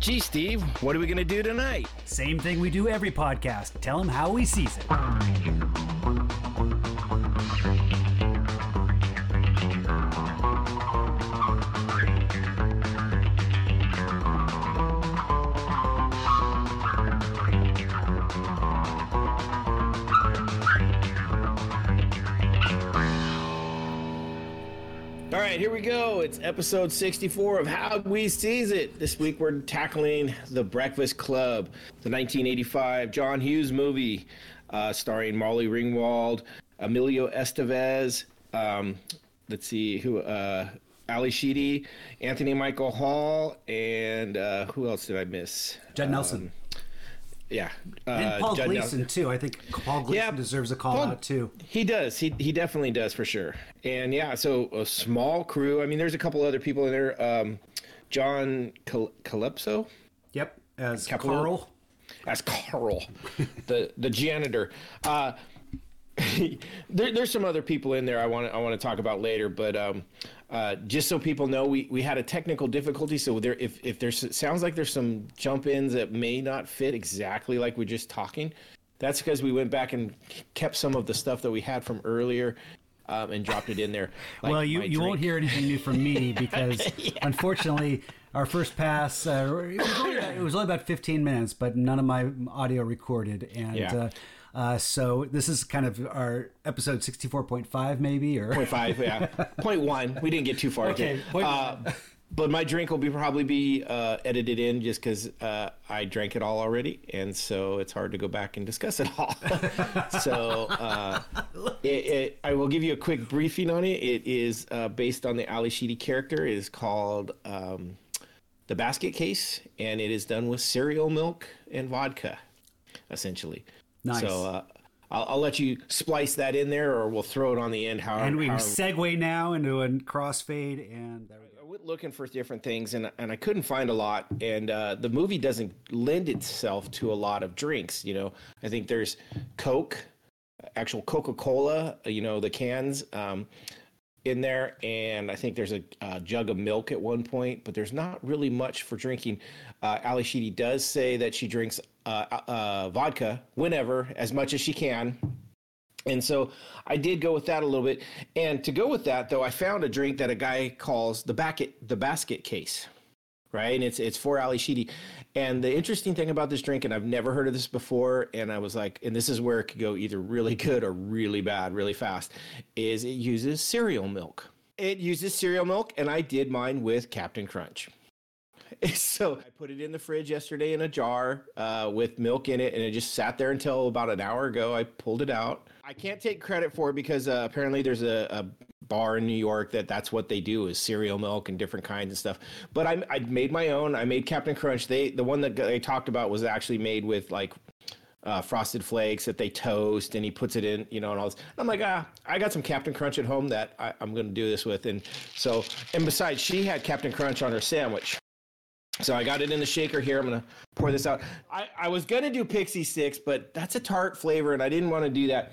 Gee, Steve, what are we going to do tonight? Same thing we do every podcast. Tell him how we sees it. Here we go. It's episode 64 of How We Sees It. This week we're tackling The Breakfast Club, the 1985 John Hughes movie uh, starring Molly Ringwald, Emilio Estevez, um, let's see, who, uh, Ally Sheedy, Anthony Michael Hall, and uh, who else did I miss? Judd Nelson. Yeah. Uh, and Paul Gleason, too. I think Paul Gleason Yeah, deserves a call Paul- out, too. He does. He he definitely does for sure. And yeah, so a small crew. I mean, there's a couple other people in there. Um, John Cal- Calypso Yep. As Couple- Carl. as Carl, the the janitor. Uh, there, there's some other people in there I want to I want to talk about later, but um, uh, just so people know, we, we had a technical difficulty. So there, if if there's it sounds like there's some jump ins that may not fit exactly like we're just talking, that's because we went back and kept some of the stuff that we had from earlier. Um, and dropped it in there. like well, you, you won't hear anything new from me because unfortunately, our first pass, uh, it, was only, it was only about 15 minutes, but none of my audio recorded. And Yeah. uh, uh, so this is kind of our episode 64.5, maybe, or Point five, yeah. Point one. We didn't get too far. Okay, Uh, but my drink will be probably be uh, edited in just because uh, I drank it all already, and so it's hard to go back and discuss it all. so uh, it, it, I will give you a quick briefing on it. It is uh, based on the Ally Sheedy character. It is called um, the Basket Case, and it is done with cereal milk and vodka, essentially. Nice. So. Uh, I'll, I'll let you splice that in there, or we'll throw it on the end. However, and we segue now into a crossfade, and there we go. I went looking for different things and, and I couldn't find a lot. And uh, the movie doesn't lend itself to a lot of drinks. You know, I think there's Coke, actual Coca Cola, you know, the cans um, in there. And I think there's a, uh jug of milk at one point, but there's not really much for drinking. Uh, Ally Sheedy does say that she drinks uh, uh, Uh, uh, vodka whenever, as much as she can. And so I did go with that a little bit. And to go with that, though, I found a drink that a guy calls the basket the basket case, right? And it's it's for Ally Sheedy. And the interesting thing about this drink, and I've never heard of this before, and I was like, and this is where it could go either really good or really bad, really fast, is it uses cereal milk. It uses cereal milk, and I did mine with Captain Crunch. So I put it in the fridge yesterday in a jar uh, with milk in it, and it just sat there until about an hour ago. I pulled it out. I can't take credit for it because uh, apparently there's a, a bar in New York that that's what they do is cereal milk and different kinds of stuff. But I, I made my own. I made Captain Crunch. They the one that they talked about was actually made with like uh, frosted flakes that they toast and he puts it in, you know, and all this. I'm like, ah, I got some Captain Crunch at home that I, I'm going to do this with. And so, and besides, she had Captain Crunch on her sandwich. So I got it in the shaker here. I'm gonna pour this out. I, I was gonna do Pixy Stix, but that's a tart flavor, and I didn't want to do that.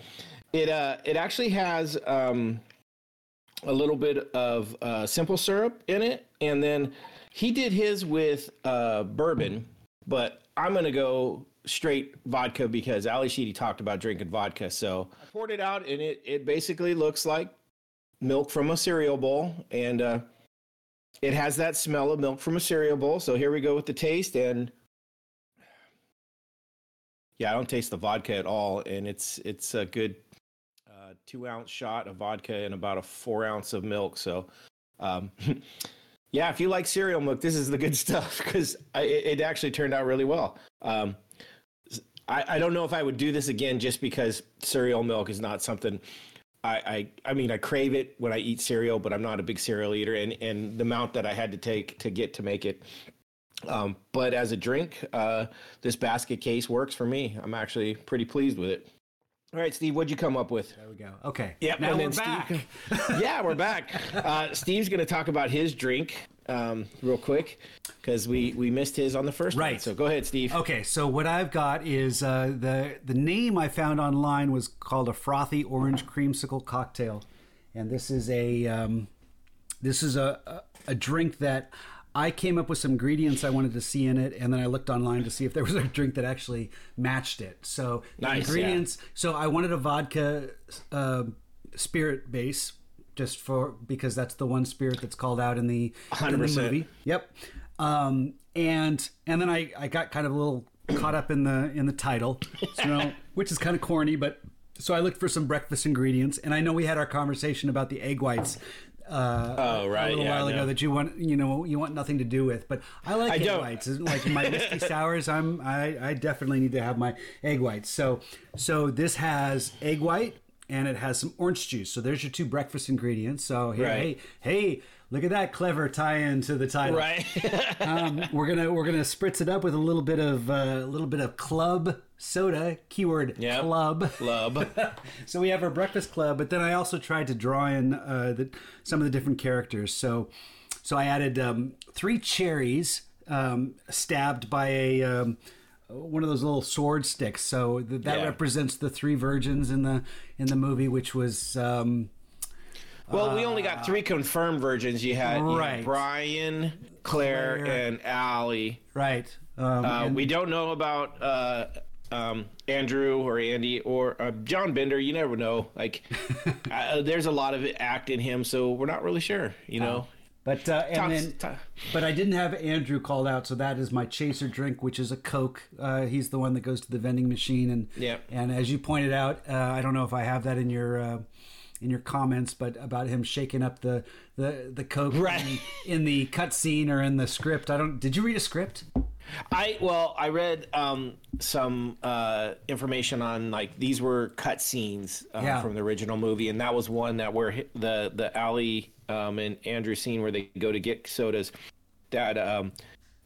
It uh it actually has um a little bit of uh, simple syrup in it, and then he did his with uh, bourbon, but I'm gonna go straight vodka because Ally Sheedy talked about drinking vodka. So I poured it out, and it it basically looks like milk from a cereal bowl, and uh, it has that smell of milk from a cereal bowl. So here we go with the taste, and yeah, I don't taste the vodka at all, and it's it's a good uh, two ounce shot of vodka and about a four ounce of milk. So, um, yeah, if you like cereal milk, this is the good stuff because it, it actually turned out really well. Um, I, I don't know if I would do this again just because cereal milk is not something I, I I mean I crave it when I eat cereal, but I'm not a big cereal eater, and and the amount that I had to take to get to make it. Um, but as a drink, uh, this basket case works for me. I'm actually pretty pleased with it. All right, Steve, what'd you come up with? There we go. Okay. Yep, Now and we're then back. Steve- yeah, we're back. Uh, Steve's going to talk about his drink um, real quick because we we missed his on the first one. Right. So go ahead, Steve. Okay, so what I've got is uh, the the name I found online was called a frothy orange creamsicle cocktail, and this is a um, this is a, a a drink that I came up with some ingredients I wanted to see in it, and then I looked online to see if there was a drink that actually matched it. So the Nice, yeah. ingredients. So I wanted a vodka uh, spirit base, just for because that's the one spirit that's called out in the, in the movie. Yep. Um, and and then I, I got kind of a little caught up in the in the title, so, you know, which is kind of corny, but so I looked for some breakfast ingredients, and I know we had our conversation about the egg whites. Uh, Oh, right, a little yeah, while ago that you want you know you want nothing to do with, but I like I egg don't. whites. Like my whiskey sours, I'm I, I definitely need to have my egg whites. So so this has egg white and it has some orange juice. So there's your two breakfast ingredients. So here, Right. hey hey, look at that clever tie-in to the title Right. um, we're gonna we're gonna spritz it up with a little bit of uh, a little bit of club soda. Keyword Yep. club. Love. so we have our breakfast club, but then I also tried to draw in uh, the, some of the different characters. So so I added um, three cherries um, stabbed by a. One of those little sword sticks, so th- that Yeah. represents the three virgins in the in the movie, which was um, Well, we only got three confirmed virgins. You had, you had Right. Brian, Claire, Claire. and Allie. right. Um, Uh, and- we don't know about uh, um, Andrew or Andy or uh, John Bender. You never know. Like, uh, there's a lot of act in him, so we're not really sure. You know. But uh, and then, but I didn't have Andrew called out, so that is my chaser drink, which is a Coke. Uh, he's the one that goes to the vending machine, and Yep. and as you pointed out, uh, I don't know if I have that in your uh, in your comments, but about him shaking up the the the Coke Right. in, in the cutscene or in the script. I don't. Did you read a script? I well, I read um, some uh, information on like these were cut scenes uh, Yeah. from the original movie, and that was one that where the the Allie um, and Andrew scene where they go to get sodas. That um,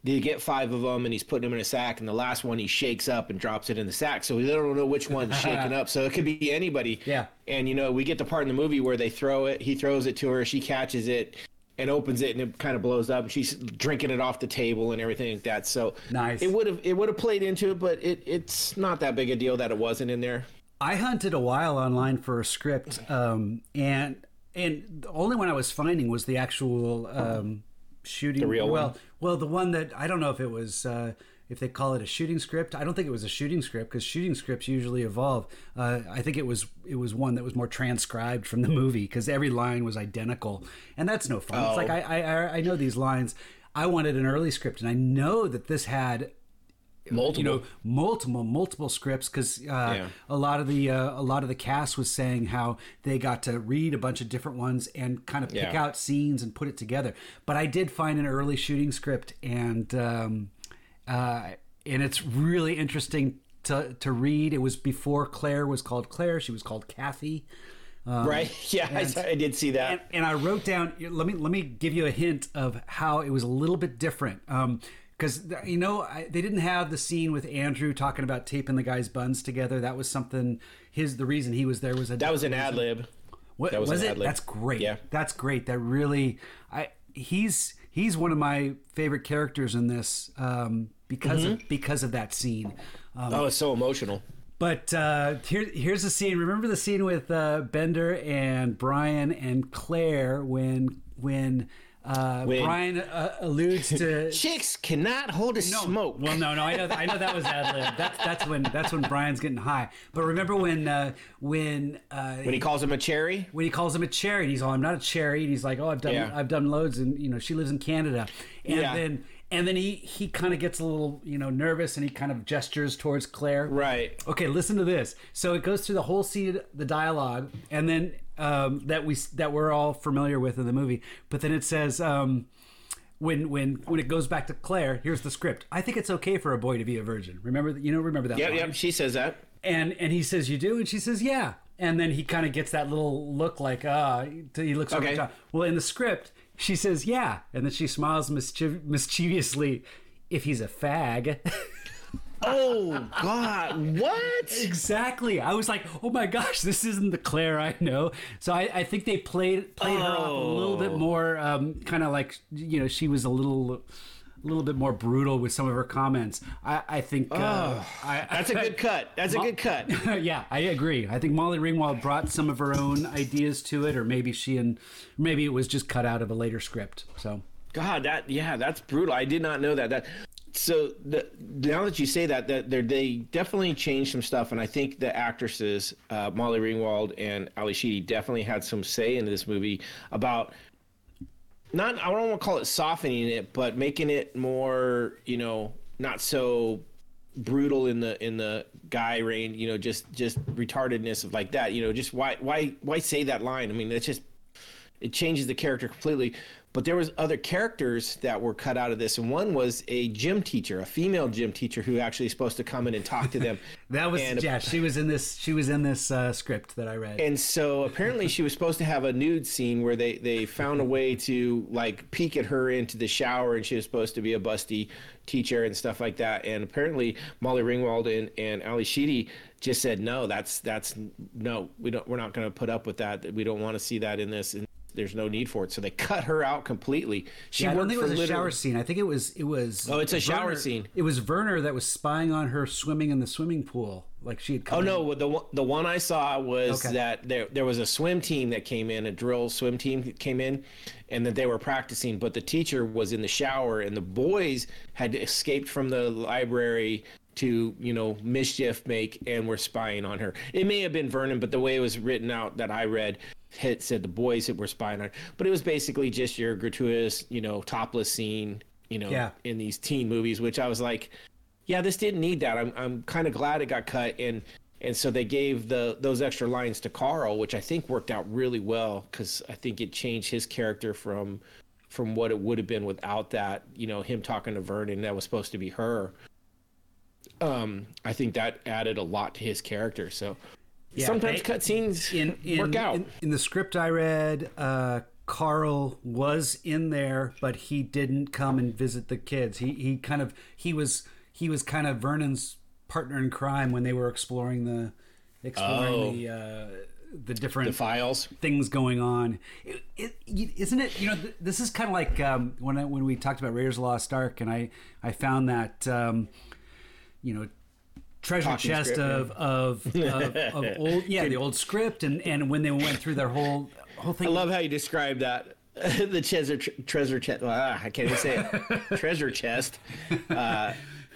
they get five of them, and he's putting them in a sack, and the last one he shakes up and drops it in the sack, so we don't know which one's shaking up. So it could be anybody. Yeah. And you know, we get the part in the movie where they throw it, he throws it to her, she catches it. And opens it and it kind of blows up and she's drinking it off the table and everything like that. So Nice. it would have it would have played into it, but it, it's not that big a deal that it wasn't in there. I hunted a while online for a script, um, and and the only one I was finding was the actual um, shooting. The real well, one? well, the one that I don't know if it was. Uh, if they call it a shooting script, I don't think it was a shooting script because shooting scripts usually evolve. Uh, I think it was it was one that was more transcribed from the movie because every line was identical, and that's no fun. It's like Oh. I I- I know these lines. I wanted an early script, and I know that this had Multiple. you know multiple multiple scripts because uh, Yeah. a lot of the uh, a lot of the cast was saying how they got to read a bunch of different ones and kind of pick Yeah. out scenes and put it together but i did find an early shooting script and um, uh, and it's really interesting to, to read it was before claire was called claire she was called kathy right? Yeah, I, I did see that. and, and I wrote down. Let me let me give you a hint of how it was a little bit different. Because you know I, they didn't have the scene with Andrew talking about taping the guy's buns together. That was something. His the reason he was there was a that was an ad lib. what, That was was, an it? ad-lib. That's great. Yeah. That's great. That really, I he's he's one of my favorite characters in this um, because Mm-hmm. of because of that scene. Um, Oh, it's so emotional. but uh, here, here's the scene. Remember the scene with uh, Bender and Brian and Claire when when, uh, Brian uh, alludes to. Chicks cannot hold a smoke. Well, no, no, I know, I know that was ad lib. That's that's when that's when Brian's getting high. But remember when uh, when uh, when he calls him a cherry. when he calls him a cherry, and he's all, "I'm not a cherry," and he's like, "Oh, I've done, Yeah. I've done loads," and you know, she lives in Canada, and Yeah. then and then he he kind of gets a little you know nervous, and he kind of gestures towards Claire, Right. Okay, listen to this. So it goes through the whole scene, the dialogue, and then um, that we that we're all familiar with in the movie. But then it says um, when when when it goes back to Claire, here's the script. I think it's okay for a boy to be a virgin. Remember, that- you know, remember that. Yeah, line? yep. She says that. And and he says, "You do," and she says, "Yeah." And then he kind of gets that little look, like ah. he looks Okay. top. Well, in the script, she says, "Yeah," and then she smiles mischiev- mischievously. If he's a fag. Oh God! What? Exactly. I was like, oh my gosh, this isn't the Claire I know. So I, I think they played played her off a little bit more, um, kind of like you know she was a little, a little bit more brutal with some of her comments. I, I think uh, I, That's a good cut. That's a good cut. yeah, I agree. I think Molly Ringwald brought some of her own ideas to it, or maybe she and maybe it was just cut out of a later script. So God, that yeah, that's brutal. I did not know that. That so the, now that you say that, that they definitely changed some stuff, and I think the actresses uh, Molly Ringwald and Ally Sheedy definitely had some say in this movie about not I don't want to call it softening it, but making it more you know not so brutal in the in the guy range you know just just retardedness of like that you know just why why why say that line? I mean it's just it changes the character completely but there was other characters that were cut out of this and one was a gym teacher a female gym teacher who actually is supposed to come in and talk to them. That was and, yeah she was in this she was in this uh, script that i read. And so apparently she was supposed to have a nude scene where they they found a way to like peek at her into the shower and she was supposed to be a busty teacher and stuff like that. And apparently molly ringwald and and ally sheedy just said no that's that's no we don't we're not going to put up with that. We don't want to see that in this. And there's no need for it. So they cut her out completely. She yeah, I don't think it was a literally... shower scene. I think it was it was. Oh, it's a Vernon, shower scene. It was Vernon that was spying on her swimming in the swimming pool, like she had. Come oh no, the one the one I saw was okay. that there there was a swim team that came in, a drill swim team came in, and that they were practicing, but the teacher was in the shower, and the boys had escaped from the library to you know mischief make and were spying on her it may have been vernon but the way it was written out that i read hit said the boys that were spying on her. But it was basically just your gratuitous, you know, topless scene, you know, yeah. in these teen movies, which I was like, yeah, this didn't need that. I'm I'm kind of glad it got cut and and so they gave the those extra lines to Carl, which I think worked out really well because I think it changed his character from from what it would have been without that. You know, him talking to Vernon that was supposed to be her. Um, I think that added a lot to his character. So yeah, sometimes cutscenes in, in, work out. In, in, the script I read, uh, Carl was in there, but he didn't come and visit the kids. He he kind of he was he was kind of Vernon's partner in crime when they were exploring the exploring oh. the uh, the different the files things going on. It, it, isn't it? You know, th- this is kind of like um, when I, when we talked about Raiders of the Lost Ark, and I I found that. Um, you know, treasure Talking chest script, of, of, of, of old yeah the old script and and when they went through their whole whole thing. I love how you describe that. the treasure treasure chest. Well, I can't even say it. treasure chest. Uh,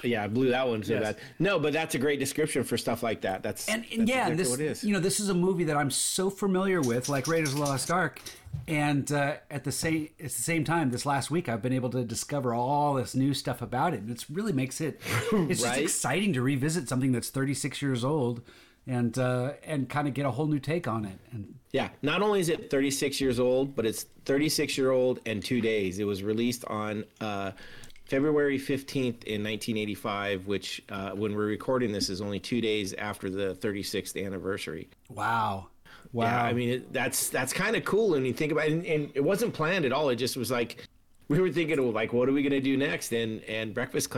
yeah, I blew that one so yes. bad. No, but that's a great description for stuff like that. That's and, and that's yeah, this you know this is a movie that I'm so familiar with, like Raiders of the Lost Ark, and uh, at the same at the same time, this last week I've been able to discover all this new stuff about it, and it really makes it it's right? just exciting to revisit something that's 36 years old and uh, and kind of get a whole new take on it. And yeah, not only is it 36 years old, but it's 36 year old and two days. It was released on uh, February 15th in 1985, which uh, when we're recording this is only two days after the 36th anniversary. Wow. Wow. Yeah, I mean, it, that's that's kind of cool when you think about it. And, and, it wasn't planned at all. It just was like, we were thinking, of like, what are we going to do next? And and Breakfast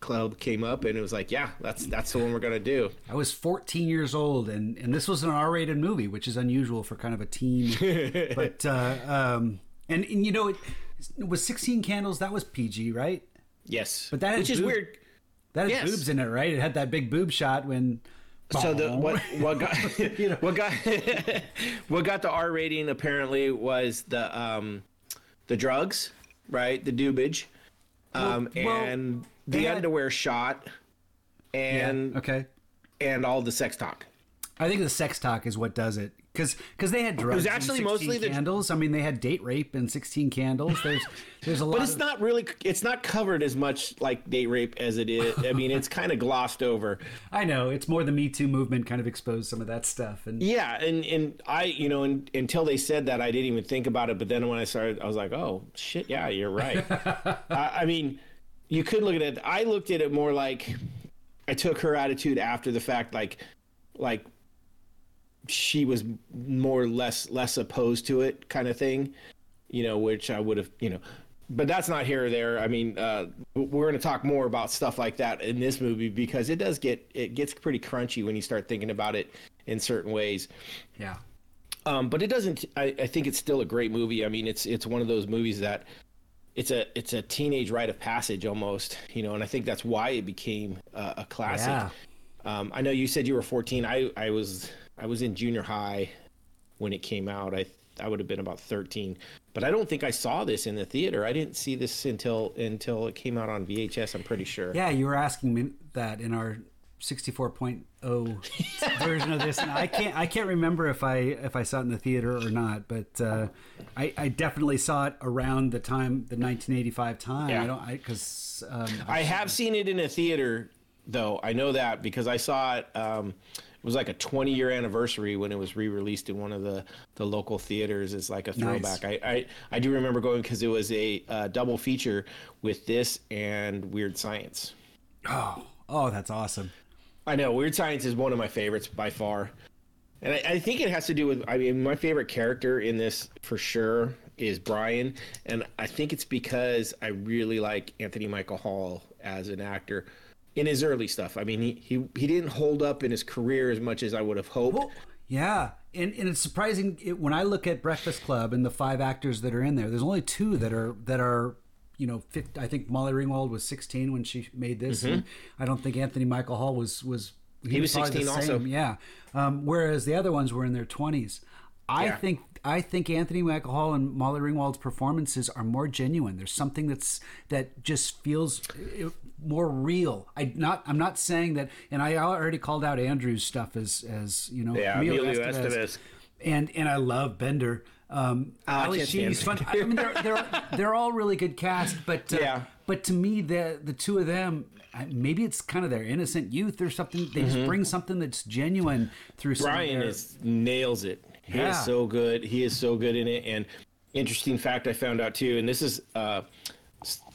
Club came up and it was like, yeah, that's that's the one we're going to do. I was 14 years old and, and this was an R rated movie, which is unusual for kind of a teen. but, uh, um, and, and you know, it, was 16 candles that was pg right yes but that which is boob, weird that yes. boobs in it right it had that big boob shot when so the what what got you know. what got what got the R rating apparently was the um the drugs, right? The dubage, um, well, and well, the had... underwear shot, and yeah, okay, and all the sex talk. I think the sex talk is what does it because because they had drugs. It was actually mostly the candles. I mean, they had date rape and sixteen candles. There's there's a lot. But it's of... not really. It's not covered as much like date rape as it is. I mean, it's kind of glossed over. I know it's more the Me Too movement kind of exposed some of that stuff. And yeah, and and I you know and, until they said that I didn't even think about it. But then when I started, I was like, oh shit, yeah, you're right. I, I mean, you could look at it. I looked at it more like I took her attitude after the fact, like like she was more or less less opposed to it kind of thing you know which i would have you know but that's not here or there. I mean uh, we're going to talk more about stuff like that in this movie because it does get it gets pretty crunchy when you start thinking about it in certain ways. Yeah. Um, but it doesn't I, I think it's still a great movie. I mean it's it's one of those movies that it's a it's a teenage rite of passage almost you know and i think that's why it became uh, a classic. Yeah. um, i know you said you were 14 i i was I was in junior high when it came out. I I would have been about 13. but I don't think I saw this in the theater. I didn't see this until until it came out on VHS. I'm pretty sure. Yeah, you were asking me that in our 64.0 version of this, and I can't I can't remember if I if I saw it in the theater or not, but uh, I, I definitely saw it around the time the 1985 time. Yeah. I don't because um, I have seen it in a theater, though. I know that because I saw it. Um, it was like a 20 year anniversary when it was re released in one of the, the local theaters as like a throwback. I, I, I do remember going because it was a uh, double feature with this and Weird Science. oh oh that's awesome. I know Weird Science is one of my favorites by far, and I, I think it has to do with. I mean, my favorite character in this for sure is Brian, and I think it's because I really like Anthony Michael Hall as an actor in his early stuff. I mean, he he, he didn't hold up in his career as much as I would have hoped. Well, yeah, and and it's surprising it, when I look at Breakfast Club and the five actors that are in there. There's only two that are that are you know. 50, I think Molly Ringwald was 16 when she made this, and I don't think Anthony Michael Hall was was He was probably the 16 also. Yeah, um, whereas the other ones were in their 20s. I Yeah. think I think Anthony Michael Hall and Molly Ringwald's performances are more genuine. There's something that's that just feels more real. I not I'm not saying that, and I already called out Andrew's stuff as as you know Yeah, Emilio Emilio Estevez. Estevez. and and I love Bender. Um, Ah, I Ally Sheedy's fun. I mean, they're, they're they're all really good cast, but uh, Yeah. but to me, the the two of them, maybe it's kind of their innocent youth or something. They just bring something that's genuine through. Mm-hmm. Brian their- is nails it. He Yeah. is so good. He is so good in it. And interesting fact I found out too, and this is uh,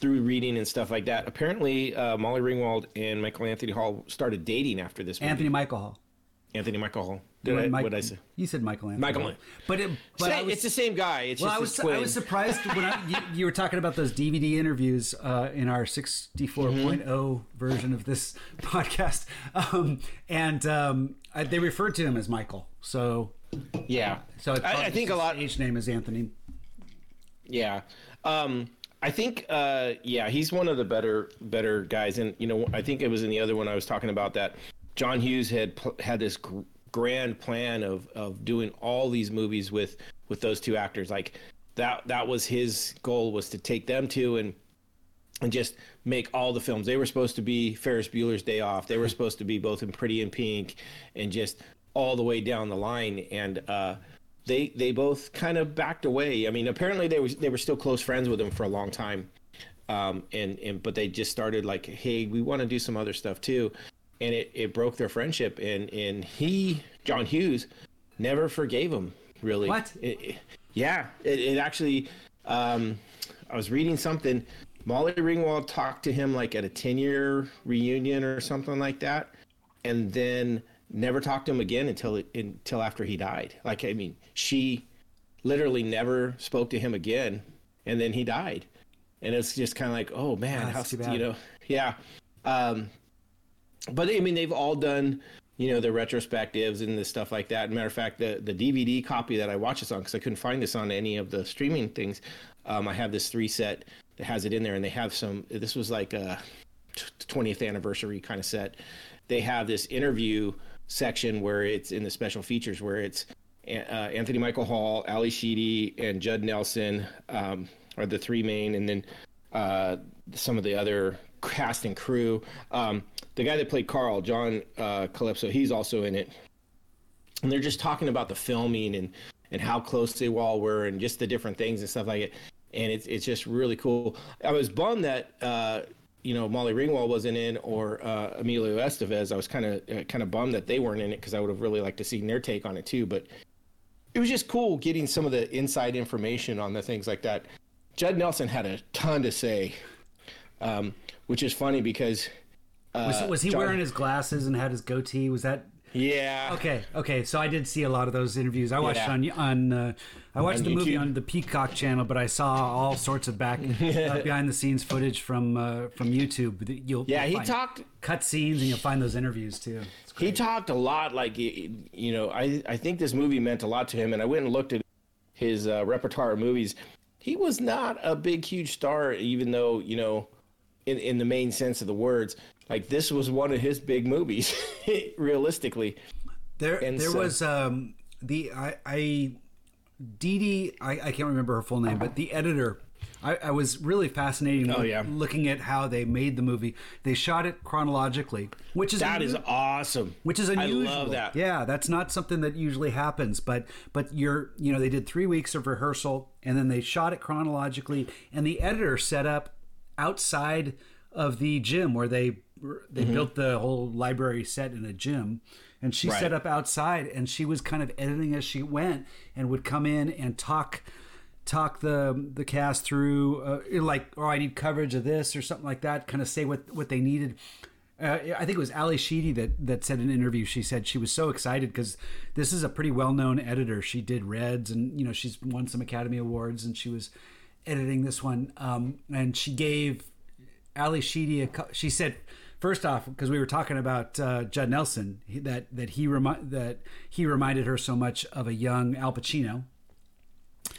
through reading and stuff like that. Apparently, uh, Molly Ringwald and Michael Anthony Hall started dating after this movie. Anthony Michael Hall. Anthony Michael Hall. Did I, Mike- what did I say? You said Michael Anthony. Michael Hall. But it, but I was, it's the same guy. It's well, just I his was. I was surprised when I, you, you were talking about those DVD interviews uh, in our 64.0 version of this podcast, um, and um, I, they referred to him as Michael. So yeah. so I, I think a lot. Age name is Anthony. Yeah. Um, I think, uh, yeah, he's one of the better better guys. And you know, I think it was in the other one I was talking about that John Hughes had pl- had this gr- grand plan of of doing all these movies with with those two actors. Like that that was his goal was to take them to and and just make all the films. They were supposed to be Ferris Bueller's Day Off. They were supposed to be both in Pretty in Pink, and just all the way down the line. And uh, they they both kind of backed away. I mean, apparently they was they were still close friends with him for a long time, um, and and but they just started like, hey, we want to do some other stuff too, and it, it broke their friendship. And and he John Hughes never forgave him really. What? It, it- yeah, it, it actually. Um, I was reading something. Molly Ringwald talked to him like at a 10 year reunion or something like that, and then never talked to him again until until after he died. Like I mean, she literally never spoke to him again, and then he died, and it's just kind of like, oh man, how you know, yeah. Um, but I mean, they've all done, you know, the retrospectives and the stuff like that. Matter of fact, the the DVD copy that I watched this on because I couldn't find this on any of the streaming things. Um, I have this three set that has it in there, and they have some. This was like a twentieth anniversary kind of set. They have this interview section where it's in the special features where it's uh, Anthony Michael Hall, Ally Sheedy, and Judd Nelson um, are the three main, and then uh, some of the other cast and crew. Um, the guy that played Carl, John uh, Calypso, he's also in it. And they're just talking about the filming and, and how close they all were and just the different things and stuff like it. And it's, it's just really cool. I was bummed that, uh, you know, Molly Ringwald wasn't in or uh, Emilio Estevez. I was kind of uh, kind of bummed that they weren't in it because I would have really liked to see their take on it too. But it was just cool getting some of the inside information on the things like that. Judd Nelson had a ton to say, um, which is funny because uh, Was, was he John- wearing his glasses and had his goatee? Was that yeah okay? Okay, so I did see a lot of those interviews. I watched Yeah. on on uh, I watched On the movie on the Peacock channel, but I saw all sorts of back uh, behind the scenes footage from uh, from YouTube. that You'll yeah you'll he talked cut scenes and you'll find those interviews too. He talked a lot like you know I I think this movie meant a lot to him and I went and looked at his uh, repertoire of movies. He was not a big huge star even though you know in in the main sense of the words like this was one of his big movies realistically. There, And there so- was um, the I, I Dede, I, I can't remember her full name, but the editor. I, I was really fascinated Oh, yeah. looking at how they made the movie. They shot it chronologically, which is That is awesome. which is unusual. I love that. Yeah, that's not something that usually happens. But but you're you know they did three weeks of rehearsal and then they shot it chronologically, and the editor set up outside of the gym where they they built the whole library set in a gym. And she Right. set up outside, and she was kind of editing as she went, and would come in and talk talk the the cast through uh, like oh I need coverage of this or something like that kind of say what what they needed uh, I think it was Ally Sheedy that that said in an interview she said she was so excited because this is a pretty well-known editor she did Reds and you know she's won some Academy Awards and she was editing this one um, and she gave Ally Sheedy a she said first off because we were talking about uh, Judd Nelson he- that that he remi- that he reminded her so much of a young Al Pacino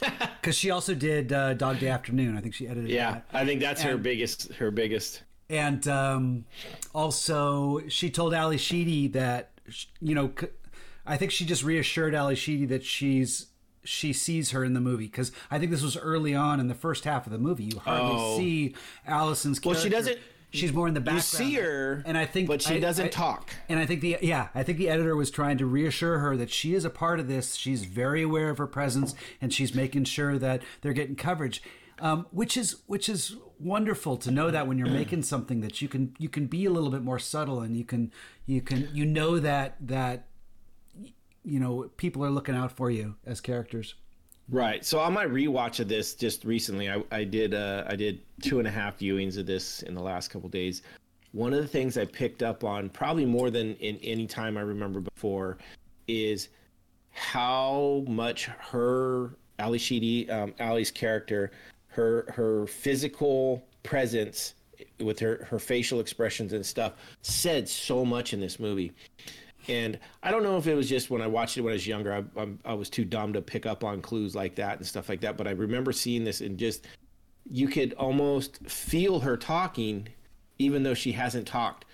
because she also did uh, Dog Day Afternoon. I think she edited it. Yeah, that. I think that's her biggest. Her biggest. And um, also, she told Ally Sheedy that you know, c- I think she just reassured Ally Sheedy that she's she sees her in the movie because I think this was early on in the first half of the movie. You hardly Oh. see Allison's. Well, she doesn't- She's more in the background. You see her, and I think, but she I- doesn't I- talk. and I think the yeah, I think the editor was trying to reassure her that she is a part of this. She's very aware of her presence, and she's making sure that they're getting coverage, um, which is which is wonderful to know that when you're making something that you can you can be a little bit more subtle and you can you can you know that that you know people are looking out for you as characters. Right. So on my rewatch of this just recently, I, I did uh, I did two and a half viewings of this in the last couple days. One of the things I picked up on, probably more than in any time I remember before, is how much her Ally Sheedy, um, Ali's character, her her physical presence with her her facial expressions and stuff said so much in this movie. And I don't know if it was just when I watched it when I was younger, I, I, I was too dumb to pick up on clues like that and stuff like that. But I remember seeing this and just, you could almost feel her talking, even though she hasn't talked.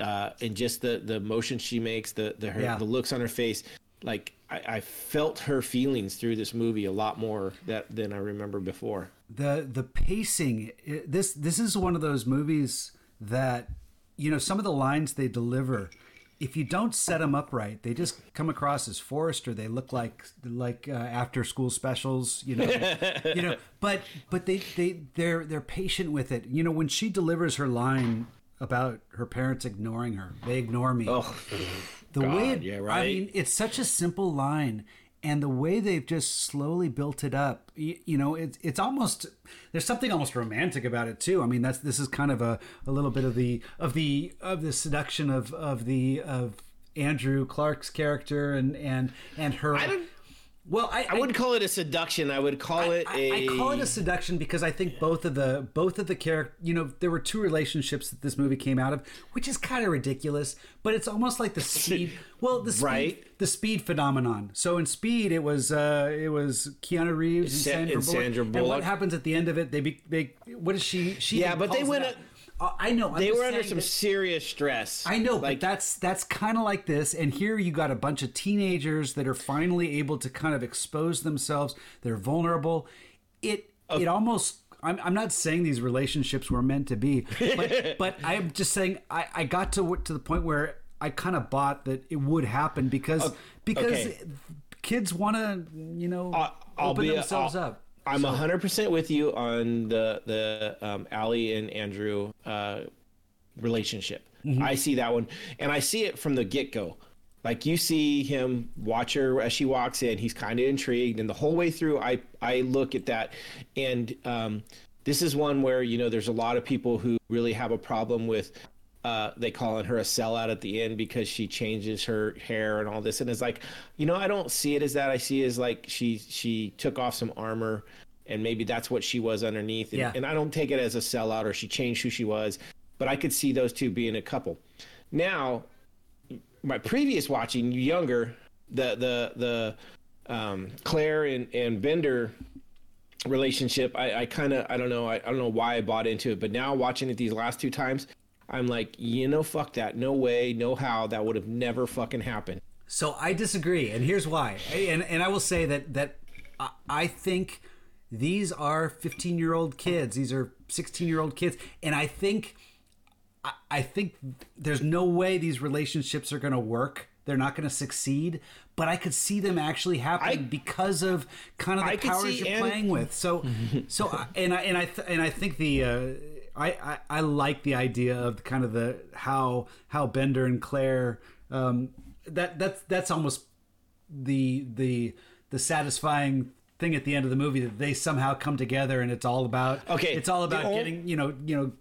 Uh, and just the the motion she makes, the the her, Yeah. the looks on her face, like I, I felt her feelings through this movie a lot more that than I remember before. the the pacing this this is one of those movies that you know some of the lines they deliver if you don't set them up right they just come across as forced or they look like like uh, after school specials you know? You know but but they they they're they're patient with it. You know when she delivers her line about her parents ignoring her they ignore me. Oh, the God, way it, yeah, right. I mean, it's such a simple line, and the way they've just slowly built it up. You, you know, it's it's almost there's something almost romantic about it too. I mean, that's this is kind of a, a little bit of the of the of the seduction of of the of Andrew Clark's character and and and her. I well, I, I wouldn't call it a seduction. I would call it I, a. I call it a seduction because I think both of the both of the character, you know, there were two relationships that this movie came out of, which is kind of ridiculous. But it's almost like the speed. Well, the speed, Right. the speed phenomenon. So in Speed, it was uh, it was Keanu Reeves and Sa- Sandra, and Bullock. Sandra And what happens at the end of it? They be they. What is she? She Yeah, but they went a- Uh, I know. I'm they were under some that- serious stress. I know, like but that's that's kind of like this. And here you got a bunch of teenagers that are finally able to kind of expose themselves. They're vulnerable. It it almost. I'm, I'm not saying these relationships were meant to be, but but I'm just saying I, I got to to the point where I kind of bought that it would happen because because okay. kids want to you know I'll open themselves up. I'm a hundred percent with you on the the um, Ali and Andrew uh, relationship. Mm-hmm. I see that one, and I see it from the get go. Like you see him watch her as she walks in. He's kind of intrigued, and the whole way through, I I look at that, and um, this is one where you know there's a lot of people who really have a problem with. Uh, they calling her a sellout at the end because she changes her hair and all this, and it's like, you know, I don't see it as that. I see it as like she she took off some armor, and maybe that's what she was underneath. And, Yeah. and I don't take it as a sellout or she changed who she was, but I could see those two being a couple. Now, my previous watching younger, the the the um, Claire and and Bender relationship, I, I kind of I don't know I, I don't know why I bought into it, but now watching it these last two times, I'm like, you know, fuck that, no way, no how, that would have never fucking happened. So I disagree, and here's why. And and I will say that that I, think these are 15 year old kids. These are 16 year old kids, and I think I, I think there's no way these relationships are going to work. They're not going to succeed, but I could see them actually happening I- because of kind of the powers you're and- playing with. So, so I- and I and I th- and I think the uh, I, I I like the idea of kind of the how how Bender and Claire um, that that's that's almost the the the satisfying thing at the end of the movie that they somehow come together and it's all about Okay, it's all about ol- getting you know you know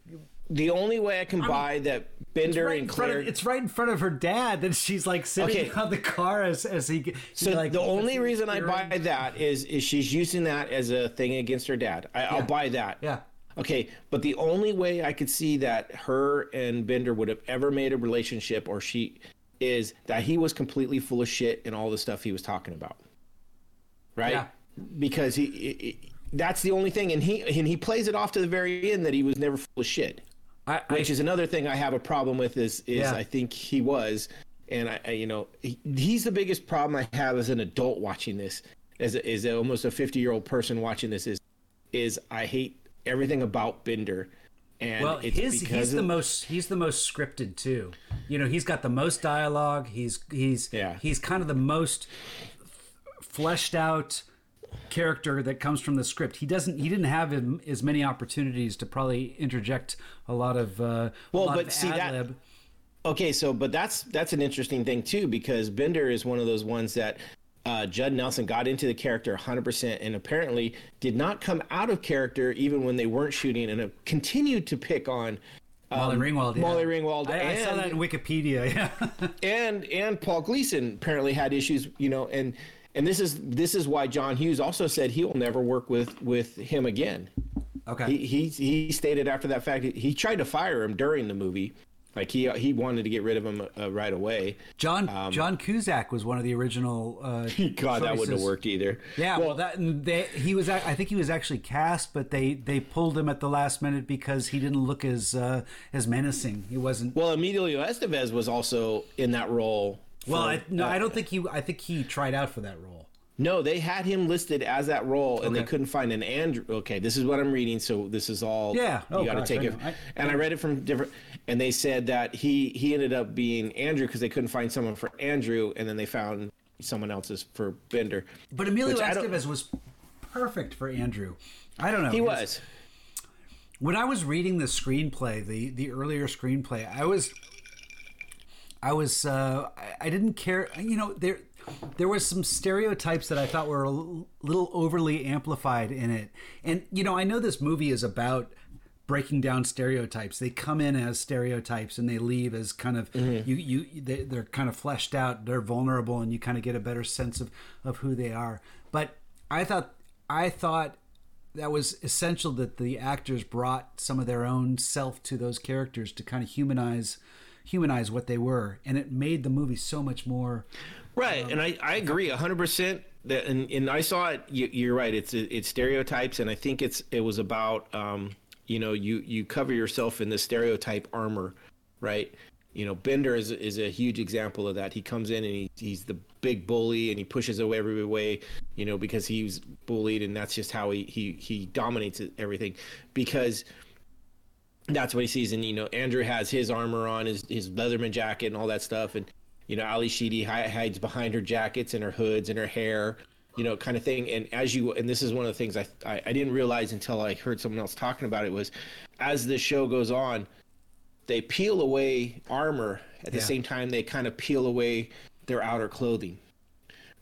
The only way I can buy that Bender right and Claire. of, it's right in front of her dad that she's like sitting Okay. on the car as as he so like the only reason I buy that is is she's using that as a thing against her dad. I, I'll buy that. yeah Okay, but the only way I could see that her and Bender would have ever made a relationship, or she, is that he was completely full of shit and all the stuff he was talking about. Right? Yeah. Because he, he- that's the only thing, and he and he plays it off to the very end that he was never full of shit. I, I Which is another thing I have a problem with. Is is Yeah. I think he was, and I, I you know he, he's the biggest problem I have as an adult watching this, as a, almost a fifty year old person watching this is, is I hate everything about Bender, and well it's his he's the most he's the most scripted too you know he's got the most dialogue he's he's Yeah. he's kind of the most fleshed out character that comes from the script he doesn't he didn't have him, as many opportunities to probably interject a lot of uh Well, lot but of see that- ad-lib. Okay, so but that's that's an interesting thing too because Bender is one of those ones that uh, Judd Nelson got into the character 100% and apparently did not come out of character even when they weren't shooting and have continued to pick on Molly Ringwald yeah. Molly Ringwald I, I saw that in Wikipedia yeah and and Paul Gleason apparently had issues, you know, and and this is this is why John Hughes also said he will never work with with him again. okay He he he stated after that fact he tried to fire him during the movie, like he he wanted to get rid of him uh, right away. John John Cusack was one of the original. Uh, Um, God, that wouldn't have worked either. Yeah, well, that they, he was. I think he was actually cast, but they they pulled him at the last minute because he didn't look as uh, as menacing. He wasn't. Well, Emilio Estevez was also in that role. Well, for- I, no, I don't think he. I think he tried out for that role. No, they had him listed as that role, and they couldn't find an Andrew. Okay, this is what I'm reading, so this is all. Yeah. you Oh, got to take it. I- and I read it from different, and they said that he he ended up being Andrew because they couldn't find someone for Andrew, and then they found someone else's for Bender. But Emilio Which I don't- Estevez was perfect for Andrew. I don't know. He was. when I was reading the screenplay, the the earlier screenplay, I was, I was, uh, I, I didn't care. You know, there there was some stereotypes that I thought were a little overly amplified in it, and you know, I know this movie is about breaking down stereotypes. They come in as stereotypes and they leave as kind of you you they, they're kind of fleshed out. They're vulnerable, and you kind of get a better sense of of who they are. But I thought I thought that was essential that the actors brought some of their own self to those characters to kind of humanize humanize what they were and it made the movie so much more Right, and I, I agree hundred percent. That and, and I saw it. You, you're right. It's it's stereotypes, and I think it's it was about um, you know you you cover yourself in the stereotype armor, right? You know, Bender is is a huge example of that. He comes in and he, he's the big bully, and he pushes away every way, you know, because he's bullied, and that's just how he he he dominates everything, because that's what he sees. And you know, Andrew has his armor on, his his letterman jacket, and all that stuff. And you know, Ally Sheedy hides behind her jackets and her hoods and her hair, you know, kind of thing. And as you, and this is one of the things I I, I didn't realize until I heard someone else talking about it was, as the show goes on, they peel away armor at the Yeah. same time they kind of peel away their outer clothing.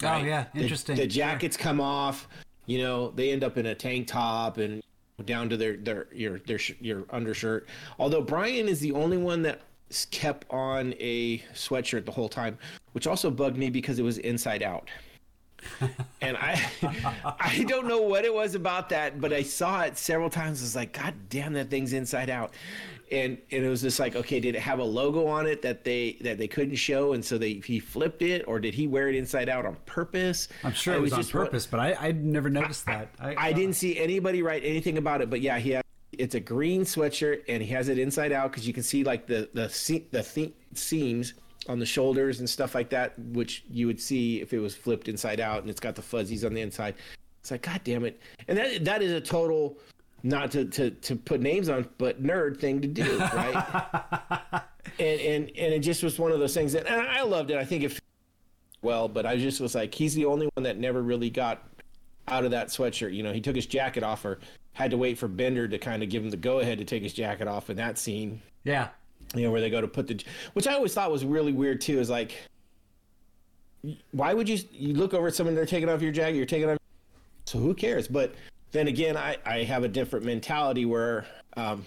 oh yeah interesting The, Sure. jackets come off. You know, they end up in a tank top and down to their their your their sh- your undershirt. Although Brian is the only one that kept on a sweatshirt the whole time, which also bugged me because it was inside out. and I I don't know what it was about that, but I saw it several times. Was like, God damn, that thing's inside out. And and it was just like, okay, did it have a logo on it that they that they couldn't show, and so they he flipped it, or did he wear it inside out on purpose? i'm sure it was, on just one- purpose but i i never noticed that I I didn't uh, see anybody write anything about it, but yeah, he has. It's a green sweatshirt, and he has it inside out because you can see like the the se- the the- seams on the shoulders and stuff like that, which you would see if it was flipped inside out, and it's got the fuzzies on the inside. It's like, God damn it. And that that is a total not to, to, to put names on, but nerd thing to do, right? and, and and it just was one of those things that and I loved it. I think if well, but I just was like, he's the only one that never really got out of that sweatshirt. You know, he took his jacket off or had to wait for Bender to kind of give him the go ahead to take his jacket off in that scene. Yeah. You know, where they go to put the, which I always thought was really weird too, is like, why would you, you look over at someone, they're taking off your jacket, you're taking off, so who cares? But then again, I, I have a different mentality where, um,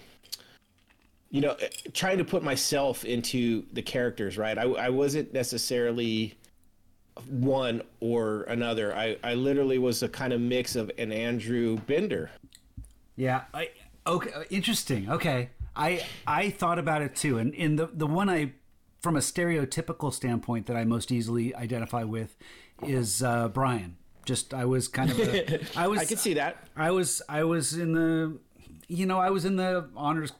you know, trying to put myself into the characters, right? I, I wasn't necessarily one or another. I, I literally was a kind of mix of an Andrew Bender. Yeah. I, okay. Interesting. Okay. I I thought about it too, and in the the one I, from a stereotypical standpoint, that I most easily identify with, is uh, Brian. Just I was kind of a, I was I could see that. I was I was in the, you know, I was in the honors.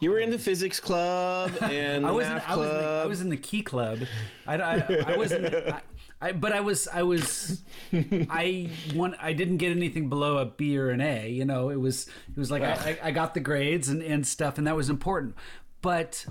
You were in the physics club and I was math in, I was, in the, I was in the key club. I, I, I wasn't. I, I, but I was. I was. I one. I didn't get anything below a B or an A. You know, it was. It was like I, I got the grades and, and stuff, and that was important. But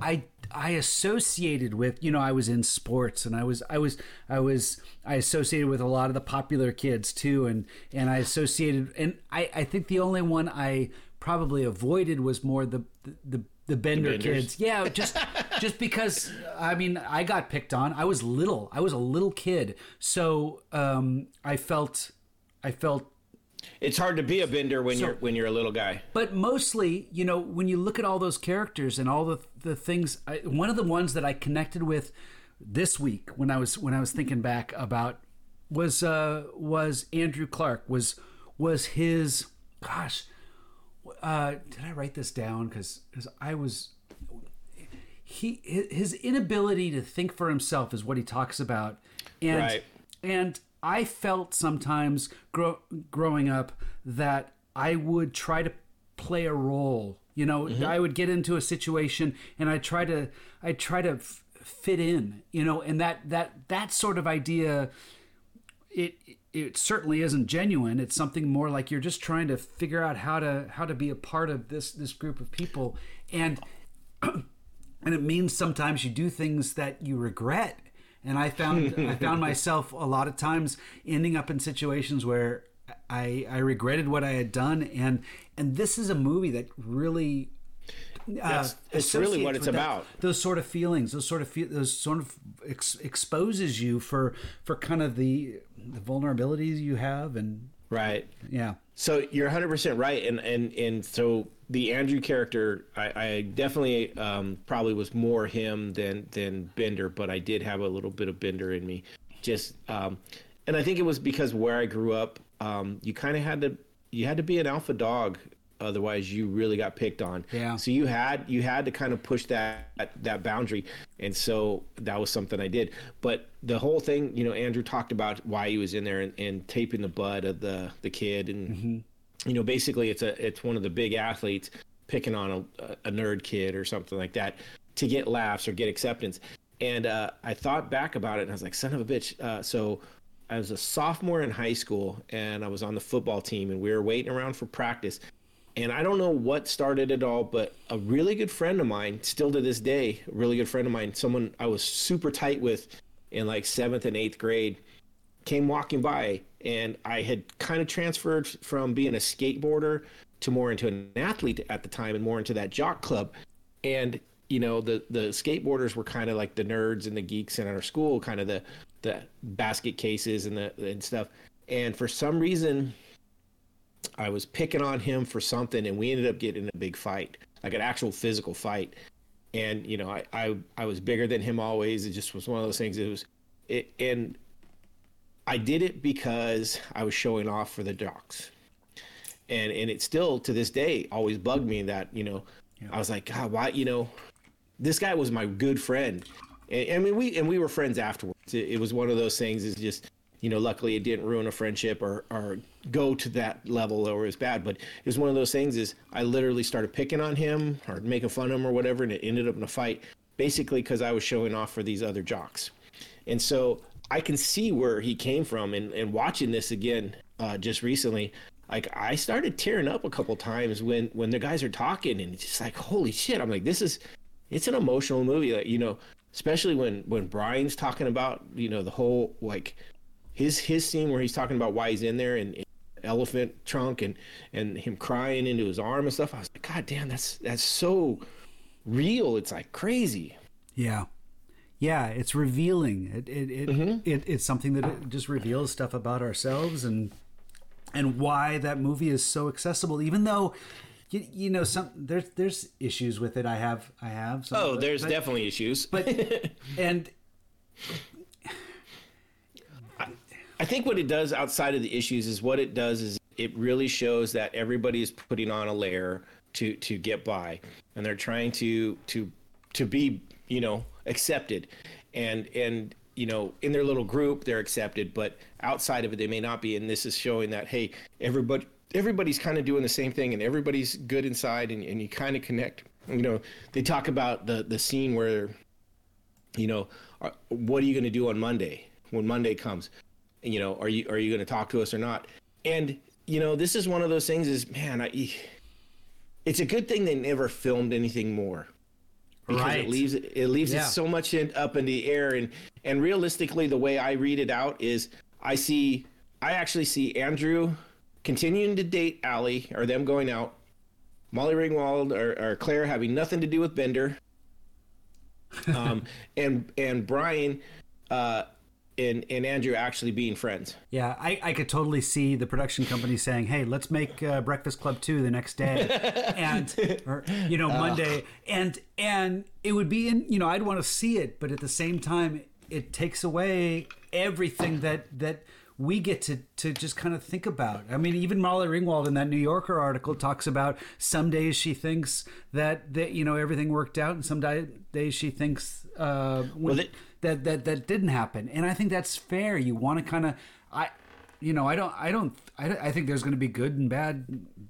I I associated with you know I was in sports and I was I was I was I associated with a lot of the popular kids too and and I associated and I I think the only one I probably avoided was more the the the Bender Benders. kids yeah just just because I mean I got picked on I was little I was a little kid so um I felt I felt It's hard to be a Bender when you're when you're a little guy. but mostly, you know, when you look at all those characters and all the the things, I, one of the ones that I connected with this week when I was when I was thinking back about was uh was Andrew Clark was was his gosh uh did I write this down cuz I was he his inability to think for himself is what he talks about and Right. and I felt sometimes grow, growing up that I would try to play a role. You know, I would get into a situation and I try to I try to f- fit in. You know, and that that that sort of idea it it certainly isn't genuine. It's something more like you're just trying to figure out how to how to be a part of this this group of people and and it means sometimes you do things that you regret and i found i found myself a lot of times ending up in situations where i i regretted what i had done and and this is a movie that really uh, That's- it's really what it's with that- about. those sort of feelings those sort of fe- those sort of ex- exposes you for for kind of the the vulnerabilities you have and Right. yeah So you're 100% right, and and and so the Andrew character, I, I definitely um, probably was more him than than Bender, but I did have a little bit of Bender in me, just um, and I think it was because where I grew up, um, you kind of had to you had to be an alpha dog, otherwise you really got picked on. Yeah. So you had you had to kind of push that that boundary, and so that was something I did. But the whole thing, you know, Andrew talked about why he was in there and, and taping the butt of the the kid, and you know, basically it's a it's one of the big athletes picking on a, a nerd kid or something like that to get laughs or get acceptance. And uh, I thought back about it, and I was like, son of a bitch. Uh, so I was a sophomore in high school, and I was on the football team, and we were waiting around for practice. And I don't know what started it all, but a really good friend of mine, still to this day, a really good friend of mine, someone I was super tight with in like seventh and eighth grade, came walking by. And I had kind of transferred from being a skateboarder to more into an athlete at the time and more into that jock club. And, you know, the, the skateboarders were kind of like the nerds and the geeks in our school, kind of the, the basket cases and the and stuff. And for some reason, I was picking on him for something, and we ended up getting in a big fight, like an actual physical fight. And you know, I I, I was bigger than him always. It just was one of those things. It was, it and I did it because I was showing off for the docs. and and it still to this day always bugged me that you know, I was like, God, why you know, this guy was my good friend. And, I mean, we and we were friends afterwards. It, it was one of those things. Is just you know, luckily it didn't ruin a friendship or or go to that level or it was bad. But it was one of those things. Is I literally started picking on him or making fun of him or whatever, and it ended up in a fight, basically because I was showing off for these other jocks. And so I can see where he came from, and and watching this again uh, just recently, like I started tearing up a couple times when when the guys are talking, and it's just like holy shit! I'm like, this is it's an emotional movie, like you know, especially when when Brian's talking about you know the whole like his his scene where he's talking about why he's in there and, and elephant trunk and and him crying into his arm and stuff. I was like, God damn, that's that's so real. It's like crazy. Yeah. Yeah, it's revealing. It it, it, Mm-hmm. it it's something that it just reveals stuff about ourselves and and why that movie is so accessible even though you, you know some there's there's issues with it I have I have some, Oh, there's but, definitely issues. but and I think what it does outside of the issues is what it does is it really shows that everybody is putting on a layer to to get by, and they're trying to to to be you know accepted, and and you know in their little group they're accepted, but outside of it they may not be. And this is showing that hey everybody everybody's kind of doing the same thing, and everybody's good inside, and, and you kind of connect. You know they talk about the the scene where you know, are, what are you going to do on Monday when Monday comes? You know, are you are you going to talk to us or not? And you know, this is one of those things. Is man, I, it's a good thing they never filmed anything more because Right. it leaves it leaves Yeah. it so much in, up in the air. And and realistically, the way I read it out is, I see, I actually see Andrew continuing to date Ally or them going out. Molly Ringwald or, or Claire having nothing to do with Bender um, and and Brian uh, and and Andrew actually being friends. Yeah, I, I could totally see the production company saying, "Hey, let's make uh, Breakfast Club two the next day," and or, you know Monday, and and it would be in you know I'd want to see it, but at the same time, it takes away everything that that we get to to just kind of think about. I mean, even Molly Ringwald in that New Yorker article talks about some days she thinks that that you know everything worked out, and some di- days she thinks uh, when, Well, they- that that that didn't happen. And i think that's fair. You want to kind of i you know i don't i don't i, I think there's going to be good and bad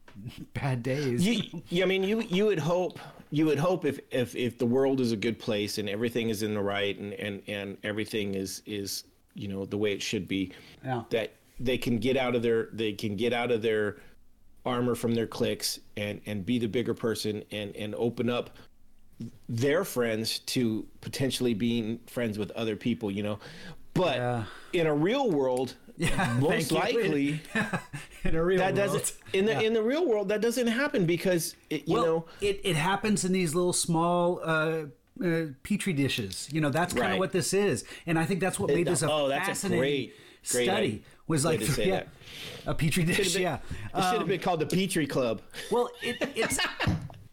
bad days. You, you, I mean, you you would hope you would hope if if if the world is a good place and everything is in the right and and and everything is is you know the way it should be, Yeah. that they can get out of their they can get out of their armor from their clicks and and be the bigger person and and open up their friends to potentially being friends with other people, you know. But Yeah. in a real world, Yeah, most likely in a real that world. doesn't in the Yeah. in the real world that doesn't happen because it, you well, know it, it happens in these little small uh, uh, petri dishes. You know, that's kind of Right. what this is, and I think that's what made this a oh, that's a fascinating great- great study. idea- was like yeah, that. a petri dish. Been- Yeah, it should have been called the Petri Club. Well, it, it's.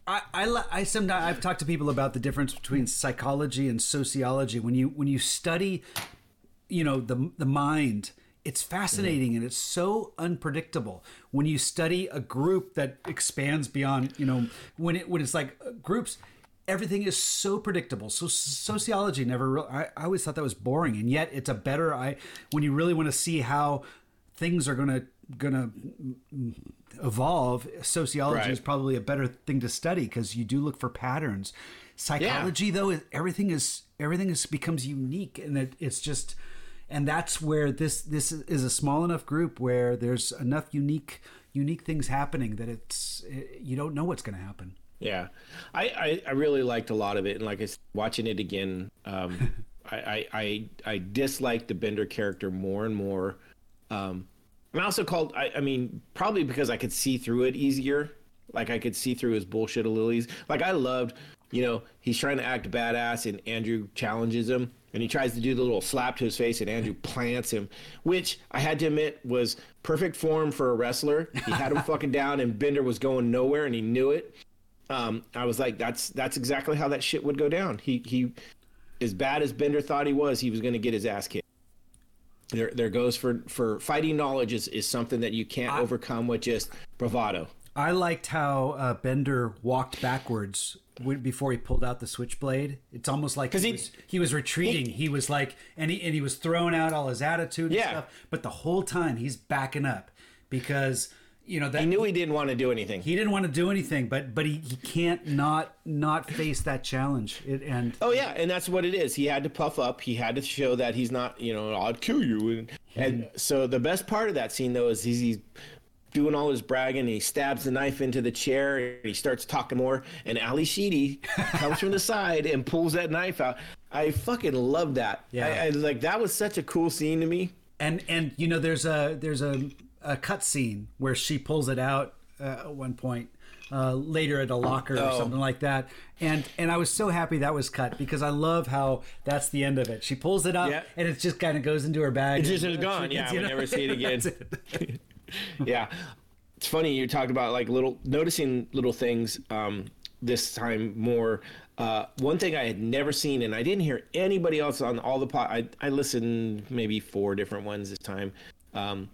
I, I, I sometimes I've talked to people about the difference between psychology and sociology. When you when you study, you know the the mind, it's fascinating and it's so unpredictable. When you study a group that expands beyond, you know, when it when it's like uh, groups, everything is so predictable. So sociology never. Re- I, I always thought that was boring, and yet it's a better. I when you really want to see how things are gonna gonna evolve, sociology Right. is probably a better thing to study because you do look for patterns. Psychology, though, is, everything is everything is becomes unique, and it, it's just, and that's where this this is a small enough group where there's enough unique unique things happening that it's it, you don't know what's going to happen. Yeah, I, I I really liked a lot of it, and like I said, watching it again, um, I, I I I disliked the Bender character more and more. Um, and I also called. I, I mean, probably because I could see through it easier. Like I could see through his bullshit of lilies. Like I loved, you know, he's trying to act badass, and Andrew challenges him, and he tries to do the little slap to his face, and Andrew plants him, which I had to admit was perfect form for a wrestler. He had him fucking down, and Bender was going nowhere, and he knew it. Um, I was like, that's that's exactly how that shit would go down. He he, as bad as Bender thought he was, he was going to get his ass kicked. There, there goes for for fighting knowledge is, is something that you can't overcome with just bravado. I liked how uh, Bender walked backwards before he pulled out the switchblade. It's almost like he, he- was, he was retreating. He, was like, and he and he was throwing out all his attitude and Yeah. stuff. But the whole time he's backing up because you know that He knew he didn't want to do anything. he didn't want to do anything, but but he, he can't not not face that challenge. It, and Oh yeah, and that's what it is. He had to puff up. He had to show that he's not, you know, I'd kill you. And, and so the best part of that scene though is he's, he's doing all his bragging. He stabs the knife into the chair. And he starts talking more. And Ally Sheedy comes from the side and pulls that knife out. I fucking love that. Yeah. I, I, like that was such a cool scene to me. and and you know there's a there's a a cut scene where she pulls it out uh, at one point uh, later at a locker or Oh. something like that and and i was so happy that was cut because i love how that's the end of it she pulls it up Yeah. and it just kind of goes into her bag It just and- is gone. Yeah, we know? never see it again. It. yeah it's funny you talked about like little noticing little things um this time more uh one thing i had never seen and i didn't hear anybody else on all the pot i i listened maybe four different ones this time um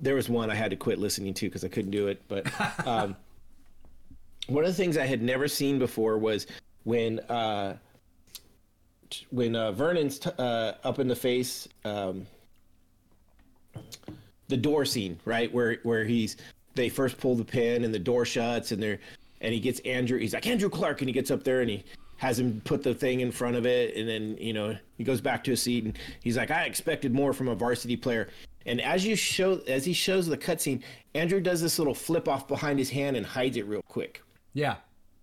there was one i had to quit listening to because i couldn't do it but um one of the things i had never seen before was when uh when uh vernon's t- uh up in the face um the door scene, right? Where where he's they first pull the pin and the door shuts and they're and he gets Andrew. He's like Andrew Clark, and he gets up there and he has him put the thing in front of it, and then you know he goes back to his seat and he's like, I expected more from a varsity player. And as you show as he shows the cutscene, Andrew does this little flip off behind his hand and hides it real quick. yeah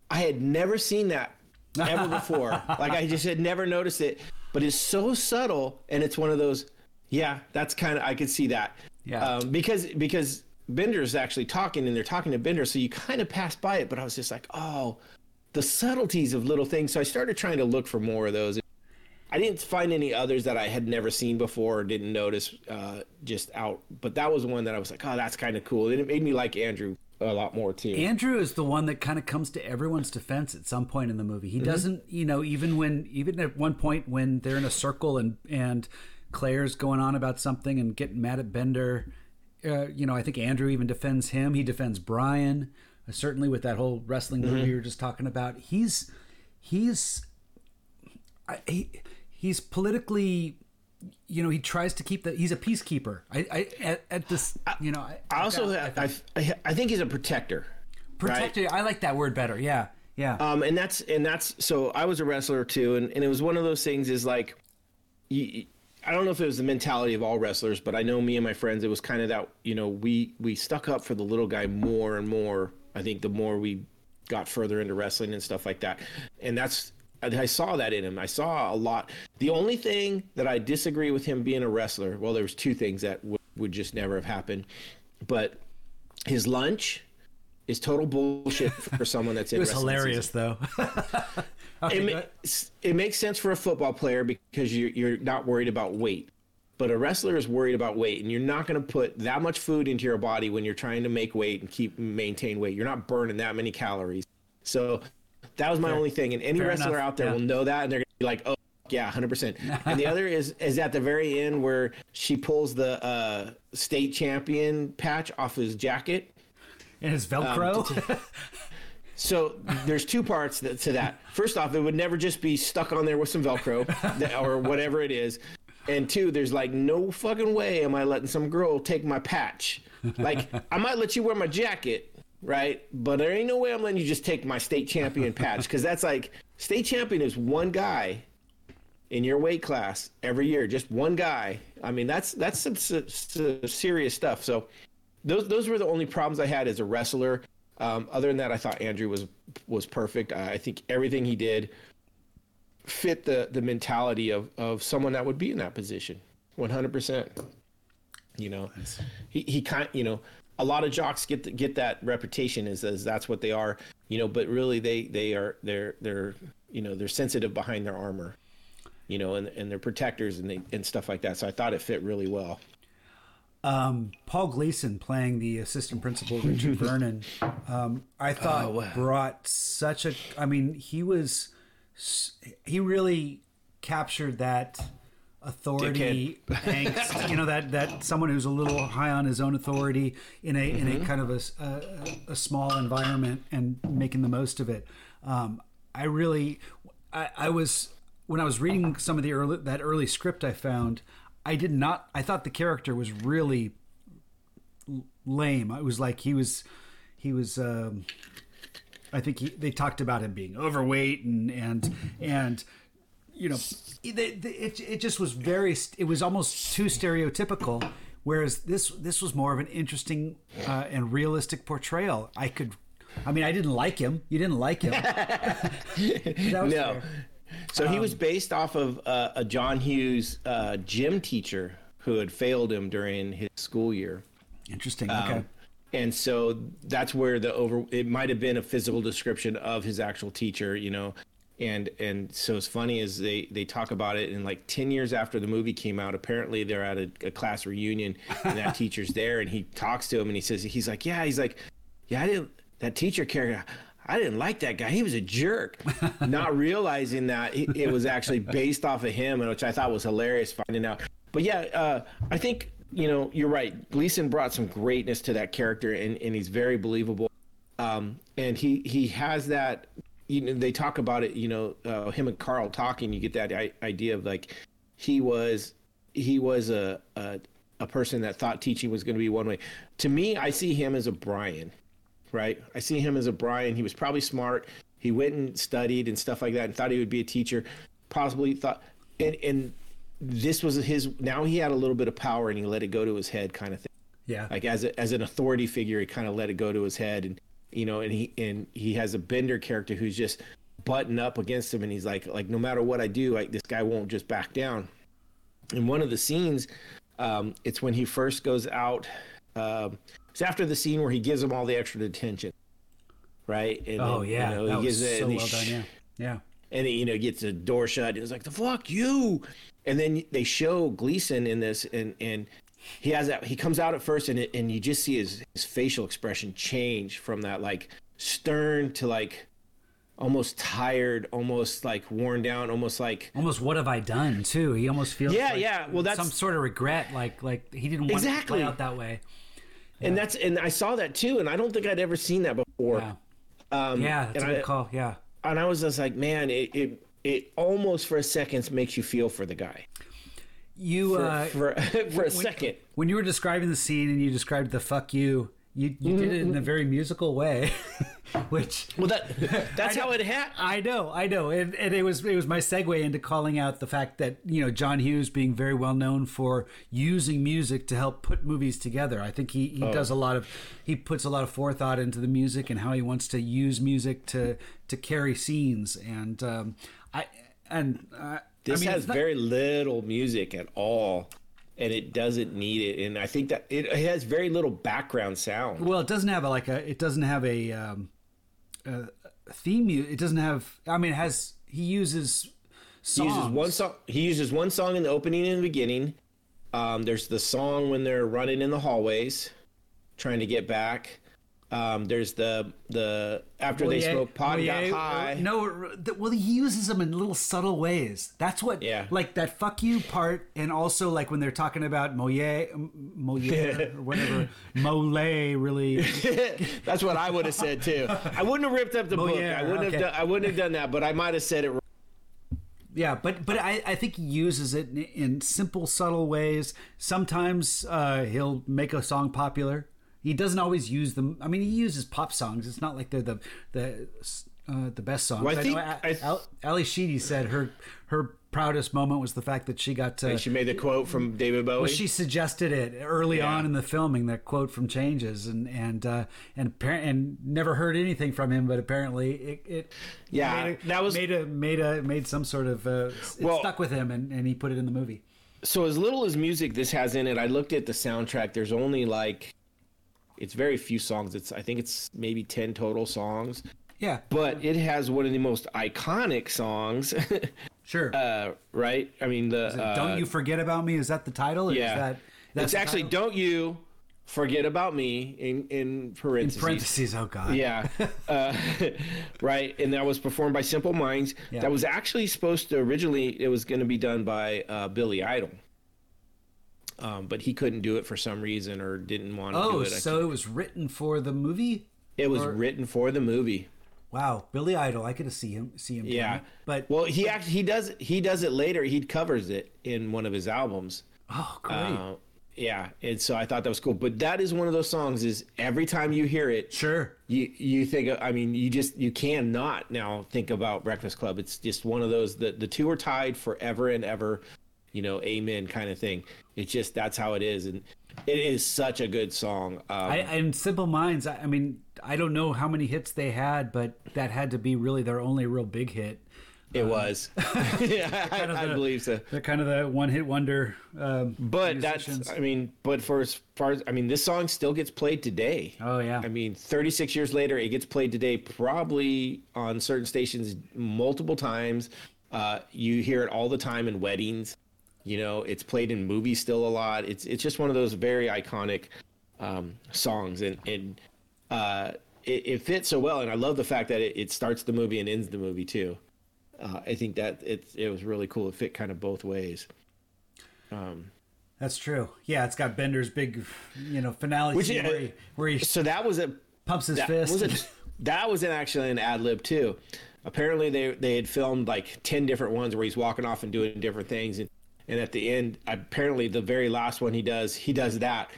I had never seen that ever before. like I just had never noticed it, but it's so subtle, and it's one of those. Yeah, that's kind of I could see that. Yeah. Um, because because Bender's actually talking, and they're talking to Bender, so you kind of pass by it, but I was just like, oh, the subtleties of little things. So I started trying to look for more of those. I didn't find any others that I had never seen before or didn't notice uh, just out, but that was one that I was like, oh, that's kind of cool, and it made me like Andrew a lot more too. Andrew is the one that kind of comes to everyone's defense at some point in the movie. Mm-hmm. He doesn't, you know, even when even at one point when they're in a circle and and Claire's going on about something and getting mad at Bender, uh, you know, I think Andrew even defends him. He defends Brian, uh, certainly with that whole wrestling movie Mm-hmm. we were just talking about. He's he's I, he, he's politically you know he tries to keep the he's a peacekeeper i i at, at this you know i, I also I, I, I, I think he's a protector. protected i like that word better yeah yeah Um, and that's and that's so I was a wrestler too, and, and it was one of those things is like, you, I don't know if it was the mentality of all wrestlers, but I know me and my friends, it was kind of that you know we we stuck up for the little guy more and more. I think the more we got further into wrestling and stuff like that, and that's I saw that in him. I saw a lot. The only thing that I disagree with him being a wrestler, well, there was two things that w- would just never have happened, but his lunch is total bullshit for someone that's in It was hilarious, though. Okay, it, ma- it makes sense for a football player because you're, you're not worried about weight. But a wrestler is worried about weight, and you're not going to put that much food into your body when you're trying to make weight and keep maintain weight. You're not burning that many calories. So that was my only thing. And any Fair wrestler enough, out there yeah. will know that, and they're going to be like, "Oh, yeah, hundred percent." And the other is is at the very end where she pulls the uh, state champion patch off his jacket. and his Velcro. So there's two parts that, to that. First off, it would never just be stuck on there with some Velcro that- or whatever it is. And two, there's like no fucking way am I letting some girl take my patch. Like I might let you wear my jacket, right? But there ain't no way I'm letting you just take my state champion patch because that's like state champion is one guy in your weight class every year, just one guy. I mean, that's that's some, some, some serious stuff. So those those were the only problems I had as a wrestler. Um, other than that, I thought Andrew was was perfect. I, I think everything he did fit the the mentality of of someone that would be in that position, one hundred percent. You know, he he kind you know a lot of jocks get the, get that reputation as as that's what they are. You know, but really they they are they're they're you know they're sensitive behind their armor. You know, and and they're protectors and they and stuff like that. So I thought it fit really well. um, Paul Gleason playing the assistant principal, Richard Vernon, um, I thought Oh, wow. brought such a. I mean, he was. He really captured that authority angst. You know that that someone who's a little high on his own authority in a in Mm-hmm. a kind of a small environment and making the most of it. Um, I really, I, I was when I was reading some of the early that early script I found. I did not. I thought the character was really lame. It was like he was he was. Um, I think he, they talked about him being overweight and and and you know, it, it, it just was very. It was almost too stereotypical. Whereas this this was more of an interesting uh, and realistic portrayal. I could, I mean, I didn't like him. You didn't like him. no. Fair. So he was um, based off of uh, a John Hughes uh, gym teacher who had failed him during his school year. Interesting. Um, okay. And so that's where the over. It might have been a physical description of his actual teacher. You know, and and so it's funny as they they talk about it and like 10 years after the movie came out apparently they're at a, a class reunion and that teacher's there and he talks to him and he says he's like yeah he's like yeah i didn't that teacher character I didn't like that guy. He was a jerk. Not realizing that it was actually based off of him, which I thought was hilarious finding out. But yeah, uh, I think you know you're right. Gleason brought some greatness to that character, and, and he's very believable. Um, and he he has that you know they talk about it you know uh, him and carl talking you get that I- idea of like he was he was a, a a person that thought teaching was going to be one way. To me i see him as a brian right? I see him as a brian. He was probably smart. He went and studied and stuff like that and thought he would be a teacher. Possibly thought and and this was his now he had a little bit of power and he let it go to his head kind of thing. Yeah. Like as a, as an authority figure he kind of let it go to his head and you know, and he and he has a Bender character who's just button up against him, and he's like, like no matter what I do, like this guy won't just back down. In one of the scenes, um, it's when he first goes out. Uh, it's after the scene where he gives him all the extra detention, right? And oh then, yeah, you know, that was it, so well sh- done. Yeah, yeah. And he, you know, gets the door shut. And it's like the fuck you. And then they show Gleason in this, and and he has that he comes out at first and it, and you just see his, his facial expression change from that like stern to like almost tired almost like worn down almost like almost what have i done? too. He almost feels yeah like yeah. Well that's some sort of regret like like he didn't want exactly. to play out that way. Yeah. and that's and i saw that too and i don't think i'd ever seen that before. Yeah. Um, yeah that's a good I, call. Yeah. and i was just like man it, it it almost for a second makes you feel for the guy you for uh, for, for a second when you were describing the scene and you described the "fuck you," you, you mm-hmm. did it in a very musical way, which well that that's how it happened. I know, I know, and, and it was it was my segue into calling out the fact that you know John Hughes being very well known for using music to help put movies together. I think he he oh. does a lot of he puts a lot of forethought into the music and how he wants to use music to to carry scenes and um, I and. Uh, this I mean, has not... very little music at all, and it doesn't need it. And I think that it, it has very little background sound. Well, it doesn't have a, like a. It doesn't have a, um, a theme. It doesn't have. I mean, it has. He uses. Songs. He uses one song. He uses one song in the opening and the beginning. Um, there's the song when they're running in the hallways, trying to get back. Um, there's the the after they yeah, smoke pot well, yeah, got high. No, well he uses them in little subtle ways. That's what, yeah. like that "fuck you" part, and also like when they're talking about Moye, Moye or whatever, Mole. Really, that's what I would have said too. I wouldn't have ripped up the book. I wouldn't okay. have. Done, I wouldn't have done that, but I might have said it. Yeah, but but I, I think he uses it in, in simple, subtle ways. Sometimes uh, he'll make a song popular he doesn't always use them. I mean, he uses pop songs. It's not like they're the the uh, the best songs. Well, I think I know, I, Ally Sheedy said her her proudest moment was the fact that she got to. And she made the quote from David Bowie. Well, she suggested it early yeah. on in the filming. That quote from Changes, and and uh, and and never heard anything from him, but apparently it, it yeah made a, that was made a made a made some sort of uh, it well, stuck with him, and, and he put it in the movie. So as little as music this has in it, I looked at the soundtrack. There's only like it's very few songs. It's I think it's maybe ten total songs. Yeah, but it has one of the most iconic songs. sure. Uh, right. I mean the uh, "Don't You Forget About Me" is that the title? yeah. That, it's actually title? "Don't You Forget About Me" in in parentheses. In parentheses. Oh God. Yeah. uh, right, and that was performed by Simple Minds. Yeah. That was actually supposed to originally. It was going to be done by uh, Billy Idol um, but he couldn't do it for some reason or didn't want to oh, do it. so it was written for the movie. It was or... written for the movie. Wow, Billy Idol. I could see him. See him. Yeah, but well, he actually he does he does it later. He covers it in one of his albums. Oh, great. Uh, yeah, and so I thought that was cool. But that is one of those songs. Is every time you hear it, Sure. you you think. I mean, you just you cannot now think about Breakfast Club. It's just one of those. The the two are tied forever and ever. You know, amen kind of thing. It's just that's how it is, and it is such a good song. Um, I, and Simple Minds, I, I mean, I don't know how many hits they had, but that had to be really their only real big hit. it was. yeah, I, I the- believe so. They're kind of the one hit wonder. Um, But musicians. that's, I mean, but for as far as, I mean, this song still gets played today. Oh, yeah. I mean, 36 years later, it gets played today, probably on certain stations multiple times. Uh, you hear it all the time in weddings. You know, it's played in movies still a lot. It's it's just one of those very iconic um, songs, and and uh, it, it fits so well. And I love the fact that it, it starts the movie and ends the movie too. Uh, I think that it it was really cool. It fit kind of both ways. That's true. Yeah, it's got Bender's big, you know, finale Which scene where, he, where he So that was a pumps his that fist. was a, that was an actually an ad lib too. Apparently they they had filmed like ten different ones where he's walking off and doing different things, and and at the end, apparently the very last one he does, he does that,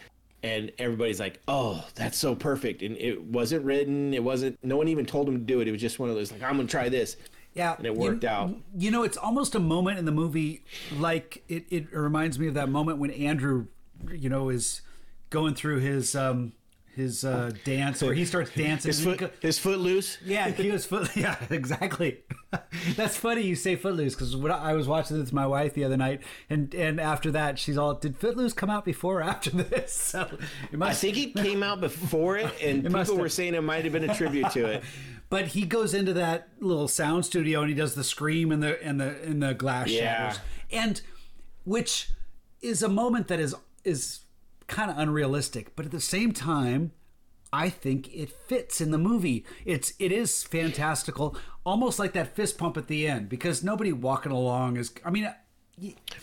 and everybody's like, oh, that's so perfect, and it wasn't written, it wasn't, no one even told him to do it. It was just one of those like, I'm gonna try this. yeah, and it you- worked out. You know, it's almost a moment in the movie, like it, it reminds me of that moment when Andrew, you know, is going through his um his uh dance where he starts dancing. His foot, go- his foot loose. Yeah, he was foot. Yeah, exactly. That's funny you say Footloose because when I was watching this with my wife the other night, and and after that she's all, "Did Footloose come out before or after this?" So it I think it came out before it, and must people were saying it might have been a tribute to it. But he goes into that little sound studio and he does the scream and the and the and the glass Yeah. shatters, and which is a moment that is is kind of unrealistic, but at the same time. I think it fits in the movie. It's it is fantastical, almost like that fist pump at the end, because nobody walking along is. I mean, uh,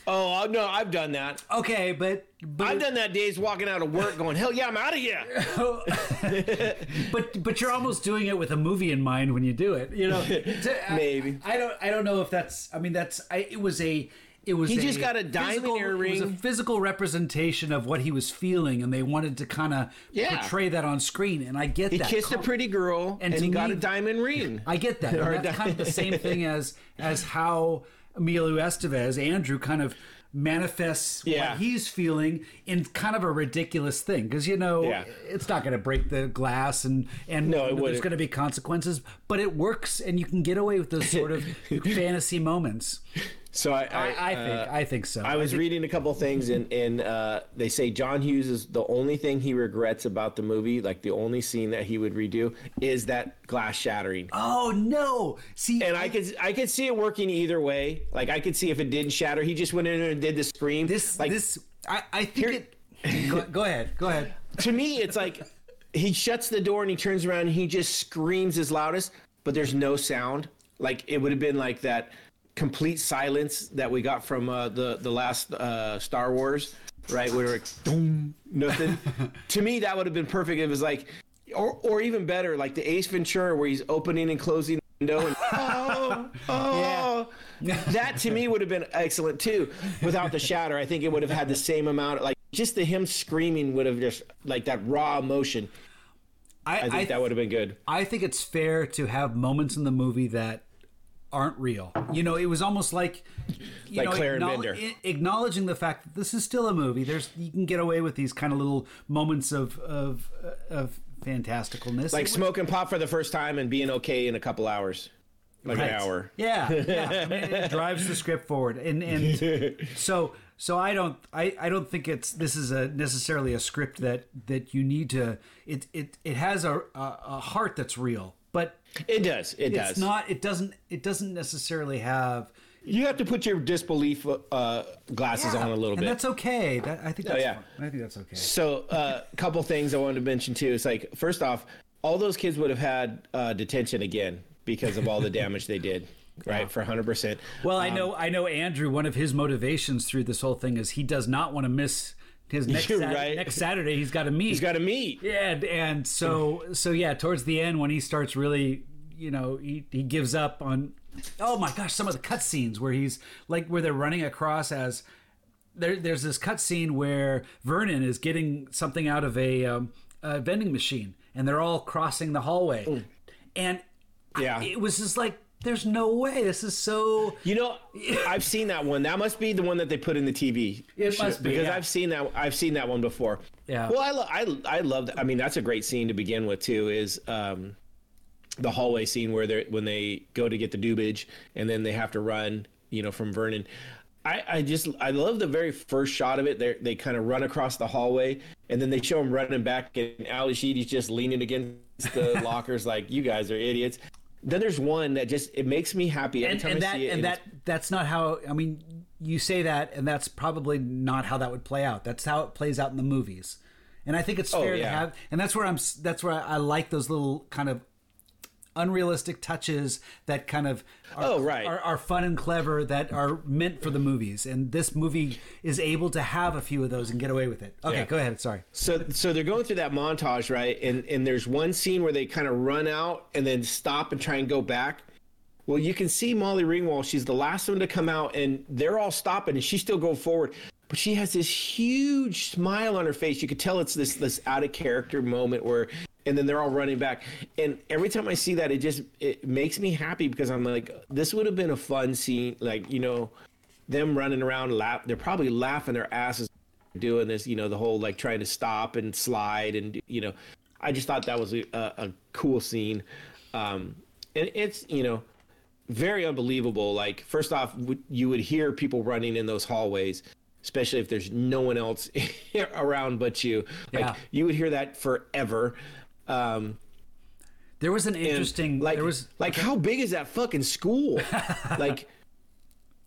Oh uh, no, I've done that. okay, but but I've done that days walking out of work going, hell yeah, I'm out of here. but but you're almost doing it with a movie in mind when you do it. You know, To- I- Maybe. I, don't. I don't know if that's. I mean, that's. I, it was a. It was. He just got a diamond physical- It was a physical representation of what he was feeling, and they wanted to kind of Yeah. portray that on screen. And I get He that. He kissed a pretty girl And and, he got a diamond ring. I get that. That's di- kind of the same thing as as how Emilio Estevez, Andrew, kind of manifests Yeah. what he's feeling in kind of a ridiculous thing because you know Yeah. it's not going to break the glass and and No, there's going to be consequences, but it works and you can get away with those sort of fantasy moments. So I, I, I think uh, I think so. I was reading a couple things, and and uh, they say John Hughes is the only thing he regrets about the movie, like the only scene that he would redo, is that glass shattering. oh no! See, And I could I could see it working either way. Like I could see if it didn't shatter, he just went in there and did the scream. this like this I, I think Here- it. Go, go ahead. Go ahead. to me, it's like he shuts the door and he turns around and he just screams his loudest, but there's no sound. Like it would have been like that complete silence that we got from uh, the the last uh, Star Wars, right? Where like boom, nothing. to me, that would have been perfect. It was like, or or even better, like the Ace Ventura where he's opening and closing the window and oh oh. that to me would have been excellent too. Without the shatter, I think it would have had the same amount. Like just the him screaming would have just like that raw emotion. I think that would have been good. I think it's fair to have moments in the movie that aren't real. You know, it was almost like you Like know, Claire and Bender. acknowledging the fact that this is still a movie. There's you can get away with these kind of little moments of of uh, of fantasticalness. Like smoking pot for the first time and being okay in a couple hours, like Right. an hour. Yeah, yeah. I mean, it drives the script forward, and and so so I don't I, I don't think it's this is a necessarily a script that that you need to it it it has a a, a heart that's real, but It does. It it's does. not it doesn't it doesn't necessarily have You have to put your disbelief uh, glasses on a little bit. and that's okay. That I think that's oh, yeah. fine. I think that's okay. So, a uh, couple things I wanted to mention too. Is like, first off, all those kids would have had uh, detention again because of all the damage they did, right? For 100%. Well, I know I know Andrew. One of his motivations through this whole thing is he does not want to miss his next You're Sat- right. next Saturday. He's got to meet. He's got to meet. Yeah, and, so so yeah, towards the end when he starts really, you know, he, he gives up on. Oh my gosh, some of the cutscenes where he's like where they're running across as there, there's this cut scene where Vernon is getting something out of a, um, a vending machine, and they're all crossing the hallway, and Yeah. I- it was just like, there's no way. This is so. You know, I've seen that one. That must be the one that they put in the TV. It show, must be, because yeah. I've seen that. I've seen that one before. Yeah. Well, I lo- I I love. I mean, that's a great scene to begin with too. Is um, the hallway scene where they when they go to get the dubage and then they have to run. You know, from Vernon. I, I just I love the very first shot of it. They they kind of run across the hallway and then they show him running back and Ally Sheedy's just leaning against the lockers like you guys are idiots. Then there's one that just it makes me happy every And, time and I that see it. and that that's not how. I mean, you say that, and that's probably not how that would play out. That's how it plays out in the movies. And I think it's oh, fair to yeah. have. And that's where I'm. That's where I, I like those little kind of unrealistic touches that kind of are, Oh, right. are, are fun and clever that are meant for the movies and this movie is able to have a few of those and get away with it okay Yeah. go ahead sorry So so they're going through that montage, right? And and there's one scene where they kind of run out and then stop and try and go back. Well, you can see Molly Ringwald. She's the last one to come out, and they're all stopping, and she's still going forward. But she has this huge smile on her face. You could tell it's this this out of character moment where, and then they're all running back. And every time I see that, it just it makes me happy because I'm like, this would have been a fun scene. Like you know, them running around, laugh. They're probably laughing their asses doing this, you know, the whole like trying to stop and slide and you know, I just thought that was a, a, cool scene, um, and it's you know, very unbelievable. Like first off, you would hear people running in those hallways, especially if there's no one else around but you. Like Yeah. you would hear that forever. Um, there was an interesting like there was like how big is that fucking school? like,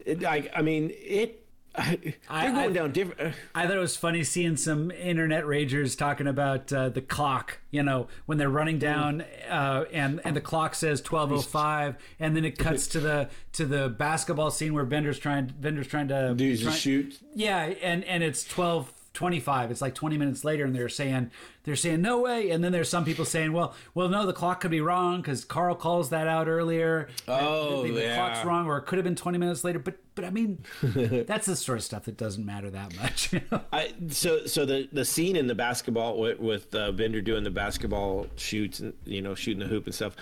it, I I mean it. They're I- going I- down different. I thought it was funny seeing some internet ragers talking about uh, the clock. You know, when they're running down uh, and and the clock says twelve oh five, and then it cuts to the to the basketball scene where Bender's trying Bender's trying to Dudes try- shoot. Yeah, and and it's twelve twenty five. It's like twenty minutes later, and they're saying they're saying no way, and then there's some people saying, well, well, no, the clock could be wrong because Carl calls that out earlier. Oh, the, the yeah. clock's wrong, or it could have been twenty minutes later. But but I mean, that's the sort of stuff that doesn't matter that much. You know? I so so the the scene in the basketball with, with uh, Bender doing the basketball shoots and you know shooting the hoop and stuff.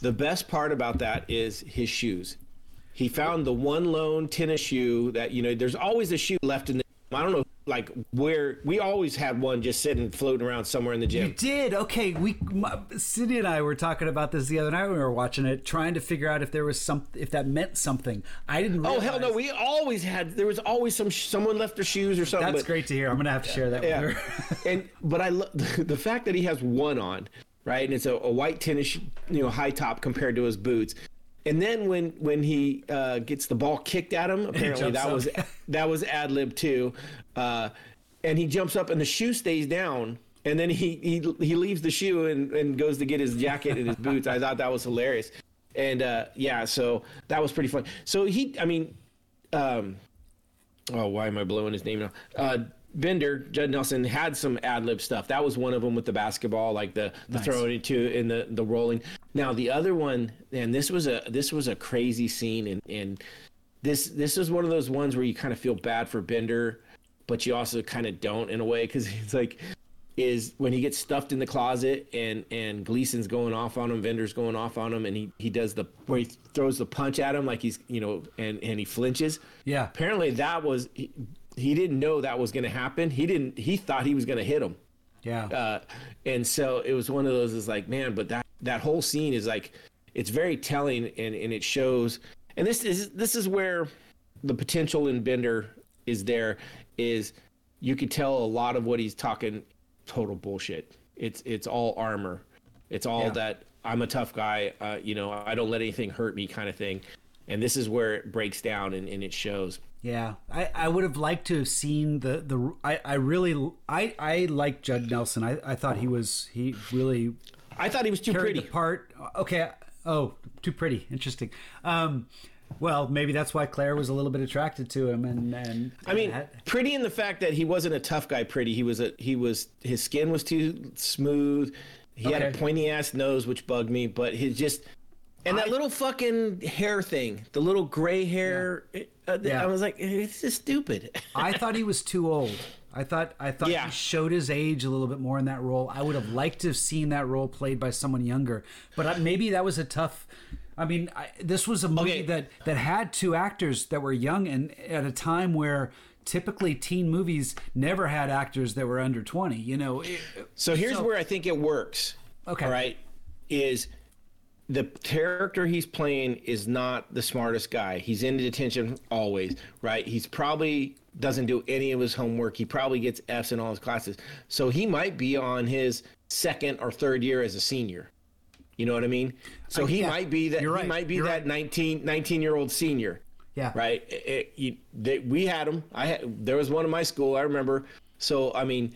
The best part about that is his shoes. He found the one lone tennis shoe that you know. There's always a shoe left in the. I don't know, like where we always had one just sitting floating around somewhere in the gym. You did okay. We my, Cindy and I were talking about this the other night when we were watching it, trying to figure out if there was some if that meant something. I didn't. Oh hell no! We always had. There was always some someone left their shoes or something. That's but- great to hear. I'm gonna have to share that with Yeah, her. and but I love the fact that he has one on, right? And it's a, a white tennis, you know, high top compared to his boots. And then when when he uh, gets the ball kicked at him, apparently that up. was that was ad lib too, uh, and he jumps up and the shoe stays down. And then he he, he leaves the shoe and, and goes to get his jacket and his boots. I thought that was hilarious, and uh, yeah, so that was pretty fun. So he, I mean, um, oh, why am I blowing his name now? Uh, Bender, Judd Nelson had some ad lib stuff. That was one of them with the basketball, like the the throwing into and the the rolling. Now the other one, and this was a this was a crazy scene, and and this this is one of those ones where you kind of feel bad for Bender, but you also kind of don't in a way because it's like is when he gets stuffed in the closet and and Gleason's going off on him, Bender's going off on him, and he he does the where he throws the punch at him like he's you know and and he flinches. Yeah. Apparently that was he, he didn't know that was going to happen. He didn't he thought he was going to hit him. Yeah. Uh, and so it was one of those is like man, but that that whole scene is like it's very telling and and it shows. And this is this is where the potential in Bender is there is you could tell a lot of what he's talking total bullshit. It's it's all armor. It's all Yeah. that I'm a tough guy. Uh, you know, I don't let anything hurt me kind of thing. And this is where it breaks down and, and it shows. Yeah, I, I would have liked to have seen the the I, I really I I like Judd Nelson. I, I thought he was he really I thought he was too pretty. the part. Okay, oh, too pretty. Interesting. Um, well, maybe that's why Claire was a little bit attracted to him, and and I mean, that- pretty in the fact that he wasn't a tough guy. Pretty, he was a he was his skin was too smooth. He had a pointy ass nose, which bugged me. But he just And that little fucking hair thing, the little gray hair, uh, Yeah. I was like, it's just stupid. I thought he was too old. I thought I thought Yeah. he showed his age a little bit more in that role. I would have liked to have seen that role played by someone younger, but maybe that was a tough. I mean, I, this was a movie Okay. that that had two actors that were young, and at a time where typically teen movies never had actors that were under twenty. You know, it- So here's So- where I think it works. Okay. All right. Is the character he's playing is not the smartest guy. He's in detention always, right? He's probably doesn't do any of his homework. He probably gets F's in all his classes. So he might be on his second or third year as a senior. You know what I mean? So he yeah, might be that you're right, he might be that right. 19 19 year old senior. Yeah. Right. It, it- you, they, we had him. I had. There was one in my school. I remember. So I mean,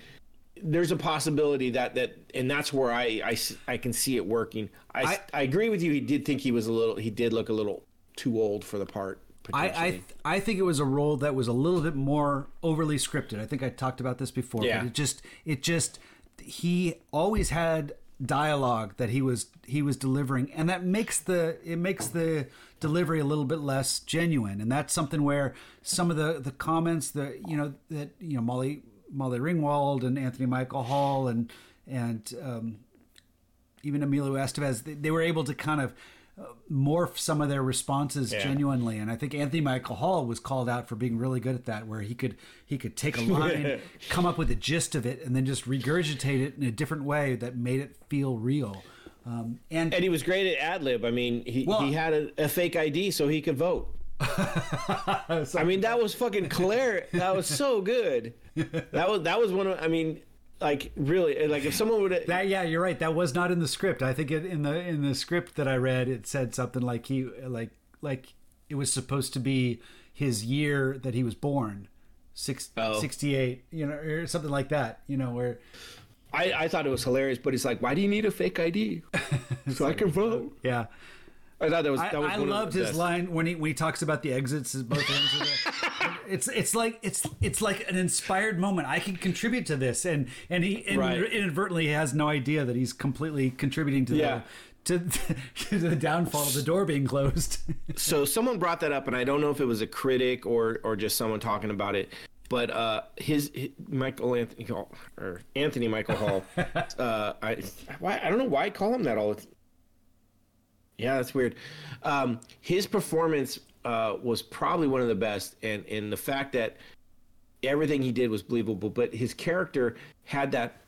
there's a possibility that that, and that's where I, I I can see it working. I, I- I agree with you. He did think he was a little. He did look a little too old for the part. I I, potentially. I think it was a role that was a little bit more overly scripted. I think I talked about this before. Yeah. But it just it just he always had dialogue that he was he was delivering and that makes the it makes the delivery a little bit less genuine and that's something where some of the the comments that you know that you know Molly Molly Ringwald and Anthony Michael Hall and and um, even Emilio Estevez, they, they were able to kind of uh, morph some of their responses Yeah. genuinely. And I think Anthony Michael Hall was called out for being really good at that, where he could he could take a line, come up with the gist of it, and then just regurgitate it in a different way that made it feel real. Um, and and he was great at ad lib. I mean, he Well- he had a, a fake ID so he could vote. I mean, that was fucking clear. That was so good. That was that was one of. I mean, like really, eh, like if someone would. that yeah, you're right. That was not in the script. I think it, in the in the script that I read, it said something like he like like it was supposed to be his year that he was born. Six, Oh. 68, you know, or something like that, you know, where I, I thought it was hilarious, but he's like, "Why do you need a fake ID so I can vote?" yeah. I thought that was I, that was I one loved his best. line when he when he talks about the exits at both ends of the. It's it's like it's it's like an inspired moment. I can contribute to this, and and he and Right. inadvertently has no idea that he's completely contributing to Yeah. the to, to the downfall of the door being closed. So someone brought that up, and I don't know if it was a critic or or just someone talking about it. But uh, his, his Michael Anthony or Anthony Michael Hall, uh, I why I don't know why I call him that all. Yeah, that's weird. Um, his performance uh, was probably one of the best, and and the fact that everything he did was believable, but his character had that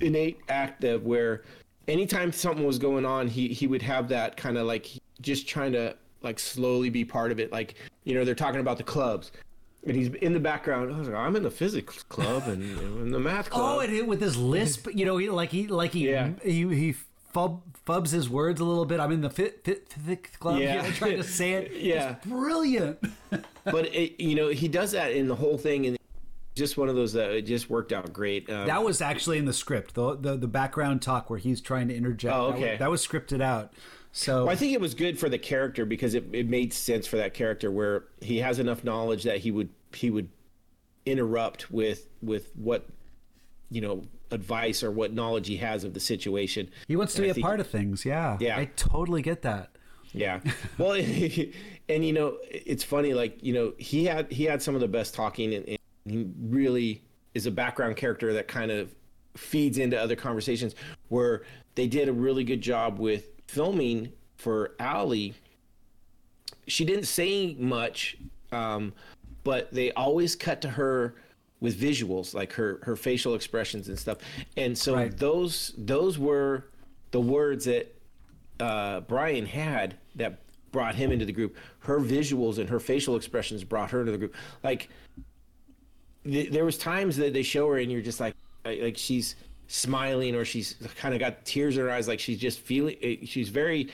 innate act of where anytime something was going on, he he would have that kind of like just trying to like slowly be part of it. Like you know, they're talking about the clubs. And he's in the background. I was like, I'm in the physics club and in the math club. oh, and it, with his lisp, you know, he, like he like he Yeah. he, he fub, fubs his words a little bit. I'm in the fit, fit, fit club, Yeah. know, trying to say it. Yeah. it's brilliant. but it, you know, he does that in the whole thing, and just one of those that it just worked out great. Um, That was actually in the script, the the, the background talk where he's trying to interject. Oh, That was- okay. that was, scripted out. So Well, I think it was good for the character because it, it made sense for that character where he has enough knowledge that he would he would interrupt with with what you know advice or what knowledge he has of the situation. he wants to And be I a part of things. Yeah, Yeah. I totally get that. Yeah. Well, and you know, it's funny. Like you know, he had he had some of the best talking, and, and he really is a background character that kind of feeds into other conversations. Where they did a really good job with filming for Ally. She didn't say much, um, but they always cut to her with visuals, like her her facial expressions and stuff. And so Right. those those were the words that uh, Brian had that brought him into the group. Her visuals and her facial expressions brought her into the group. Like th- there was times that they show her and you're just like, like she's smiling or she's kind of got tears in her eyes, like she's just feeling. eh, She's very.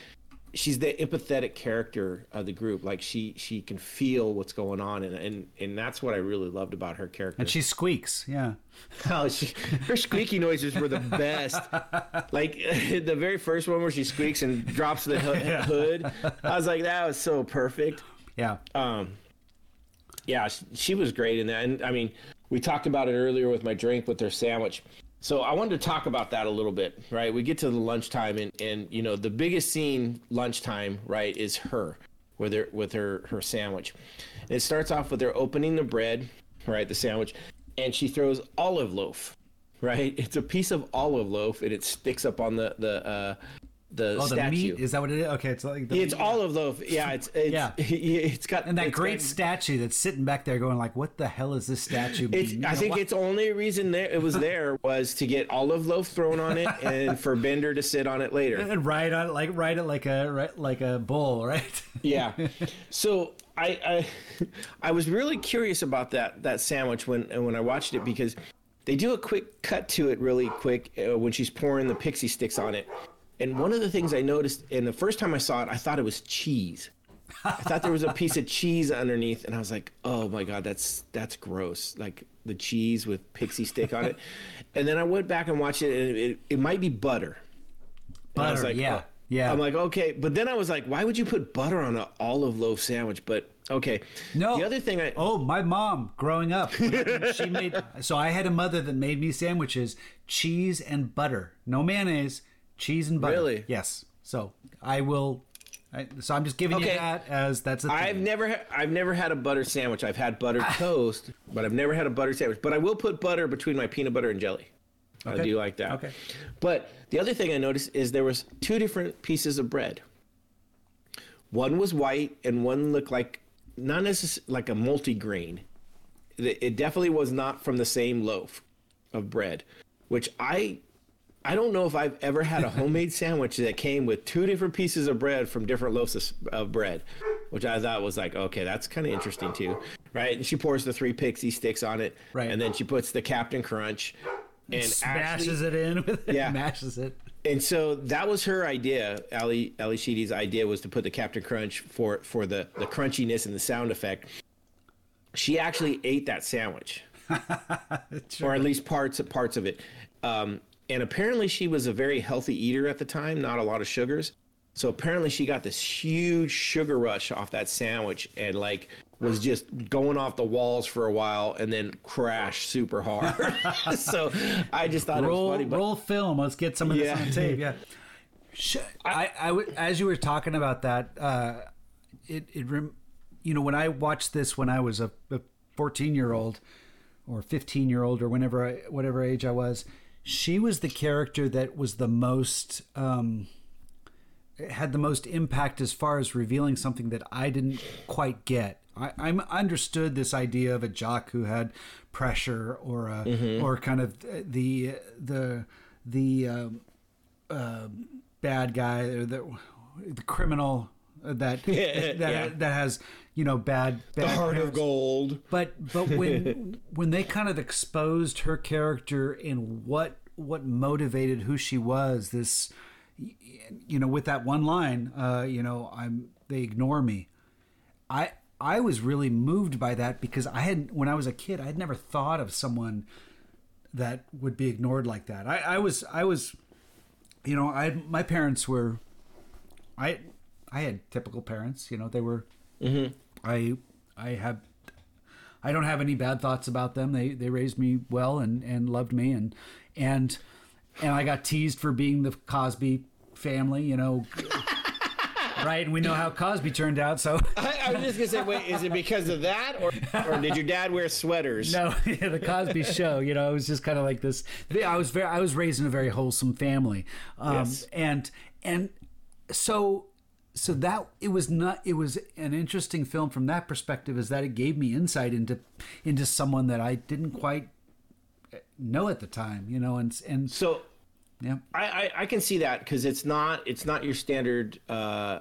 She's the empathetic character of the group. Like she she can feel what's going on, and and and that's what I really loved about her character. And she squeaks. Yeah, Oh, she, her squeaky noises were the best. Like the very first one where she squeaks and drops the ho- hood. I was like, that was so perfect. yeah. Um, yeah, she, she was great in that. And I mean, we talked about it earlier with my drink with their sandwich. So I wanted to talk about that a little bit, right? We get to the lunchtime, and and you know the biggest scene lunchtime, right, is her with her with her her sandwich. And it starts off with her opening the bread, right, the sandwich, and she throws olive loaf, right? It's a piece of olive loaf, and it sticks up on the the uh, the Oh, the statue. meat is that what it is? Okay, it's like the it's meat. olive loaf. Yeah, it's, it's Yeah. It's got and that great got- statue that's sitting back there, going like, "What the hell is this statue?" I think what- its only reason there it was there was to get olive loaf thrown on it and for Bender to sit on it later. and ride on it like ride it like a right, like a bull, right? Yeah. So I, I I was really curious about that that sandwich when when I watched it because they do a quick cut to it really quick uh, when she's pouring the Pixy Stix on it. And one of the things I noticed, and the first time I saw it, I thought it was cheese. I thought there was a piece of cheese underneath, and I was like, "Oh my god, that's that's gross!" Like the cheese with pixie stick on it. And then I went back and watched it, and it, it might be butter. And I was Butter, like, yeah, oh. yeah. I'm like, okay, but then I was like, why would you put butter on an olive loaf sandwich? But okay, No. The other thing I Oh, my mom growing up, she made. So I had a mother that made me sandwiches, cheese and butter, no mayonnaise, cheese and butter. Really? Yes. So I will. I, so I'm just giving you that as that's a thing. I've never ha- I've never had a butter sandwich. I've had butter ah. toast, but I've never had a butter sandwich. But I will put butter between my peanut butter and jelly. I Okay. do like that. Okay. But the other thing I noticed is there was two different pieces of bread. One was white and one looked like not necessarily like a multi-grain. It definitely was not from the same loaf of bread, which I I don't know if I've ever had a homemade sandwich that came with two different pieces of bread from different loaves of, of bread, which I thought was like, okay, that's kind of interesting too, right? And she pours the three Pixy Stix on it, Right. And then she puts the Cap'n Crunch, and smashes actually, it in with it. Yeah. Mashes it. and so that was her idea. Ally Ally Sheedy's idea was to put the Cap'n Crunch for for the the crunchiness and the sound effect. She actually ate that sandwich, or at least parts parts of it. Um, and apparently, she was a very healthy eater at the time, not a lot of sugars. So apparently, she got this huge sugar rush off that sandwich, and like was just going off the walls for a while, and then crashed super hard. so I just thought it was roll funny. But roll film. Let's get some of this Yeah. on tape. Yeah. I, I w- as you were talking about that, uh, it it rem- you know when I watched this when I was a, a 14 year old or 15 year old or whenever I, whatever age I was, she was the character that was the most um, had the most impact as far as revealing something that I didn't quite get. I, I understood this idea of a jock who had pressure or a, or kind of the the the um, uh, bad guy or the the criminal that that Yeah. that has you know bad bad the heart of gold. But but when when they kind of exposed her character and what what motivated who she was, this you know, with that one line, uh, you know, I'm they ignore me. I I was really moved by that because I had when I was a kid, I had never thought of someone that would be ignored like that. I, I was I was you know, I my parents were I I had typical parents, you know, they were I I have I don't have any bad thoughts about them. They they raised me well and and loved me and and and I got teased for being the Cosby family, you know. right, and we know how Cosby turned out. So I, I was just gonna say, wait, is it because of that, or or did your dad wear sweaters? no, yeah, the Cosby Show. You know, it was just kind of like this. I was very, I was raised in a very wholesome family, um, Yes. and and so so that it was not. It was an interesting film from that perspective, is that it gave me insight into into someone that I didn't quite know at the time. You know, and and So yeah, I, I, I can see that because it's not it's not your standard uh,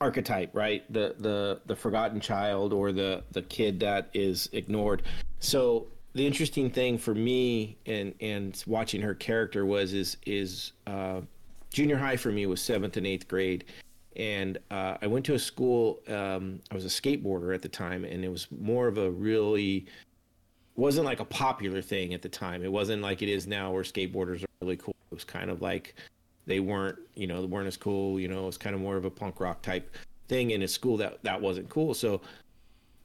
archetype, right? The the the forgotten child or the the kid that is ignored. So the interesting thing for me and and watching her character was is is uh, junior high for me was seventh and eighth grade. And uh, I went to a school. Um, I was a skateboarder at the time, and it was more of a really wasn't like a popular thing at the time. It wasn't like it is now where skateboarders are really cool. It was kind of like they weren't, you know, they weren't as cool, you know, it was kind of more of a punk rock type thing in a school that that wasn't cool. So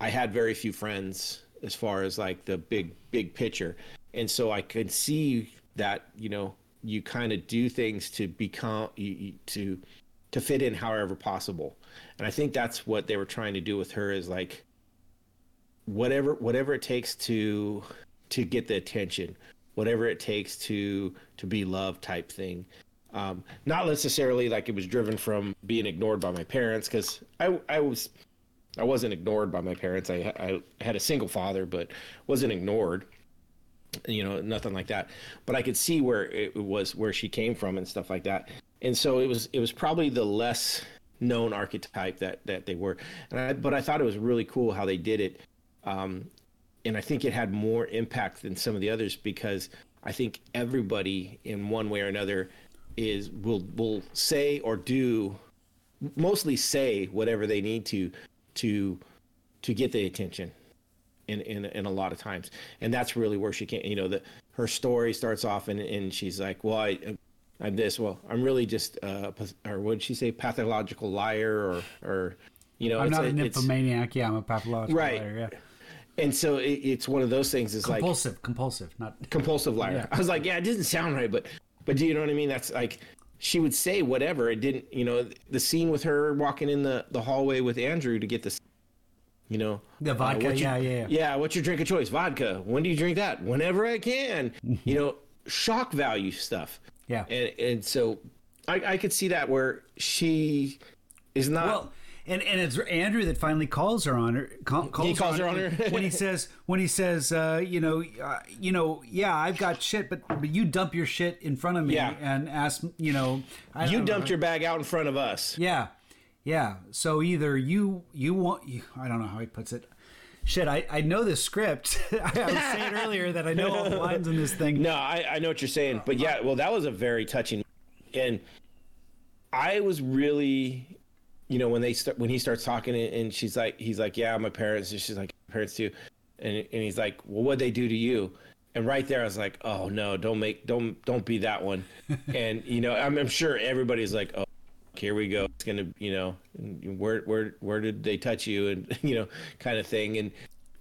I had very few friends as far as like the big big picture. And so I could see that you know you kind of do things to become you, you, to to fit in however possible and i think that's what they were trying to do with her is like whatever whatever it takes to to get the attention whatever it takes to to be loved type thing um, not necessarily like it was driven from being ignored by my parents because I, I was I wasn't ignored by my parents. I, I had a single father, but wasn't ignored. You know, nothing like that. But I could see where it was where she came from and stuff like that. And so it was it was probably the less known archetype that that they were. And I, but I thought it was really cool how they did it. Um, and I think it had more impact than some of the others because I think everybody in one way or another is will will say or do mostly say whatever they need to to to get the attention in in, in a lot of times and that's really where she can you know that her story starts off and, and she's like well I, i'm this well i'm really just uh or what did she say pathological liar or or you know I'm not a- a nymphomaniac. Yeah, I'm a pathological Right. liar. Yeah. and so it, it's one of those things is like Compulsive, compulsive, not. compulsive liar. Yeah. I was like, yeah, it doesn't sound right, but but do you know what I mean? That's like she would say whatever. It didn't, you know, the scene with her walking in the the hallway with Andrew to get this, you know, The vodka, what's your- yeah, yeah. yeah. What's your drink of choice? Vodka. When do you drink that? Whenever I can. you know, shock value stuff. Yeah. And and so I I could see that where she is not. Well, and and it's Andrew that finally calls her on her. Call, calls calls her on her. when he says when he says uh, you know uh, you know yeah I've got shit but but you dump your shit in front of me Yeah. and ask you know I you don't know. dumped your bag out in front of us. yeah yeah so either you you want you, I don't know how he puts it. Shit, I, I know this script. I was saying earlier that I know all the lines in this thing. No, I, I know what you're saying, but yeah, well, that was a very touching, and I was really, you know, when they start when he starts talking and- she's like, he's like, yeah, my parents, and she's like, parents too, and and he's like, well, what would they do to you? And right there, I was like, oh no, don't make, don't, don't be that one. and you know, I'm, I'm sure everybody's like, oh, here we go. It's gonna, you know, where, where, where did they touch you, and you know, kind of thing, and.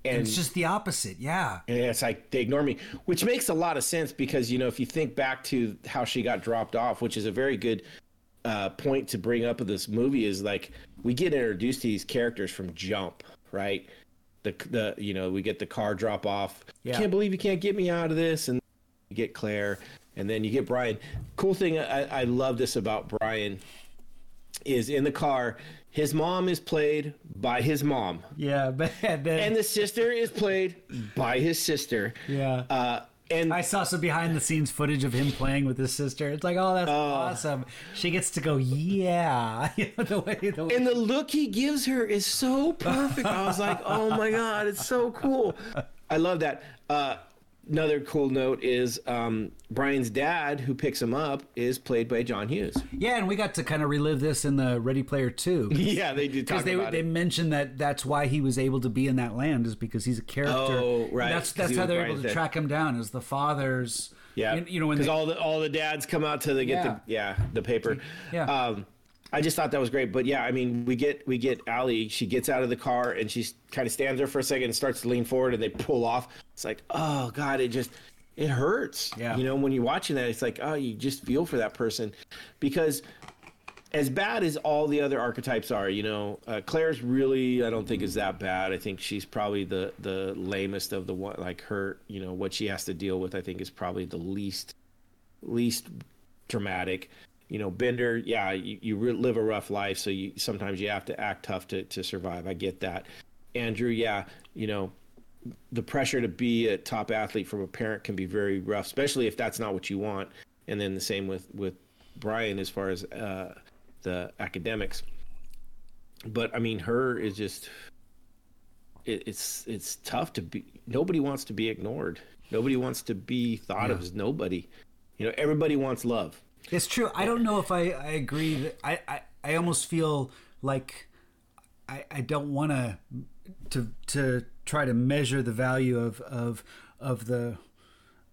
And It's just the opposite. Yeah. and it's like they ignore me, which makes a lot of sense because you know if you think back to how she got dropped off, which is a very good uh, point to bring up of this movie, is like we get introduced to these characters from jump, right? The the you know we get the car drop off. Yeah. Can't believe you can't get me out of this, and you get Claire, and then you get Brian. Cool thing I, I love this about Brian is in the car. His mom is played by his mom Yeah. But then, and the sister is played by his sister. yeah. Uh, and I saw some behind the scenes footage of him playing with his sister. It's like, oh, that's awesome. She gets to go, yeah. The way, the way. and the look he gives her is so perfect. I was like, oh my god, it's so cool. I love that. Uh, another cool note is um, Brian's dad, who picks him up, is played by John Hughes. yeah, and we got to kind of relive this in the Ready Player 2. Yeah, they did talk Because they, they mentioned that that's why he was able to be in that land is because he's a character. Oh, right, That's 'cause that's he how they're Brian's able to dad. track him down. Is the father's. Yeah, you, you know because all the all the dads come out to the, get Yeah. the yeah the paper. Yeah. Um, I just thought that was great, but yeah, I mean, we get we get Ally. She gets out of the car and she kind of stands there for a second and starts to lean forward, and they pull off. It's like, oh god, it just it hurts. Yeah. You know, when you're watching that, it's like, oh, you just feel for that person, because as bad as all the other archetypes are, you know, uh, Claire's really I don't think is that bad. I think she's probably the the lamest of the one. Like her, you know, what she has to deal with, I think is probably the least least dramatic. You know, Bender, yeah, you, you re- live a rough life, so you sometimes you have to act tough to to survive. I get that. Andrew, yeah, you know, the pressure to be a top athlete from a parent can be very rough, especially if that's not what you want. And then the same with with Brian as far as uh, the academics. But I mean, her is just it, it's it's tough to be. Nobody wants to be ignored. Nobody wants to be thought of as nobody. You know, everybody wants love. It's true. I don't know if I, I agree. That I, I, I almost feel like I, I don't want to to to try to measure the value of of of the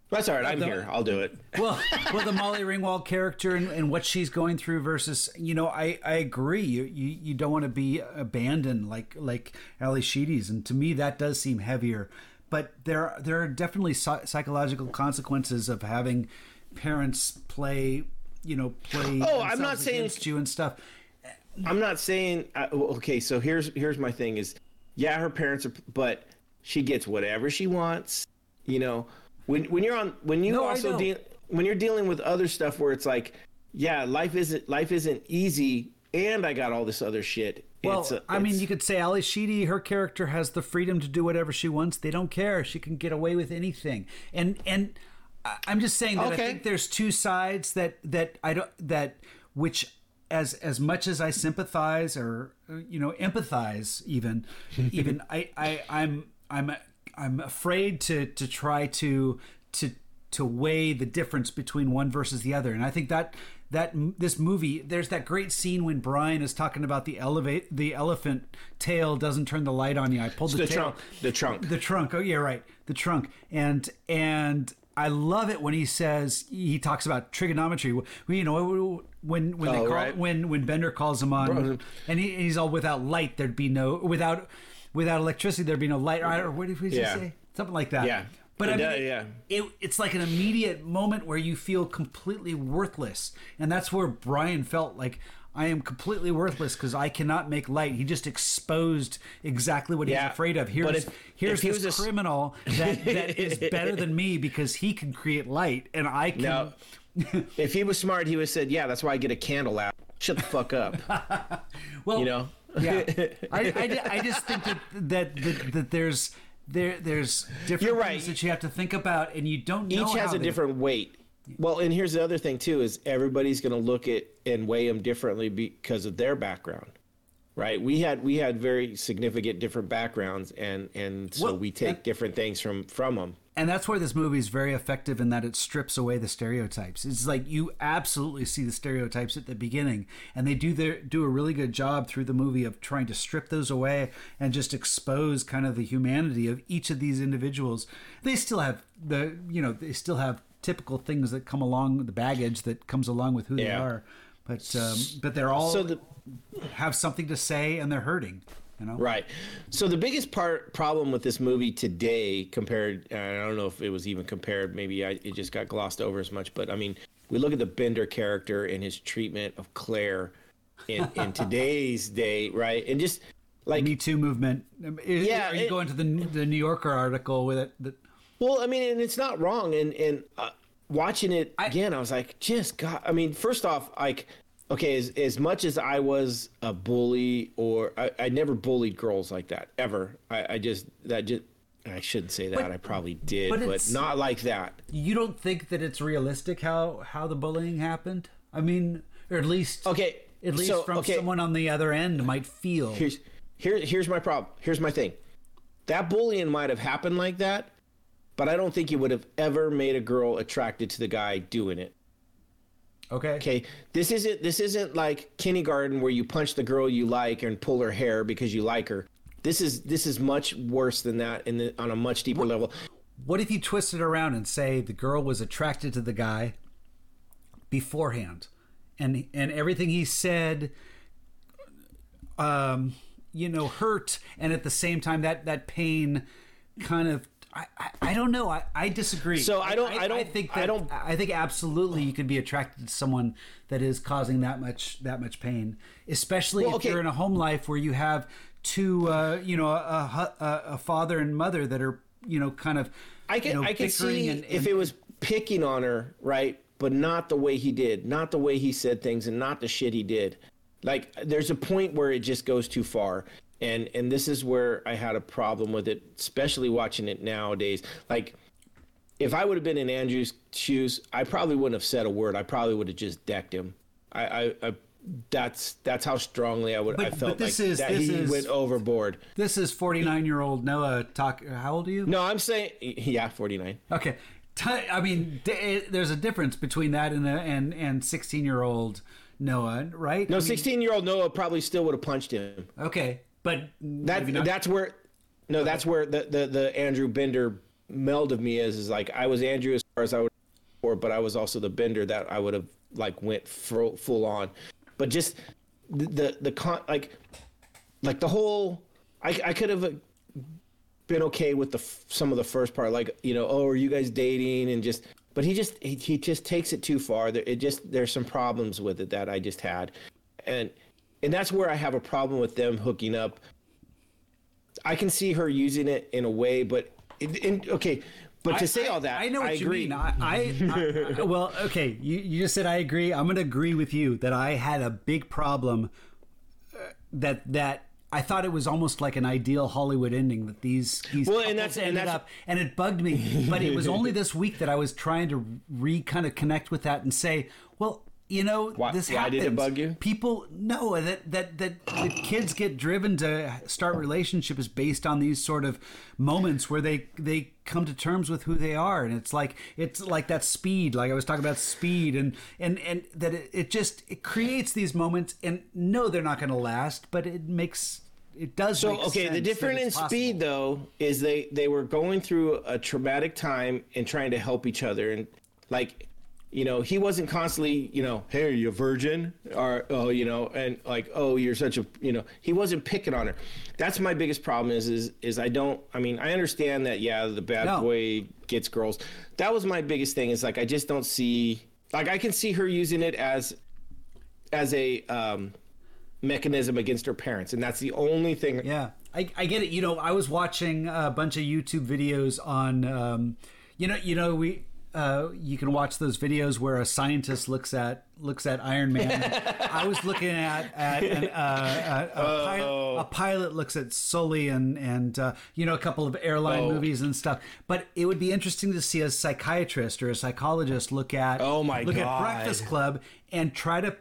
That's all right. I'm here. I'll do it. well, well, the Molly Ringwald character and, and what she's going through versus, you know, I, I agree. You, you you don't want to be abandoned like like Ally Sheedy's, and to me that does seem heavier. But there there are definitely psychological consequences of having parents play, you know, play. Oh, I'm not saying- against you and stuff. I'm not saying uh, okay. So here's here's my thing is, yeah, her parents are, but she gets whatever she wants. You know, when when you're on when you No, also deal when you're dealing with other stuff where it's like, yeah, life isn't life isn't easy, and I got all this other shit. Well, It's a- I mean, you could say Ally Sheedy, her character has the freedom to do whatever she wants. They don't care. She can get away with anything. And and I'm just saying that I think there's two sides that that I don't that which as as much as I sympathize or you know empathize even even I I I'm I'm I'm afraid to to try to to to weigh the difference between one versus the other and I think that that this movie there's that great scene when Brian is talking about the elevate the elephant tail doesn't turn the light on you I pulled the, the tail trunk, the trunk. the trunk. Oh yeah, right. The trunk. And and I love it when he says he talks about trigonometry. Well, You know when when they Oh, call right. when when Bender calls him on, and he, he's all without light. There'd be no without without electricity. There'd be no light. Or what did he Yeah. say? Something like that. Yeah. But I mean, does, yeah. it, it's like an immediate moment where you feel completely worthless, and that's where Brian felt like I am completely worthless because I cannot make light. He just exposed exactly what Yeah, he's afraid of. Here's if- here's if he this was a criminal that, that is better than me because he can create light and I can. If he was smart, he would have said, "Yeah, that's why I get a candle out. Shut the fuck up." well, You know. yeah. I, I, I just think that that, that, that there's there there's different You're things that you have to think about, and you don't know each has a they- different weight. Well, and here's the other thing too: is everybody's going to look at and weigh them differently because of their background, right? We had we had very significant different backgrounds, and and so Well, we take and- different things from from them. And that's why this movie is very effective in that it strips away the stereotypes. It's like you absolutely see the stereotypes at the beginning, and they do their do a really good job through the movie of trying to strip those away and just expose kind of the humanity of each of these individuals. They still have the you know they still have typical things that come along the baggage that comes along with who they are, but um, but they're all So the have something to say and they're hurting. You know, Right. So the biggest part problem with this movie today, compared, and I don't know if it was even compared. Maybe I, it just got glossed over as much. But I mean, we look at the Bender character and his treatment of Claire in, in today's day, right? And just like Me Too movement. Yeah, are you it- going to the the New Yorker article with it? That, Well, I mean, and it's not wrong. And and uh, watching it again, I was like, just God. I mean, first off, like, okay, as as much as I was a bully, or I, I never bullied girls like that ever. I, I just that just. I shouldn't say that. But- I probably did, but but, not like that. you don't think that it's realistic how how the bullying happened? I mean, or at least Okay, at least so, from okay. someone on the other end might feel. Here's here here's my problem. Here's my thing. That bullying might have happened like that, but I don't think it would have ever made a girl attracted to the guy doing it. okay. Okay, this isn't this isn't like kindergarten where you punch the girl you like and pull her hair because you like her. This is this is much worse than that in the, on a much deeper level. What if you twist it around and say the girl was attracted to the guy beforehand, and and everything he said, um, you know, hurt, and at the same time that that pain, kind of. I, I, I don't know. I, I disagree. So I don't- I don't- think I don't- I think absolutely you could be attracted to someone that is causing that much that much pain, especially Well, if okay. you're in a home life where you have two, uh, you know, a, a, a father and mother that are, you know, kind of, I can you know, I can see and- if it was picking on her, right? But not the way he did, not the way he said things, and not the shit he did. Like there's a point where it just goes too far, and and this is where I had a problem with it, especially watching it nowadays. Like if I would have been in Andrew's shoes, I probably wouldn't have said a word. I probably would have just decked him. I, I, I that's that's how strongly I would. I felt but this like is- that this he is- went overboard. This is 49 year old Noah talk. How old are you? No, I'm saying yeah, 49. Okay. I mean, eh, there's a difference between that and and and 16 year old Noah, right? No, I mean, 16 year old Noah probably still would have punched him. Okay, but that, not- that's where no, that's where the, the the Andrew Bender meld of me is is like I was Andrew as far as I would for, but I was also the Bender that I would have like went full full on. But just the the, the con like like the whole I I could have uh, been okay with the some of the first part like you know oh are you guys dating and just but he just he, he just takes it too far. There, it just there's some problems with it that I just had, and and that's where I have a problem with them hooking up. I can see her using it in a way, but okay. But to I- say all that, I know what you agree. mean. I, I, I- well, okay. You, you just said I agree. I'm going to agree with you that I had a big problem uh, that that I thought it was almost like an ideal Hollywood ending that these these Well, and that's- and ended that's- up, and it bugged me. But it was only this week that I was trying to re kind of connect with that and say, well. You know, Why- this why happens. did it bug you? People know that that that that kids get driven to start relationships based on these sort of moments where they they come to terms with who they are, and it's like it's like that speed, like I was talking about speed, and and and that it, it just it creates these moments, and no, they're not going to last, but it makes it does. So okay, the difference in possible. speed though is they they were going through a traumatic time and trying to help each other and like you know he wasn't constantly you know hey are you a virgin or oh you know and like oh you're such a you know he wasn't picking on her that's my biggest problem is is is i don't i mean i understand that yeah the bad No. boy gets girls that was my biggest thing is like i just don't see like i can see her using it as as a um mechanism against her parents and that's the only thing Yeah, I, I get it. You know, I was watching a bunch of YouTube videos on, um, you know, you know, we. Uh, you can watch those videos where a scientist looks at looks at Iron Man. I was looking at at an, uh, a, a, pilot, a pilot looks at Sully and and uh, you know a couple of airline Oh. movies and stuff. But it would be interesting to see a psychiatrist or a psychologist look at Oh, my look God. at Breakfast Club and try to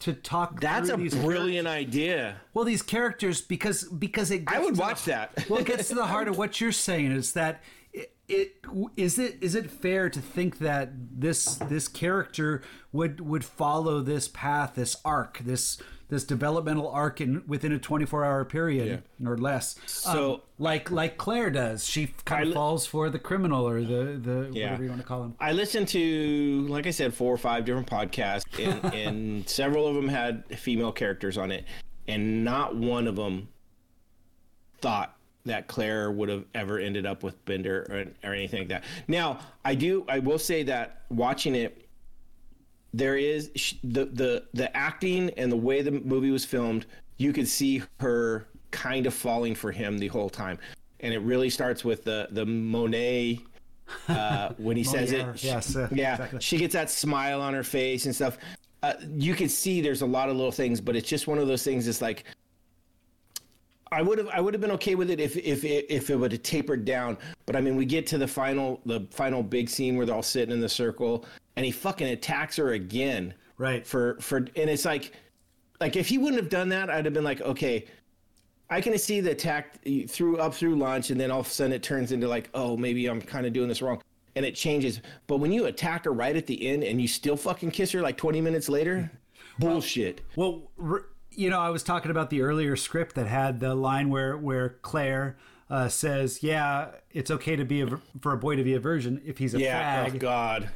to talk. That's a these brilliant idea. well, these characters because because it. I would to the- watch that. well, it gets to the heart of what you're saying is that it, it is it is it fair to think that this this character would would follow this path, this arc, this this developmental arc in within a 24 hour period or less. So- Um, like like Claire does, she kind of li- falls for the criminal or the the Yeah. whatever you want to call him. I listened to, like I said, four or five different podcasts, and, and several of them had female characters on it, and not one of them thought that Claire would have ever ended up with Bender or, or anything like that. Now, I do, I will say that watching it, there is the the the acting and the way the movie was filmed. You could see her kind of falling for him the whole time, and it really starts with the the Monet uh, when he says it. yes, uh, yeah, exactly. she gets that smile on her face and stuff. Uh, you can see there's a lot of little things, but it's just one of those things. It's like I would have I would have been okay with it if if it, if it would have tapered down. But I mean, we get to the final the final big scene where they're all sitting in the circle, and he fucking attacks her again. Right. For for and it's like like if he wouldn't have done that, I'd have been like, okay. I can see the attack through up through lunch, and then all of a sudden it turns into like, oh, maybe I'm kind of doing this wrong, and it changes. But when you attack her right at the end, and you still fucking kiss her like 20 minutes later, bullshit. Well, r- you know, I was talking about the earlier script that had the line where where Claire uh, says, "Yeah, it's okay to be a, for a boy to be a virgin if he's a Yeah, fag." oh god,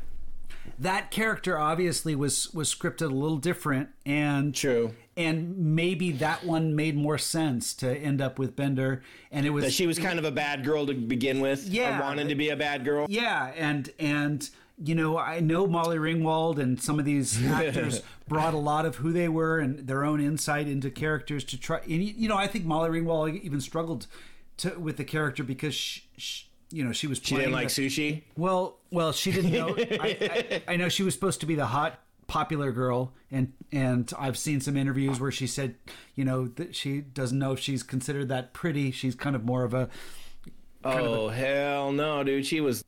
That character obviously was was scripted a little different, and true. and maybe that one made more sense to end up with Bender, and it was That she was kind of a bad girl to begin with. Yeah. wanted to be a bad girl. Yeah, and and you know, I know Molly Ringwald and some of these actors brought a lot of who they were and their own insight into characters to try. And you know, I think Molly Ringwald even struggled to with the character because she, she you know she was She playing didn't like the- sushi. well, well, she didn't know. I, I, I know she was supposed to be the hot, popular girl, and and I've seen some interviews where she said, you know, that she doesn't know if she's considered that pretty. She's kind of more of a Oh hell no, dude! She was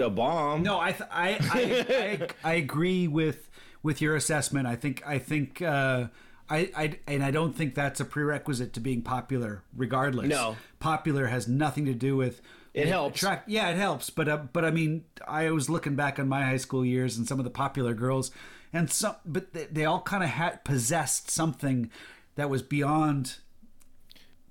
the bomb. No, I, th- I, I, I, I agree with with your assessment. I think I think uh, I, I and I don't think that's a prerequisite to being popular. Regardless, No. popular has nothing to do with. It helps. Attract, yeah, it helps. But uh, but I mean, I was looking back on my high school years and some of the popular girls, and some, but they, they all kind of had possessed something that was beyond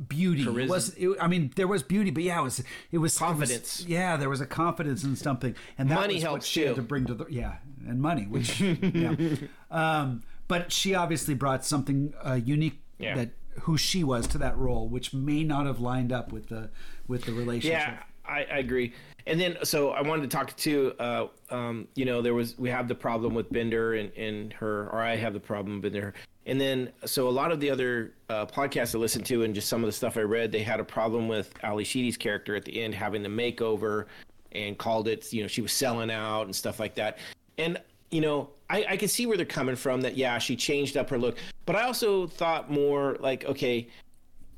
beauty. It was it, I mean, there was beauty, but yeah, it was it was it was- Confidence. yeah, there was a confidence in something, and that Money was what helps she had to bring to the yeah, and money, which yeah. Um, but she obviously brought something uh, unique Yeah. that who she was to that role, which may not have lined up with the with the relationship. Yeah, I, I agree. And then, so I wanted to talk to, uh, um, you know, there was, we have the problem with Bender and, and her, or I have the problem with Bender. And then, so a lot of the other uh, podcasts I listened to and just some of the stuff I read, they had a problem with Ally Sheedy's character at the end having the makeover and called it, you know, she was selling out and stuff like that. And, you know, I, I can see where they're coming from that, yeah, she changed up her look. But I also thought more like, okay,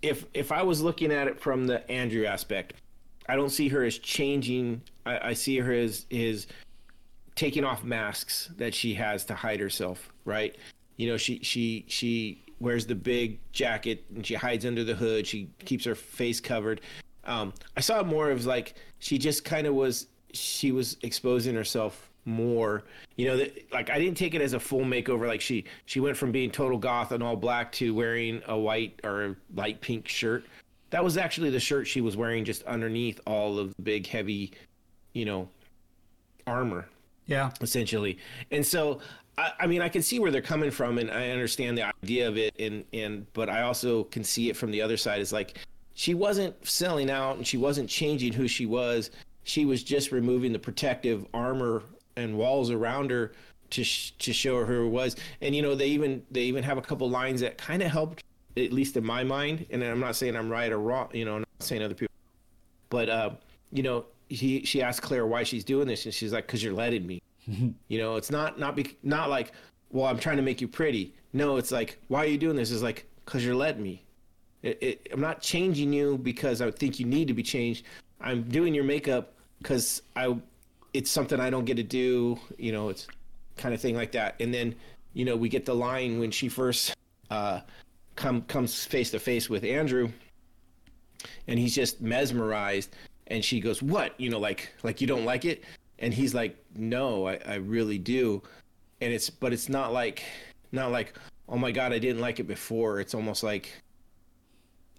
if if I was looking at it from the Andrew aspect, I don't see her as changing. I, I see her as is taking off masks that she has to hide herself. Right? You know, she she she wears the big jacket and she hides under the hood. She keeps her face covered. Um, I saw more of like she just kind of was. She was exposing herself more you know that like i didn't take it as a full makeover like she she went from being total goth and all black to wearing a white or light pink shirt that was actually the shirt she was wearing just underneath all of the big heavy you know armor Yeah. essentially and so I, I mean i can see where they're coming from and i understand the idea of it and and but i also can see it from the other side is like she wasn't selling out and she wasn't changing who she was she was just removing the protective armor and walls around her to sh- to show her who it was. And you know, they even they even have a couple lines that kind of helped, at least in my mind. And I'm not saying I'm right or wrong. You know, I'm not saying other people, but uh, you know, he she asked Claire why she's doing this, and she's like, "Cause you're letting me." you know, it's not not be not like, well, I'm trying to make you pretty. No, it's like, why are you doing this? It's like, cause you're letting me. It, it, I'm not changing you because I think you need to be changed. I'm doing your makeup because I it's something I don't get to do, you know, it's kind of thing like that. And then, you know, we get the line when she first uh, come comes face to face with Andrew, and he's just mesmerized, and she goes, "What? You know, like like you don't like it?" And he's like, "No, I, I really do." And it's but it's not like not like oh my god I didn't like it before. It's almost like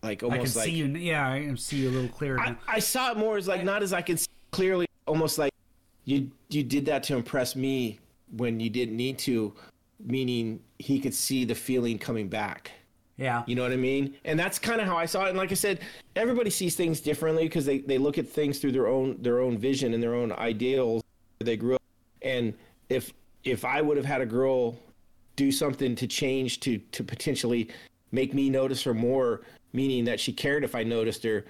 like I can almost like see you. Yeah, I can see you a little clearer I. I saw it more as like not as I can see clearly, almost like you you did that to impress me when you didn't need to, meaning he could see the feeling coming back. Yeah. You know what I mean? And that's kind of how I saw it. And like I said, everybody sees things differently because they, they look at things through their own their own vision and their own ideals they grew up. And if if I would have had a girl do something to change to to potentially make me notice her more, meaning that she cared if I noticed her,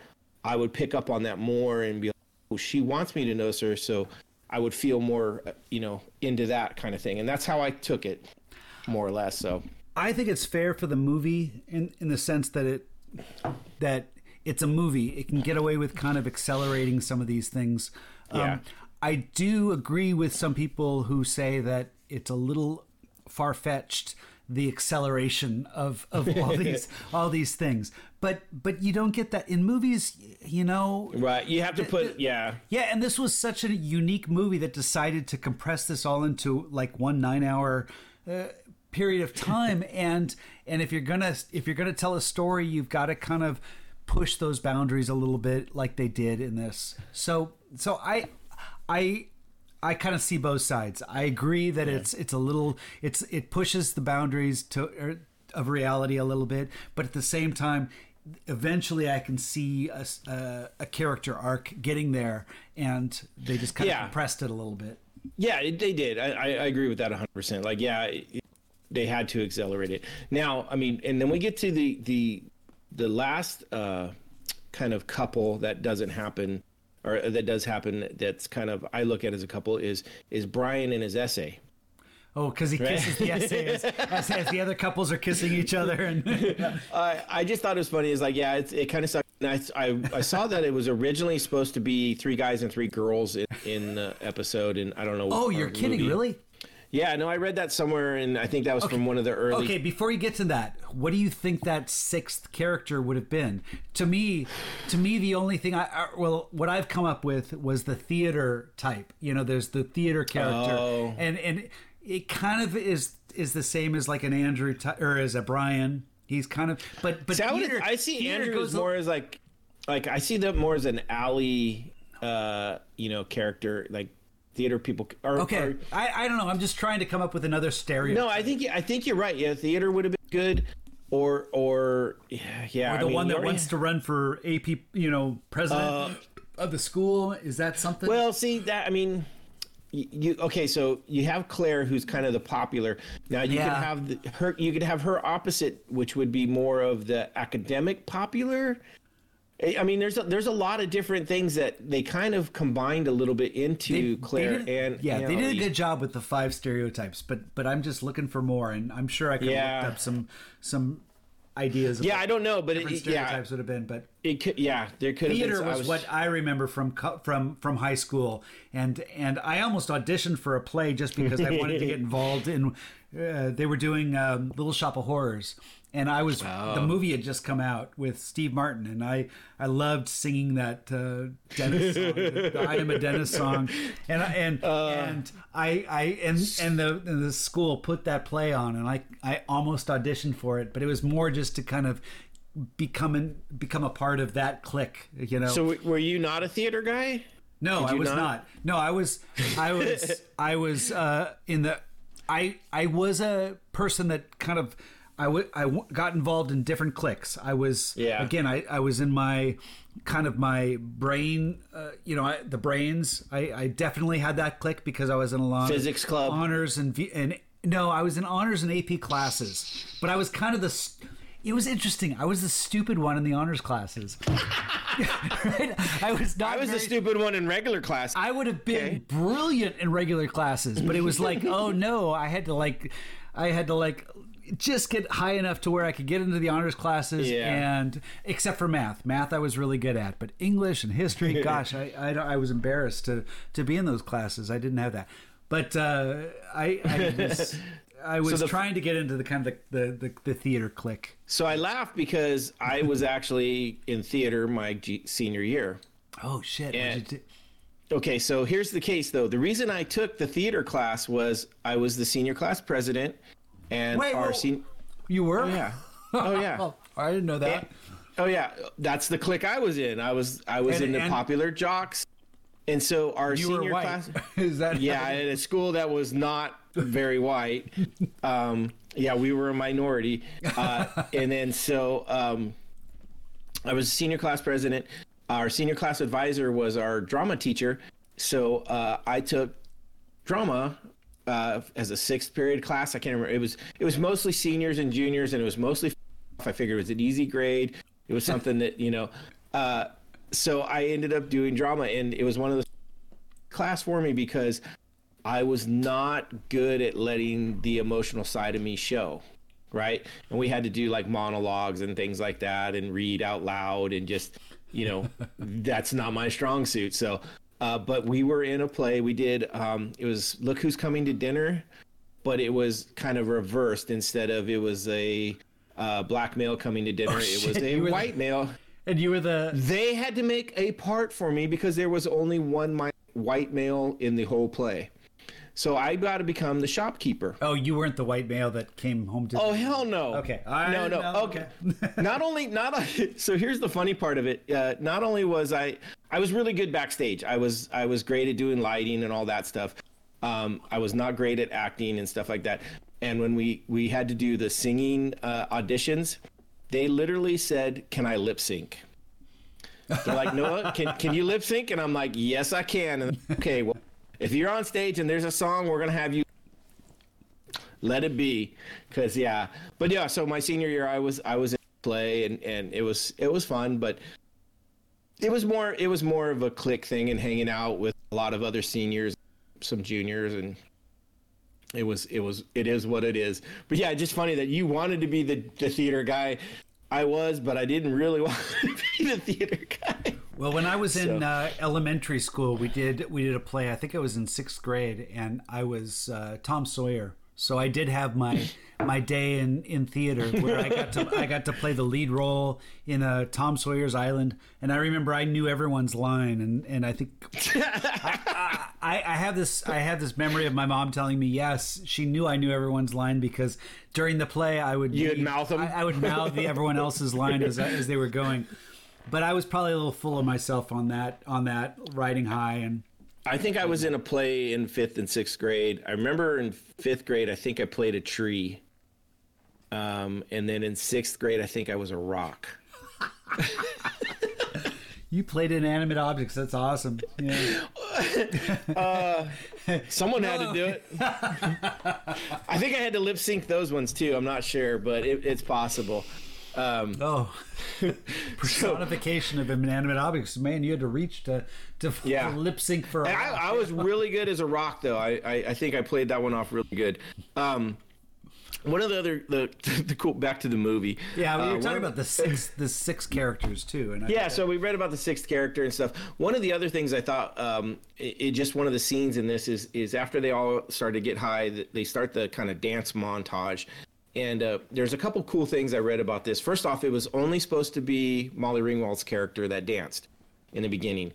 I would pick up on that more and be like, oh, she wants me to notice her, so I would feel more, uh, you know, into that kind of thing. And that's how I took it, more or less. So. I think it's fair for the movie in in the sense that it that it's a movie. It can get away with kind of accelerating some of these things. Yeah. Um, I do agree with some people who say that it's a little far fetched the acceleration of, of all these all these things. But but you don't get that in movies, you know. Right. You have to put, yeah. Yeah, and this was such a unique movie that decided to compress this all into like one nine-hour uh, period of time. and and if you're gonna if you're gonna tell a story, you've got to kind of push those boundaries a little bit, like they did in this. So so I I I kind of see both sides. I agree that it's it's a little it's it pushes the boundaries to er, of reality a little bit, but at the same time, eventually I can see a a character arc getting there, and they just kind Yeah. of compressed it a little bit. Yeah, it, they did. I, I, agree with that 100%. Like, yeah, they had to accelerate it. Now, I mean, and then we get to the the the last uh, kind of couple that doesn't happen, or that does happen. That's kind of I look at as a couple is is Brian and his essay. Oh, because he kisses the essay as, the other couples are kissing each other, and I I just thought it was funny. It's like, yeah, it's, it kind of sucks. And I, I I saw that it was originally supposed to be three guys and three girls in, in the episode, and I don't know. oh, you're kidding, movie. really? Yeah, no, I read that somewhere, and I think that was from one of the early. Okay, before you get to that, what do you think that sixth character would have been? To me, to me, the only thing I I- well, what I've come up with was the theater type. You know, there's the theater character, Oh. and and it kind of is is the same as like an Andrew ty- or as a Brian. He's kind of, but but See, I, would- theater, I see theater Andrew goes more as like, like I see them more as an alley, uh, you know, character, like theater people. Or, Okay, or- I, I don't know. I'm just trying to come up with another stereo. no, I think I think you're right. Yeah, theater would have been good, or or yeah, or I the mean, one that already- wants to run for AP, you know, president. Uh, of the school? Is that something? Well, see that I mean, you, you okay? So you have Claire, who's kind of the popular. Now you Yeah. can have the, her. You could have her opposite, which would be more of the academic popular. I mean, there's a, there's a lot of different things that they kind of combined a little bit into Claire did, and yeah, you they did a good job with the five stereotypes, but but I'm just looking for more, and I'm sure I could Yeah. have up some some ideas. Yeah, I don't know, but different it, yeah, stereotypes would have been, but it could. Yeah, there could have been. theater some- I was, what I remember from from from high school, and and I almost auditioned for a play just because I wanted to get involved in. Uh, they were doing um, Little Shop of Horrors, and I was Oh. the movie had just come out with Steve Martin, and I I loved singing that uh, Dentist song, the, the I Am a Dentist song, and I- and Uh. and I I and and the and the school put that play on, and I I almost auditioned for it, but it was more just to kind of become an, become a part of that clique, you know. So w- were you not a theater guy? No, I was not? not? No, I was. I was. I was uh, in the. I I was a person that kind of. I w- I w- got involved in different cliques. I was Yeah. again. I, I was in my kind of my brain. Uh, you know, I, the brains. I, I definitely had that clique because I was in a lot Physics club. honors and and no, I was in honors and AP classes. But I was kind of the. s- It was interesting. I was the stupid one in the honors classes. right? I was not. I was the stupid one in regular class. I would have been Okay. brilliant in regular classes, but it was like, oh no, I had to like, I had to like just get high enough to where I could get into the honors classes Yeah. and except for math, math I was really good at, but English and history, gosh, I, I I was embarrassed to to be in those classes. I didn't have that, but uh, I I was. I was the- trying to get into the kind of the, the, the, the theater clique. So I laughed because I was actually in theater my G- senior year. Oh shit! Yeah. What'd you do? Okay, so here's the case though. The reason I took the theater class was I was the senior class president, and Wait, our senior. You were? Oh yeah. Oh yeah. Oh, I didn't know that. Oh yeah. That's the clique I was in. I was I was And- in the and- popular jocks, and so our you senior class. Is that Yeah, at a school that was not very white. Um, yeah, we were a minority, uh, and then so um, I was senior class president. Our senior class advisor was our drama teacher. So uh, I took drama uh, as a sixth period class. I can't remember. It was it was mostly seniors and juniors, and it was mostly. I figured it was an easy grade. It was something that you know. Uh, so I ended up doing drama, and it was one of the class for me because I was not good at letting the emotional side of me show. Right. And we had to do like monologues and things like that and read out loud and just, you know, that's not my strong suit. So, uh, but we were in a play. We did, um, it was Look Who's Coming to Dinner, but it was kind of reversed. Instead of it was a uh, black male coming to dinner, it was a were the- white male. And you were the They had to make a part for me because there was only one white male in the whole play. So I got to become the shopkeeper. oh, you weren't the white male that came home to. Oh hell no. Okay. I no, no. know. Okay. not only not so here's the funny part of it. Uh, not only was I I was really good backstage. I was I was great at doing lighting and all that stuff. Um, I was not great at acting and stuff like that. And when we we had to do the singing uh, auditions, they literally said, "Can I lip sync?" They're like, Noah, can can you lip sync? And I'm like, yes, I can. And okay, well, if you're on stage and there's a song, we're gonna have you let it be, because yeah. But yeah, so my senior year, I was I was in play and and it was it was fun, but it was more it was more of a clique thing and hanging out with a lot of other seniors, some juniors, and it was it was it is what it is. But yeah, just funny that you wanted to be the the theater guy. I was, but I didn't really want to be the theater guy. Well, when I was in So- uh, elementary school, we did we did a play. I think I was in sixth grade, and I was uh, Tom Sawyer. So I did have my my day in, in theater where I got to I got to play the lead role in uh, Tom Sawyer's Island, and I remember I knew everyone's line, and, and I think I, I have this I have this memory of my mom telling me yes she knew I knew everyone's line because during the play I would You'd be- mouth 'em? I, I would mouth the everyone else's line as as they were going, but I was probably a little full of myself on that on that riding high and I think I was in a play in fifth and sixth grade. I remember in fifth grade, I think I played a tree. Um, and then in sixth grade, I think I was a rock. You played inanimate objects. That's awesome. Yeah. Someone had to do it. I think I had to lip sync those ones too. I'm not sure, but it, it's possible. Um, Oh, personification of inanimate objects. Man, you had to reach to to Yeah. lip sync for. And I, I was really good as a rock, though. I, I, I think I played that one off really good. Um, one of the other the, the cool back to the movie. yeah, we uh, were one talking about the six the six characters too, and I Yeah, so we read about the sixth character and stuff. One of the other things I thought, um, it, it just one of the scenes in this is is after they all start to get high, they start the kind of dance montage. And uh, there's a couple cool things I read about this. First off, it was only supposed to be Molly Ringwald's character that danced in the beginning,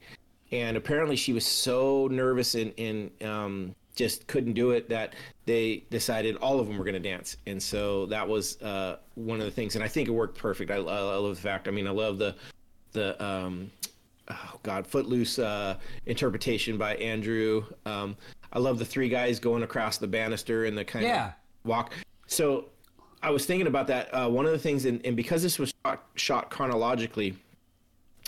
and apparently she was so nervous and, and um, just couldn't do it that they decided all of them were going to dance. And so that was uh, one of the things, and I think it worked perfect. I, I, I love the fact. I mean, I love the the um, oh god, footloose uh, interpretation by Andrew. Um, I love the three guys going across the banister and the kind Yeah. of walk. So I was thinking about that. Uh, one of the things, and, and because this was shot, shot chronologically,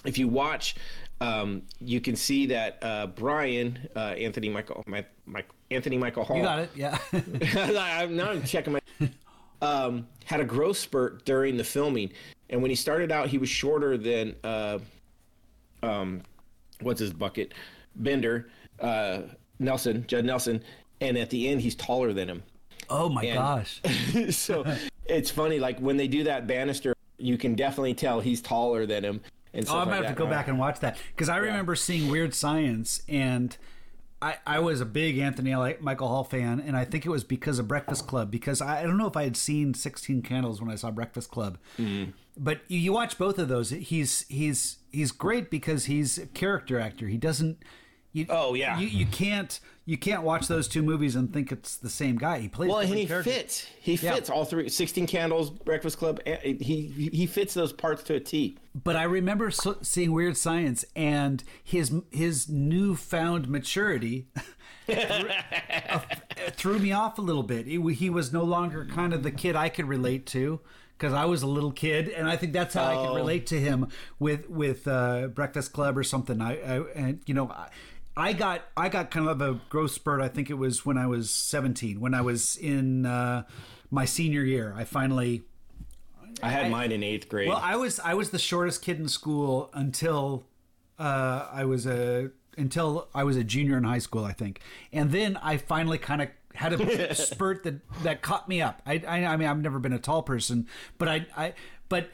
if you watch, um, you can see that uh, Brian uh, Anthony Michael my, my, Anthony Michael Hall. you got it. Yeah. I'm now I'm checking my. Um, had a growth spurt during the filming, and when he started out, he was shorter than uh, um, what's his bucket, Bender, uh, Nelson, Judd Nelson, and at the end, he's taller than him. Oh my And- gosh. so it's funny, like when they do that banister, you can definitely tell he's taller than him. And Oh, I'm like have to go back and watch that because I remember seeing Weird Science, and I, I was a big Anthony Michael Hall fan, and I think it was because of Breakfast Club. Because I, I don't know if I had seen Sixteen Candles when I saw Breakfast Club, Mm-hmm. but you, you watch both of those. He's he's he's great because he's a character actor. He doesn't. You, Oh, yeah. you, you can't you can't watch those two movies and think it's the same guy. He plays Well, and he characters. fits. He Yeah. fits all three. Sixteen Candles, Breakfast Club. He he fits those parts to a T. but I remember seeing Weird Science and his his newfound maturity threw me off a little bit. He, he was no longer kind of the kid I could relate to because I was a little kid, and I think that's how I Oh. could relate to him with with uh, Breakfast Club or something. I, I and you know. I, I got I got kind of a growth spurt. I think it was when I was 17, when I was in uh, my senior year. I finally I had mine in eighth grade. well, I was I was the shortest kid in school until uh, I was a until I was a junior in high school, I think, and then I finally kind of had a spurt that that caught me up. I, I I mean I've never been a tall person, but I I but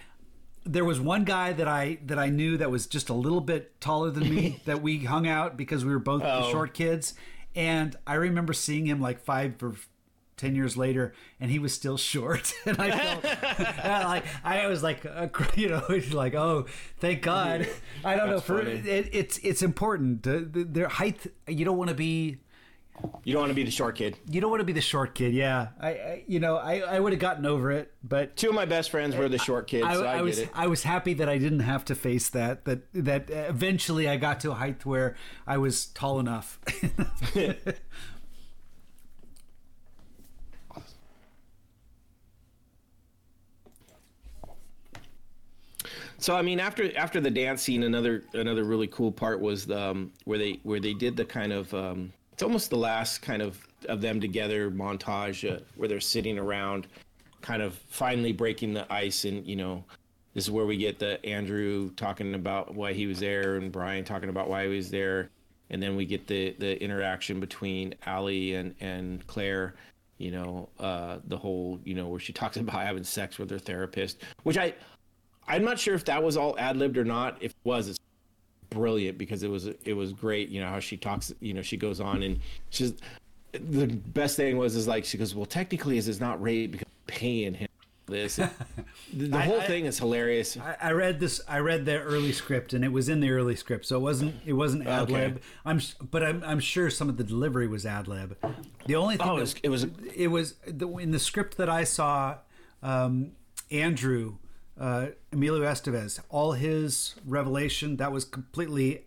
there was one guy that I that I knew that was just a little bit taller than me that we hung out because we were both the short kids, and I remember seeing him like five or. 10 years later and he was still short. And i felt like i was like you know like oh thank god. I don't know for it, it's it's important uh, the- their height you don't want to be you don't want to be the short kid. you don't want to be the short kid yeah i, I you know i i would have gotten over it but Two of my best friends were the short kids, I, so I, I was get it. I was happy that I didn't have to face that. That that eventually I got to a height where I was tall enough. So I mean, after after the dance scene, another another really cool part was the, um, where they where they did the kind of um, it's almost the last kind of of them together montage uh, where they're sitting around, kind of finally breaking the ice, and you know, this is where we get the Andrew talking about why he was there, and Brian talking about why he was there, and then we get the the interaction between Ally and and Claire. You know, uh, the whole you know where she talks about having sex with her therapist, which I I'm not sure if that was all ad libbed or not. If it was, it's brilliant because it was it was great. You know how she talks. You know she goes on and she's the best thing was is like she goes, well, technically, is it's not rape because I'm paying him this. the the whole I- thing is hilarious. I, I read this. I read the early script, and it was in the early script, so it wasn't. It wasn't ad lib. Okay. I'm, but I'm, I'm sure some of the delivery was ad lib. The only thing Oh, it that- was, it was it was the, in the script that I saw. Um, Andrew uh, Emilio Estevez, all his revelation that was completely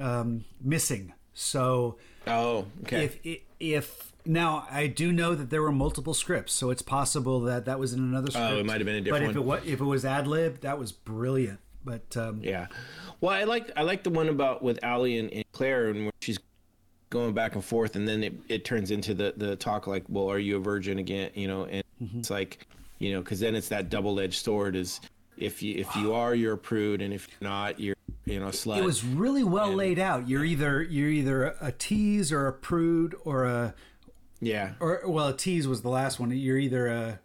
um, missing. So oh okay. if if now I do know that there were multiple scripts, so it's possible that that was in another script. Oh, it might have been a different. But if it one. was if it was ad lib, that was brilliant. But um, Yeah. Well, I like I like the one about with Ally and, and Claire and when she's going back and forth and then it, it turns into the the talk like, well, are you a virgin again? You know, and Mm-hmm. it's like, you know, because then it's that double edged sword is if you if you are you're a prude and if you're not you're you know a slut. it was really well laid out. You're either you're either a tease or a prude or a yeah. or well, a tease was the last one. You're either a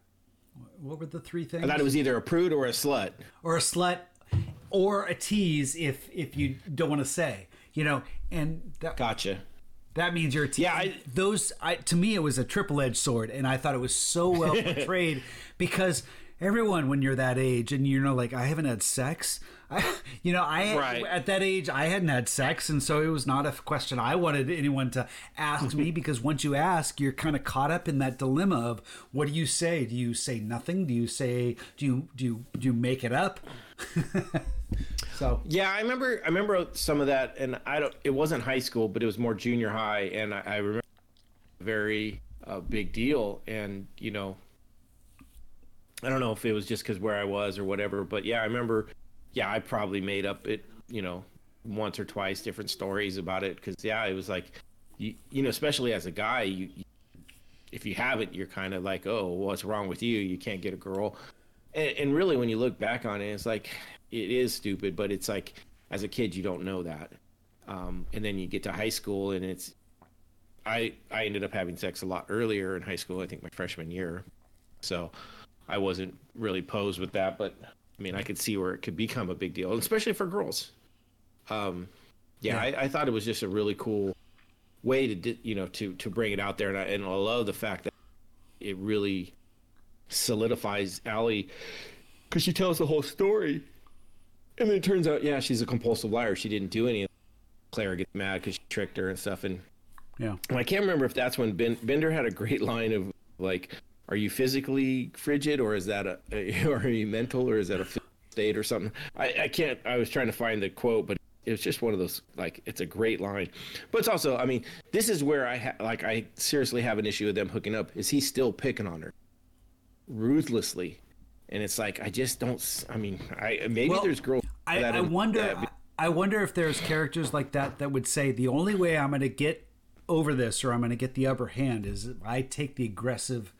what were the three things? I thought it was either a prude or a slut. or a slut or a tease if if you don't want to say you know and that, Gotcha. That means you're a tease. Yeah, I- those I, to me it was a triple-edged sword and i thought it was so well portrayed because everyone when you're that age and you know like i haven't had sex I, you know i Right. at that age i hadn't had sex and so it was not a question i wanted anyone to ask me because once you ask you're kind of caught up in that dilemma of what do you say do you say nothing do you say do you do you do you make it up so Yeah, I remember. I remember some of that, and I don't. It wasn't high school, but it was more junior high, and I, I remember very uh, big deal. And you know, I don't know if it was just because where I was or whatever, but yeah, I remember. Yeah, I probably made up it. You know, once or twice different stories about it because yeah, it was like, you, you know, especially as a guy, you, you if you have it, you're kind of like, oh, what's wrong with you? You can't get a girl. And, and really, when you look back on it, it's like it is stupid, but it's like as a kid, you don't know that. Um, and then you get to high school, and it's I I ended up having sex a lot earlier in high school. I think my freshman year, so I wasn't really posed with that. But I mean, I could see where it could become a big deal, especially for girls. Um, yeah, I, I thought it was just a really cool way to di- you know to to bring it out there, and I, and I love the fact that it really solidifies Ally because she tells the whole story, and then it turns out, yeah, she's a compulsive liar. She didn't do any. of. Claire gets mad because she tricked her and stuff, and yeah and I can't remember if that's when ben, Bender had a great line of like, "Are you physically frigid, or is that a, a or are you mental, or is that a state, or something?" I, I can't. I was trying to find the quote, but it was just one of those like it's a great line. But it's also, I mean, this is where I ha- like I seriously have an issue with them hooking up. Is he still picking on her ruthlessly? And it's like I just don't. I mean, I maybe Well, there's girls. I, I wonder. that- I wonder if there's characters like that that would say the only way I'm going to get over this or I'm going to get the upper hand is if I take the aggressive.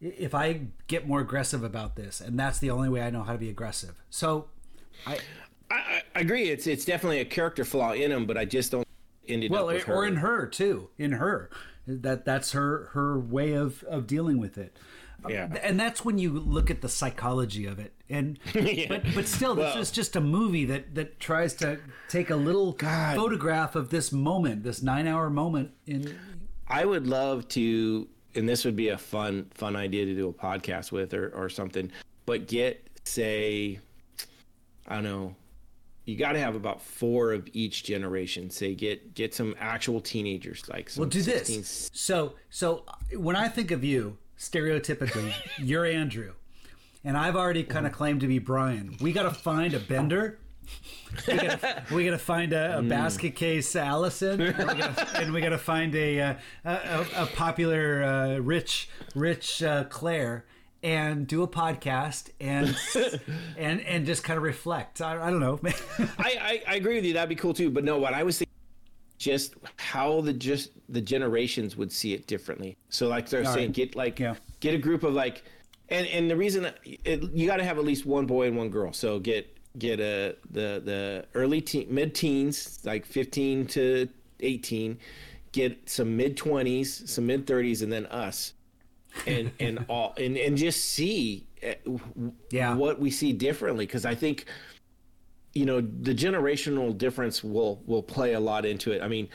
If I get more aggressive about this, and that's the only way I know how to be aggressive. So, I I, I agree. It's it's definitely a character flaw in him, but I just don't ended well, up with or in her too, in her that that's her her way of of dealing with it. Uh, yeah. and that's when you look at the psychology of it, and but but still, this Well- is just a movie that that tries to take a little God. photograph of this moment, this nine hour moment in. I would love to, and this would be a fun fun idea to do a podcast with or or something. But get say, I don't know. You got to have about four of each generation. Say get get some actual teenagers like some Well, do 16, this. So so when I think of you, stereotypically, you're Andrew, and I've already kind of claimed to be Brian. We got to find a Bender. we gotta, we gotta find a, a basket case Allison, and we gotta, and we gotta find a uh, a, a, a popular uh, rich rich uh, Claire, and do a podcast and and and just kind of reflect. I, I don't know. I, I I agree with you. That'd be cool too. But no, what I was thinking, just how the just the generations would see it differently. So like they're saying, right. get like Yeah. get a group of like, and and the reason it, you got to have at least one boy and one girl. So get get a the the early teen, mid teens like 15 to 18 get some mid 20s some mid 30s and then us and and all and and just see uh, Yeah. what we see differently because i think you know the generational difference will will play a lot into it. I mean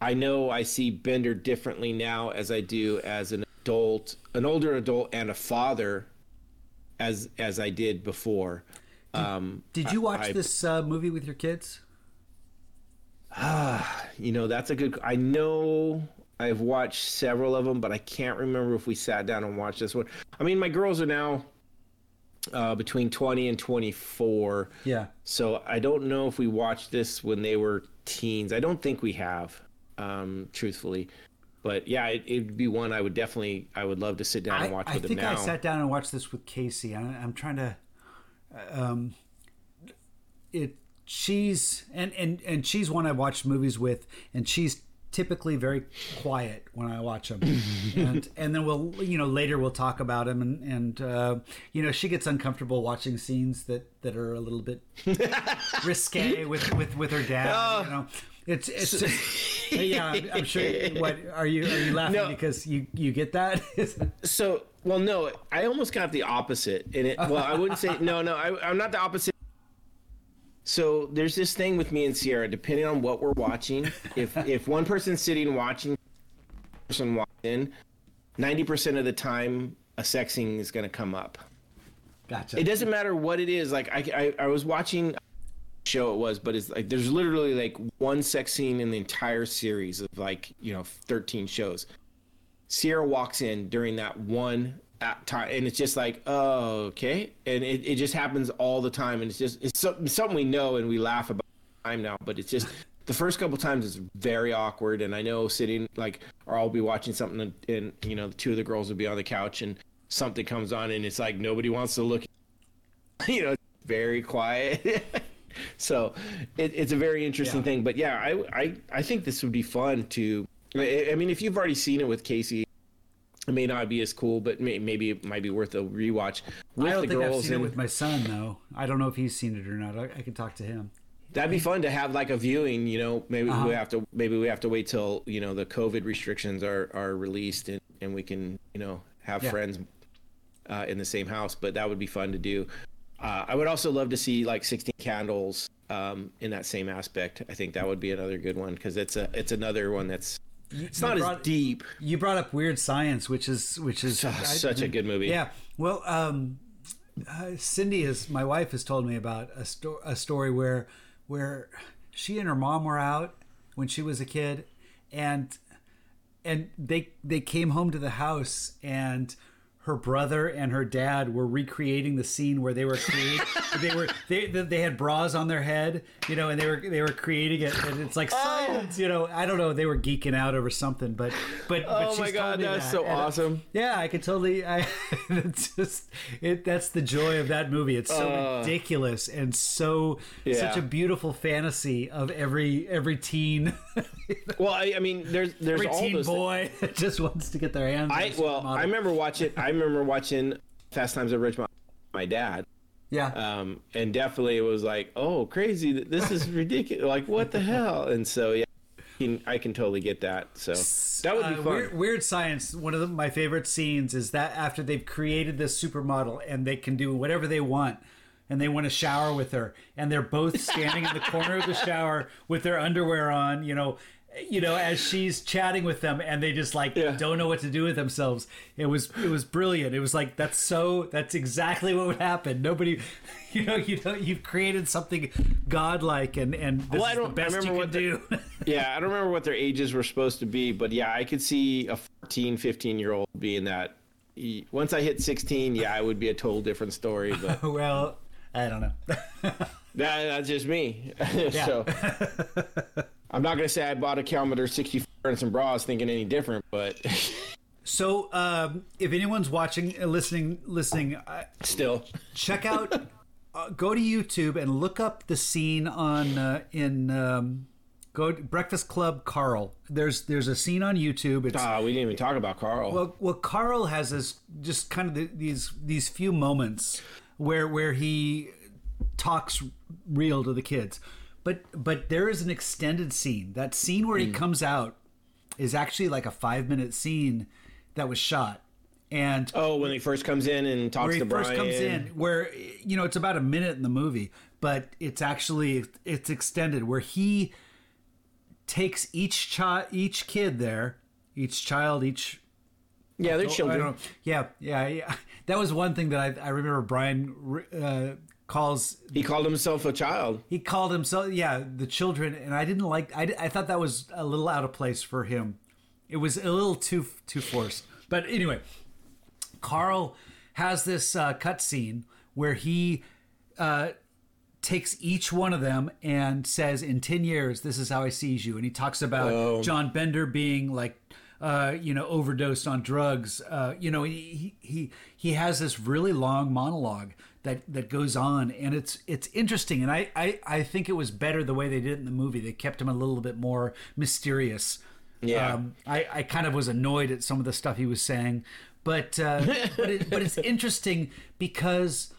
i know i see bender differently now as i do as an adult an older adult and a father as as i did before. Um Did you watch I- this uh, movie with your kids? Ah, you know that's a good i know i've watched several of them but i can't remember if we sat down and watched this one. I mean my girls are now uh, between 20 and 24 Yeah. so i don't know if we watched this when they were teens i don't think we have um, truthfully but yeah it, it'd be one i would definitely i would love to sit down I, and watch I with them think now I sat down and watched this with Casey. I, I'm trying to. Um, it she's and and and she's one I watched movies with, and she's typically very quiet when I watch them, and and then we'll you know later we'll talk about them, and and uh, you know she gets uncomfortable watching scenes that that are a little bit risque with with with her dad, you know. It's it's just, yeah. I'm, I'm sure. What are you are you laughing No. because you you get that? So, well, no, I almost got the opposite. in it, well, I wouldn't say no, no. I, I'm not the opposite. So there's this thing with me and Sierra. Depending on what we're watching, if if one person's sitting watching, person walks in, ninety percent of the time, a sex scene is going to come up. gotcha. It doesn't matter what it is. Like I, I, I was watching show it was, but it's like there's literally like one sex scene in the entire series of like you know 13 shows. Sierra walks in during that one at time, and it's just like, oh, okay, and it, it just happens all the time, and it's just it's something, something we know and we laugh about time now, but it's just the first couple times it's very awkward, and I know sitting like, or I'll be watching something, and, and you know, the two of the girls will be on the couch, and something comes on, and it's like nobody wants to look, you know, very quiet. so it, it's a very interesting Yeah. thing, but yeah, I, I I think this would be fun to. I I mean, if you've already seen it with Casey, it may not be as cool, but may, maybe it might be worth a rewatch with I don't the think I've girls. seen it and with my son though. I don't know if he's seen it or not. I, I can talk to him. that'd be fun to have like a viewing. You know, maybe Uh-huh. we have to maybe we have to wait till you know the COVID restrictions are are released and and we can you know have Yeah. friends uh, in the same house. But that would be fun to do. Uh, I would also love to see like 16 Candles um, in that same aspect. I think that would be another good one because it's a it's another one that's it's not as deep. You brought up Weird Science, which is which is I- Such a good movie. Yeah. Well, um, uh, Cindy is my wife has told me about a, sto- a story where where she and her mom were out when she was a kid, and and they they came home to the house and her brother and her dad were recreating the scene where they were creating they were they, they had bras on their head you know and they were they were creating it and it's like Oh. science you know i don't know they were geeking out over something but but, but Oh she's my God, that's that. so And, uh, awesome. yeah i could totally i it's just it that's the joy of that movie it's so ridiculous and so Yeah. such a beautiful fantasy of every every teen Well, I, I mean, there's there's every all teen those. boy that just wants to get their hands on I well. I remember watching. I remember watching Fast Times at Ridgemont. My dad, yeah um, and definitely it was like, oh, crazy! This is ridiculous. Like, what the hell? And so yeah, I can, I can totally get that. So that would be Uh, fun. Weird, Weird Science. One of the, my favorite scenes is that after they've created this supermodel and they can do whatever they want, and they want to shower with her, and they're both standing in the corner of the shower with their underwear on, you know, you know, as she's chatting with them, and they just like Yeah. don't know what to do with themselves. It was it was brilliant. It was like that's so that's exactly what would happen. Nobody, you know, you know, you've created something godlike, and and this Well, I is the don't- I best you remember can what the- do. yeah, I don't remember what their ages were supposed to be, but yeah, I could see a 14, 15 year old being that. Once I hit 16, yeah, it would be a total different story. But well, I don't know. that, that's just me. so I'm not gonna say I bought a Commodore 64 and some bras thinking any different, but So, um, if anyone's watching, uh, listening, listening, uh, still. check out, uh, go to YouTube and look up the scene on uh, in um, go Breakfast Club Carl. There's there's a scene on YouTube. It's Ah, we didn't even talk about Carl. well, well, Carl has this just kind of the, these these few moments where where he talks real to the kids, but but there is an extended scene. That scene where he comes out is actually like a five minute scene that was shot, and oh, when he first comes in and talks where he to first Brian. comes in, where you know it's about a minute in the movie, but it's actually it's extended where he takes each child, each kid there, each child, each Yeah, they're children. Yeah, yeah, yeah. That was one thing that I, I remember Brian uh, calls. He called himself a child. He called himself, yeah, the children, and I didn't like. I, I thought that was a little out of place for him. It was a little too too forced. But anyway, Carl has this uh, cut scene where he uh, takes each one of them and says, "In ten years, this is how I sees you." And he talks about Oh. John Bender being like, uh, you know, overdosed on drugs. Uh, you know, he he he has this really long monologue that that goes on, and it's it's interesting, and I I, I think it was better the way they did it in the movie. They kept him a little bit more mysterious. Yeah. Um, I, I kind of was annoyed at some of the stuff he was saying, but uh, but, it, but it's interesting because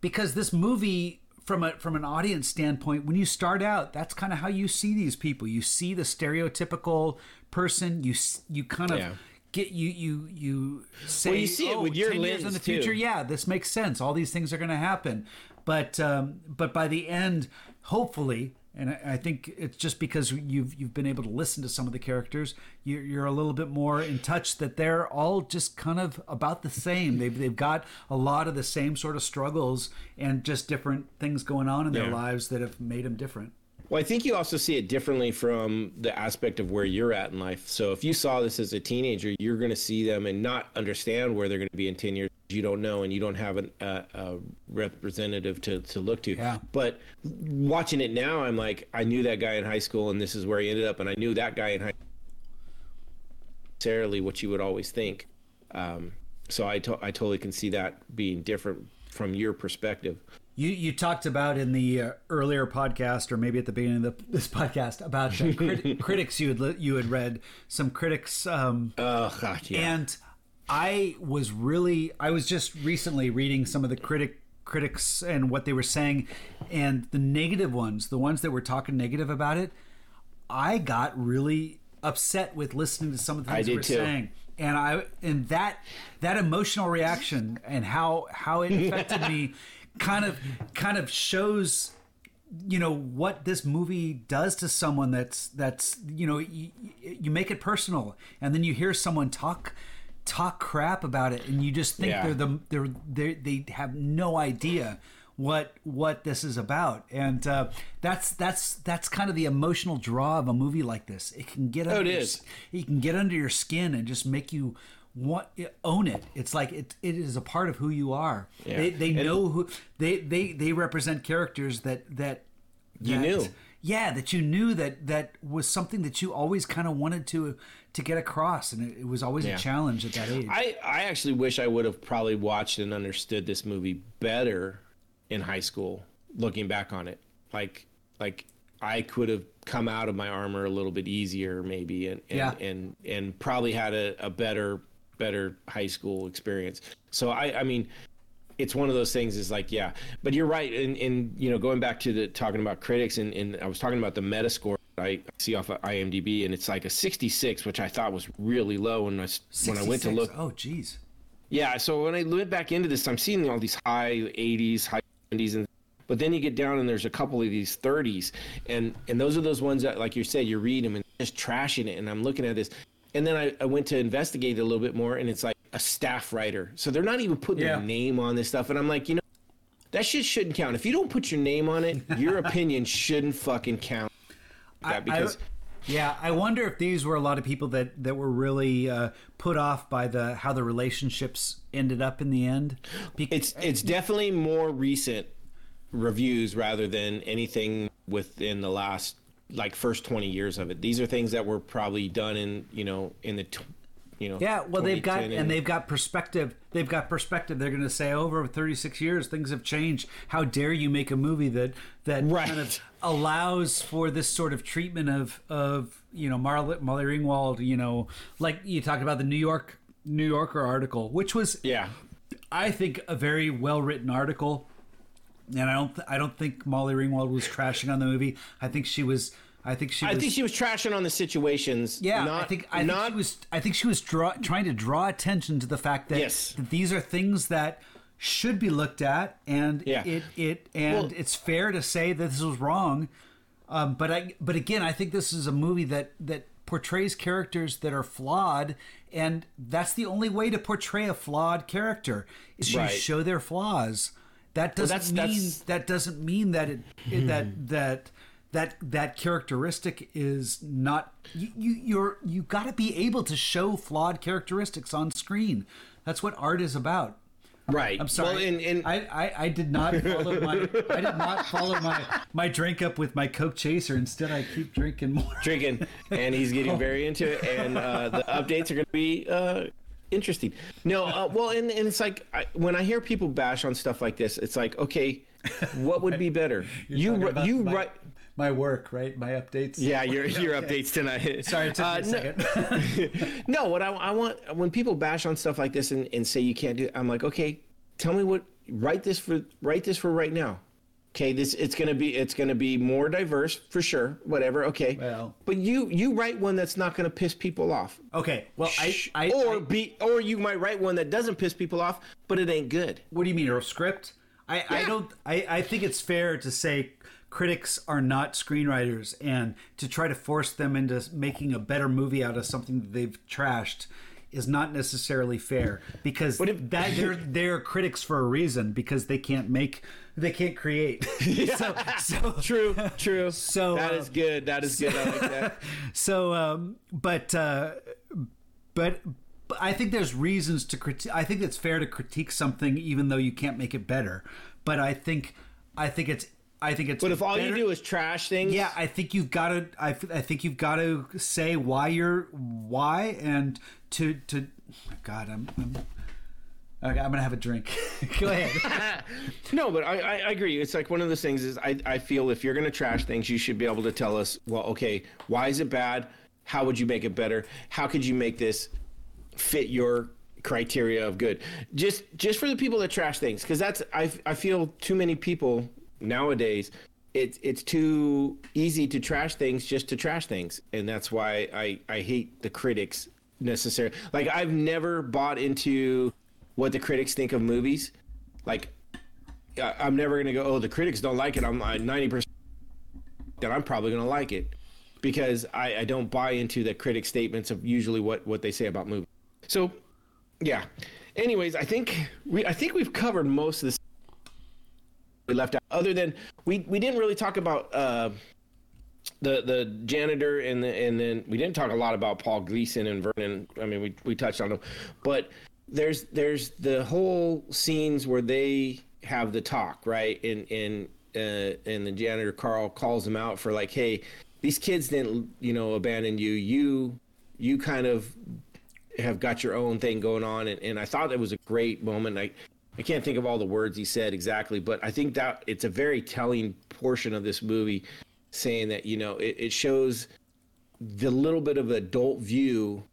because this movie from a from an audience standpoint when you start out that's kind of how you see these people you see the stereotypical person you you kind of Yeah. Get you you you say Well, you see it "Oh, with your 10 years in the future too." yeah this makes sense all these things are going to happen but um but by the end hopefully and I I think it's just because you've you've been able to listen to some of the characters, you're, you're a little bit more in touch that they're all just kind of about the same. They've they've got a lot of the same sort of struggles and just different things going on in their lives that have made them different. Well, I think you also see it differently from the aspect of where you're at in life. So if you saw this as a teenager, you're going to see them and not understand where they're going to be in 10 years. You don't know, and you don't have an, a, a representative to, to look to. Yeah. But watching it now, I'm like, I knew that guy in high school, and this is where he ended up, and I knew that guy in high necessarily what you would always think. Um, so I, to- I totally can see that being different from your perspective. You you talked about in the uh, earlier podcast, or maybe at the beginning of the, this podcast, about crit- critics you had li- you had read some critics. Um, Oh, God, yeah. And I was really, I was just recently reading some of the critic critics and what they were saying, and the negative ones, the ones that were talking negative about it, I got really upset with listening to some of the things I they were too. saying. And I and that that emotional reaction and how how it affected me kind of kind of shows you know what this movie does to someone that's that's you know you, you make it personal and then you hear someone talk talk crap about it and you just think Yeah. they're the they're, they they have no idea what what this is about. And uh, that's that's that's kind of the emotional draw of a movie like this. It can get under Oh, it your, it can get under your skin and just make you want own it it's like it, it is a part of who you are Yeah. they, they And- know who they, they they represent characters that that You that- knew. yeah that you knew that that was something that you always kind of wanted to to get across and it, it was always Yeah. a challenge at that age I, I actually wish I would have probably watched and understood this movie better in high school looking back on it like like I could have come out of my armor a little bit easier maybe and and Yeah. and, and probably had a, a better better high school experience. So I I mean it's one of those things is like yeah. But you're right. And and you know going back to the talking about critics and, and I was talking about the metascore I see off of IMDb and it's like a 66 which I thought was really low when I when I went to look. Oh geez yeah, so when I went back into this, I'm seeing all these high 80s, high 70s, and but then you get down and there's a couple of these 30s, and and those are those ones that, like you said, you read them and just trashing it. And I'm looking at this, and then I, I went to investigate it a little bit more, and it's like a staff writer, so they're not even putting Yeah. their name on this stuff, and I'm like, you know, that shit shouldn't count. If you don't put your name on it, your opinion shouldn't fucking count. That because. yeah i wonder if these were a lot of people that that were really uh, put off by the how the relationships ended up in the end it's it's definitely more recent reviews rather than anything within the last like first 20 years of it these are things that were probably done in you know in the tw- you know Yeah, well, they've got 2010 and they've got perspective. They've got perspective. They're going to say over 36 years things have changed. How dare you make a movie that that Right. kind of allows for this sort of treatment of of you know Marley, Molly Ringwald. You know, like you talked about the New York New Yorker article, which was yeah I think a very well written article. And I don't th- I don't think Molly Ringwald was trashing on the movie. I think she was. I think she. Was, i think she was trashing on the situations yeah, not, I think I not think she was. I think she was draw, trying to draw attention to the fact that, Yes. that these are things that should be looked at, and Yeah. it it and Well- it's fair to say that this was wrong. Um, but I but again, I think this is a movie that that portrays characters that are flawed, and that's the only way to portray a flawed character is you Right. show their flaws. That doesn't that's- mean that's- that doesn't mean that it, it that that that that characteristic is not you, you you're you got to be able to show flawed characteristics on screen. That's what art is about. Right. I'm sorry. Well, and, and I, I i did not follow my i did not follow my my drink up with my coke chaser. Instead i keep drinking more. Drinking. And he's getting very into it. And uh, the updates are going to be uh, interesting. No, uh, well, and, and it's like I, when I hear people bash on stuff like this, it's like, okay, what would be better? you talking ri- about you my- write. My work, right? My updates. Yeah, your your updates tonight. Sorry, it took Uh, me a no- second. no, what I, I want when people bash on stuff like this and, and say you can't do it, I'm like, okay, tell me what write this for write this for right now. Okay, this it's gonna be it's gonna be more diverse for sure. Whatever, okay. Well. but you you write one that's not gonna piss people off. okay. Well, I, I, or I- be or you might write one that doesn't piss people off, but it ain't good. what do you mean, a script? I, I don't. I, I think it's fair to say critics are not screenwriters, and to try to force them into making a better movie out of something that they've trashed is not necessarily fair because if- that they're they're critics for a reason because they can't make they can't create. so, so True, true. So, that uh, is good. That is good. I like that. so um but uh but but I think there's reasons to critique. I think it's fair to critique something even though you can't make it better. But I think I think it's I think it's But if all you do is trash things, yeah, I think you've got to. I, I think you've got to say why you're why and to to. Oh God, I'm. I'm okay, I'm gonna have a drink. Go ahead. No, but I, I, agree. It's like one of those things is I, I feel if you're to trash things, you should be able to tell us, well, okay, why is it bad? How would you make it better? How could you make this fit your criteria of good? Just just for the people that trash things, because that's I, I feel too many people nowadays. It's it's too easy to trash things just to trash things, and that's why I I hate the critics necessarily. Like I've never bought into what the critics think of movies. Like I'm never gonna go. Oh, the critics don't like it. I'm ninety percent that I'm probably gonna like it because I, I don't buy into the critic statements of usually what what they say about movies. So, yeah. Anyways, I think we I think we've covered most of this we left out. Other than we we didn't really talk about uh, the the janitor and the and then we didn't talk a lot about Paul Gleason and Vernon. I mean, we we touched on them, but there's there's the whole scenes where they have the talk, right? And and uh, and the janitor Carl calls them out for like, hey, these kids didn't you know abandon you. You you kind of have got your own thing going on, and, and I thought it was a great moment. I I can't think of all the words he said exactly, but I think that it's a very telling portion of this movie, saying that you know it, it shows the little bit of adult view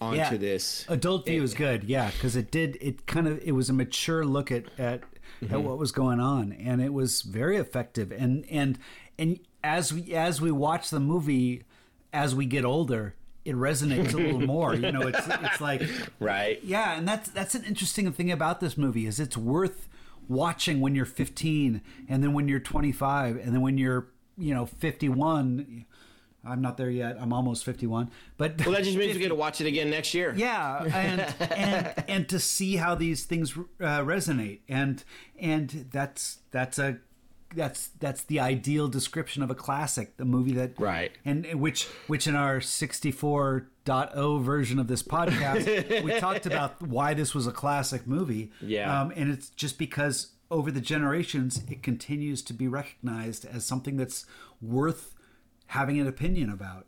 onto Yeah. this. Adult view is good, yeah, because it did. It kind of it was a mature look at at, Mm-hmm. at what was going on, and it was very effective. And and and as we as we watch the movie, as we get older, it resonates a little more. You know, it's it's like Right. yeah, and that's that's an interesting thing about this movie is it's worth watching when you're 15 and then when you're 25 and then when you're you know 51 I'm not there yet. I'm almost 51. But Well, that just means we get to watch it again next year. yeah, and and and to see how these things uh, resonate, and and that's that's a that's that's the ideal description of a classic, the movie that Right. and which which in our 64.0 version of this podcast we talked about why this was a classic movie. Yeah. um, and it's just because over the generations it continues to be recognized as something that's worth having an opinion about.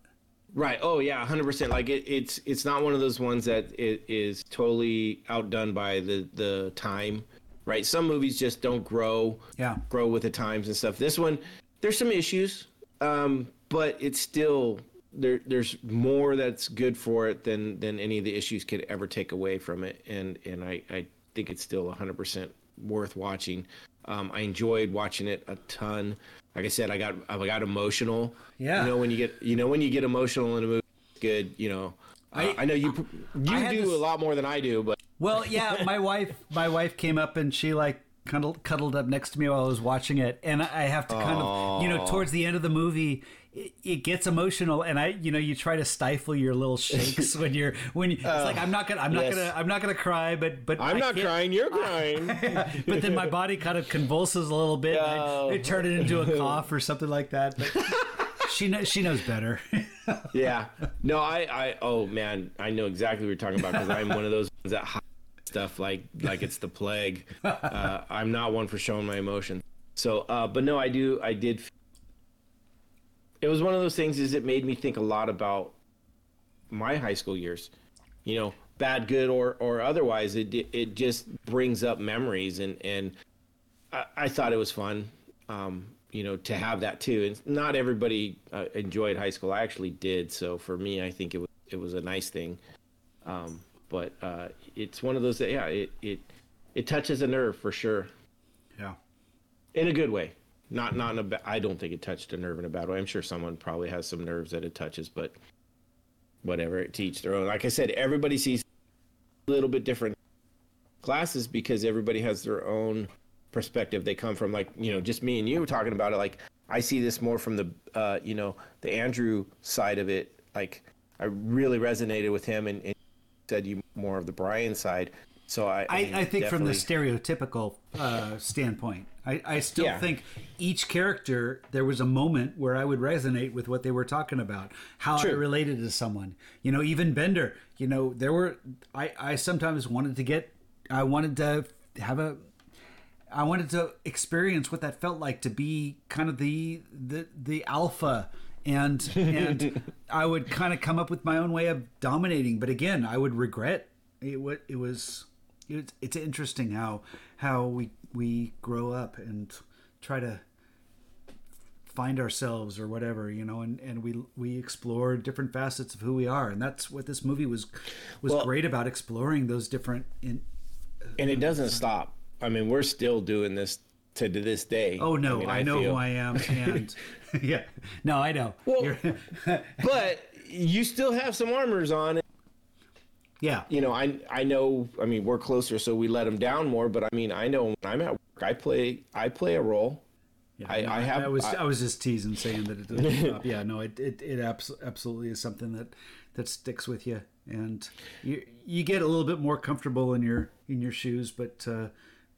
Right. Oh yeah, hundred percent. Like it, it's it's not one of those ones that it is totally outdone by the the time. Right. Some movies just don't grow. Yeah. Grow with the times and stuff. This one, there's some issues, um, but it's still there. There's more that's good for it than than any of the issues could ever take away from it. And and I I think it's still hundred percent worth watching. Um, I enjoyed watching it a ton. Like I said, I got I got emotional. Yeah. You know when you get you know when you get emotional in a movie, it's good. You know. I, I- I know you you do this- a lot more than I do, but Well, yeah, my wife, my wife came up and she like cuddled, cuddled up next to me while I was watching it, and I have to kind of, you know, towards the end of the movie, it, it gets emotional, and I, you know, you try to stifle your little shakes when you're when you, it's like I'm not gonna, I'm not gonna, I'm not gonna cry, but but I'm I not crying. You're crying. But then my body kind of convulses a little bit, and Oh. it, turned it into a cough or something like that. But she knows, she knows better. yeah. No, I, I, oh man, I know exactly what you're talking about because I'm one of those ones that stuff like, like it's the plague. Uh, I'm not one for showing my emotions. So, uh, but no, I do, I did. It was one of those things. Is it made me think a lot about my high school years. You know, bad, good, or or otherwise. It it just brings up memories, and and I, I thought it was fun. Um, you know, to have that too. And not everybody uh, enjoyed high school. I actually did. So for me, I think it was it was a nice thing. Um, but uh, it's one of those that yeah, it it it touches a nerve for sure. Yeah. In a good way. Not not in a ba- I don't think it touched a nerve in a bad way. I'm sure someone probably has some nerves that it touches, but whatever, to each their own. Like I said, everybody sees a little bit different classes because everybody has their own perspective they come from like you know just me and you were talking about it like i see this more from the uh you know the andrew side of it like i really resonated with him and, and said you more of the brian side so i I, I think from the stereotypical uh, standpoint, I, I still Yeah. think each character there was a moment where I would resonate with what they were talking about, how True. related to someone. You know, even Bender. You know, there were I I sometimes wanted to get I wanted to have a I wanted to experience what that felt like to be kind of the the the alpha and and I would kind of come up with my own way of dominating but again I would regret it what it was it's, it's interesting how how we we grow up and try to find ourselves or whatever you know and and we we explore different facets of who we are. And that's what this movie was was Well- great about exploring those different in, and it uh, doesn't stop. I mean we're still doing this to, to this day. Oh no, mean, I, know feel- who I am, and yeah, no, I know. Well- but you still have some armors on yeah, you know, I I know. I mean, we're closer, so we let them down more. But I mean, I know when I'm at work, I play I play a role. yeah. I- no, I have- I was, I- I, was just teasing, saying that it doesn't stop. Yeah, no, it it, it abs- absolutely is something that that sticks with you, and you you get a little bit more comfortable in your in your shoes, but uh,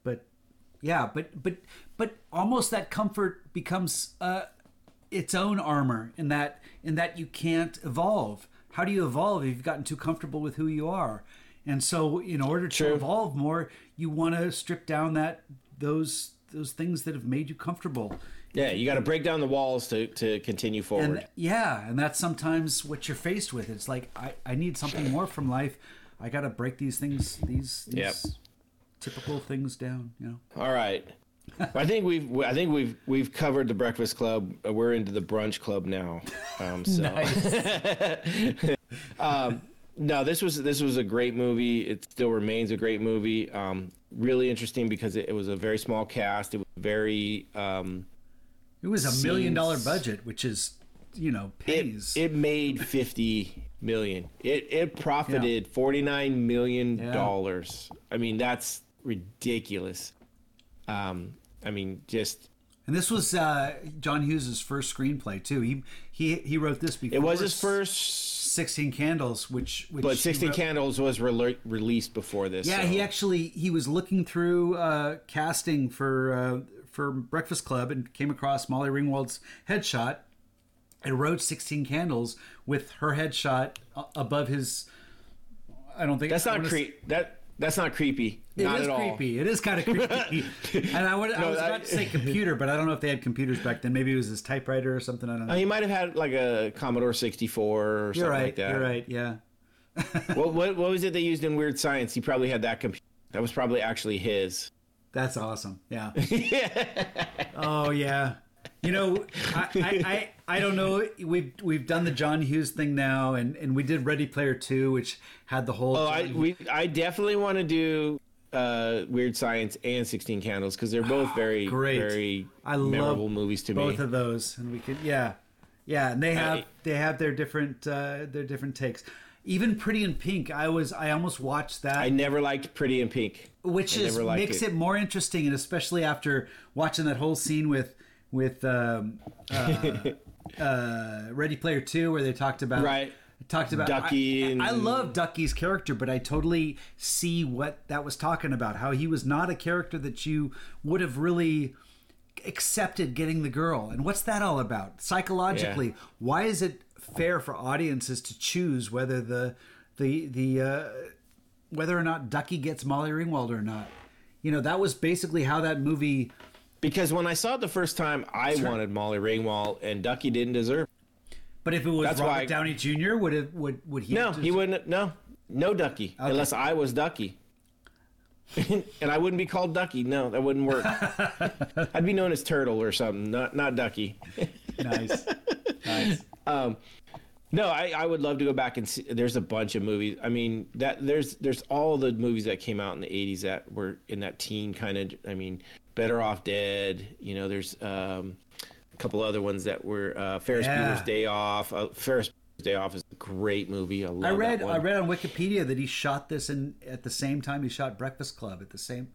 but yeah, but but but almost that comfort becomes uh, its own armor in that in that you can't evolve. How do you evolve if you've gotten too comfortable with who you are? And so, in order to True. evolve more, you want to strip down that those those things that have made you comfortable. Yeah, you got to break down the walls to to continue forward. And yeah, and that's sometimes what you're faced with. It's like I, I need something more from life. I got to break these things these, these Yep. typical things down. You know. All right. I think we've I think we've we've covered the Breakfast Club. Uh, We're into the Brunch Club now. Um, so no, this was this was a great movie. It still remains a great movie. Um, really interesting because it, it was a very small cast. It was very um, It was a million dollar budget, which is you know it, it made 50 million it it profited 49 million Yeah. dollars i mean that's ridiculous um i mean just and this was uh, John Hughes' first screenplay too. He he he wrote this before. it was his first Sixteen Candles, which which but 16 wrote- candles was rele- released before this Yeah, so- he actually he was looking through uh, casting for uh, for Breakfast Club and came across Molly Ringwald's headshot and wrote Sixteen Candles with her headshot above his. I don't think that's not wanna creep that that's not creepy It not is creepy. It is kind of creepy. and I, would, I No, was I- about to say computer, but I don't know if they had computers back then. Maybe it was his typewriter or something. I don't know. Uh, he might have had like a commodore 64 or something You're right. like that You're right. Yeah. what, what, what was it they used in weird science he probably had that computer that was probably actually his That's awesome. Yeah. oh yeah. You know, I, I, I, I don't know. We've we've done the John Hughes thing now, and, and we did Ready Player Two, which had the whole. Oh, I we I definitely want to do uh, Weird Science and Sixteen Candles because they're both very Great. very I love memorable movies to both me. Both of those, and we could yeah, yeah, and they have I- they have their different uh, their different takes. Even Pretty in Pink, I was I almost watched that. I never liked Pretty in Pink. which I is makes it. it. more interesting, and especially after watching that whole scene with with um, uh, uh, Ready Player Two, where they talked about Right. Talked about Ducky I, and- I love Ducky's character, but I totally see what that was talking about. How he was not a character that you would have really accepted getting the girl, and what's that all about psychologically? Why is it fair for audiences to choose whether the the the uh, whether or not Ducky gets Molly Ringwald or not. You know, that was basically how that movie. Because when I saw it the first time, I wanted Molly Ringwald, and Ducky didn't deserve. But if it was That's Robert why- Downey Jr., would it would would he? No, he wouldn't. No, No Ducky, unless I was Ducky. and I wouldn't be called Ducky. No, that wouldn't work. I'd be known as Turtle or something, not not Ducky. nice, nice. Um, no, I, I would love to go back and see. There's a bunch of movies. I mean, that there's there's all the movies that came out in the '80s that were in that teen kind of. I mean, Better Off Dead. You know, there's um, a couple other ones that were uh, Ferris Yeah. Bueller's Day Off. Uh, Ferris Bueller's Day Off is a great movie. I love I read. I read on Wikipedia that he shot this in at the same time he shot Breakfast Club at the same,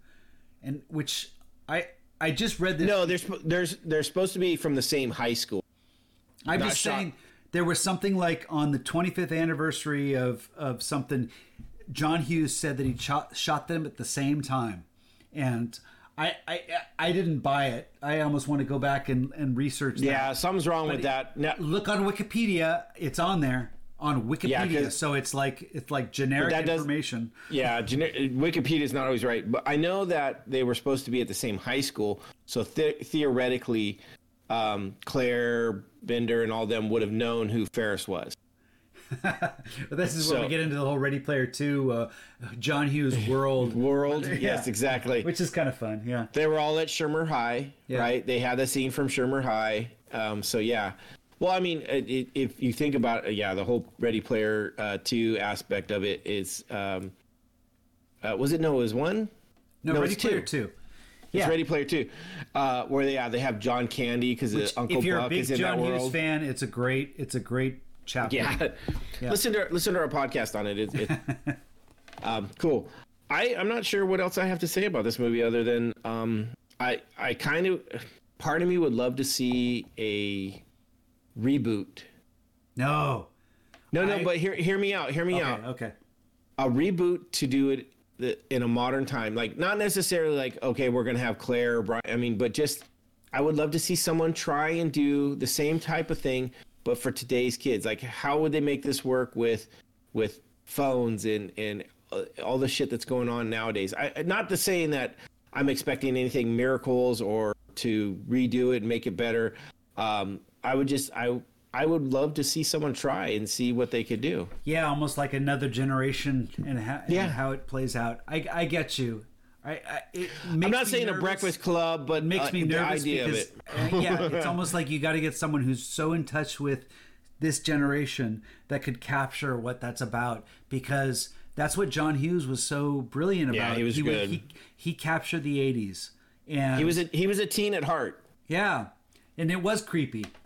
and which I I just read this. No, there's there's they're supposed to be from the same high school. I'm not just shot- saying there was something like on the 25th anniversary of of something. John Hughes said that he shot shot them at the same time, and I I I didn't buy it. I almost want to go back and and research. that. Yeah, something's wrong with that. Now, look on Wikipedia. It's on there on Wikipedia, 'cause- so it's like it's like generic information. Yeah, gener- Wikipedia is not always right, but I know that they were supposed to be at the same high school, so the- theoretically, um, Claire Bender and all them would have known who Ferris was. But this is where we get into the whole Ready Player Two, uh, John Hughes world, World, yes, exactly. which is kind of fun. Yeah. They were all at Shermer High, Yeah. right? They had the scene from Shermer High. Um, so yeah. Well, I mean, it, it, if you think about it, yeah, the whole Ready Player uh, Two aspect of it is, um, uh, was it no? It was one. No, No, Ready Player two. Two. It's Yeah. Ready Player Two, uh, where they yeah they have John Candy because Uncle if you're Buck a big is in John that Hughes fan, it's a great it's a great chapter. Yeah. listen to listen to our podcast on it. It, it um, cool. I I'm not sure what else I have to say about this movie other than um, I I kind of part of me would love to see a reboot. No. No, no, I- but hear hear me out. Hear me Okay. out. Okay. a reboot to do it in a modern time like not necessarily like okay we're gonna have claire or brian i mean but just i would love to see someone try and do the same type of thing but for today's kids like how would they make this work with with phones and and uh, all the shit that's going on nowadays i not to saying that i'm expecting anything miracles or to redo it and make it better um i would just i i would love to see someone try and see what they could do Yeah, almost like another generation and, ha- Yeah. and how it plays out. I, I get you. I, I it makes I'm not saying a breakfast club, but makes uh, me the nervous idea because of it. uh, yeah, it's almost like you got to get someone who's so in touch with this generation that could capture what that's about because that's what John Hughes was so brilliant about. Yeah, he was would- good. He, he captured the '80s, and He was a, he was a teen at heart. yeah, and it was creepy.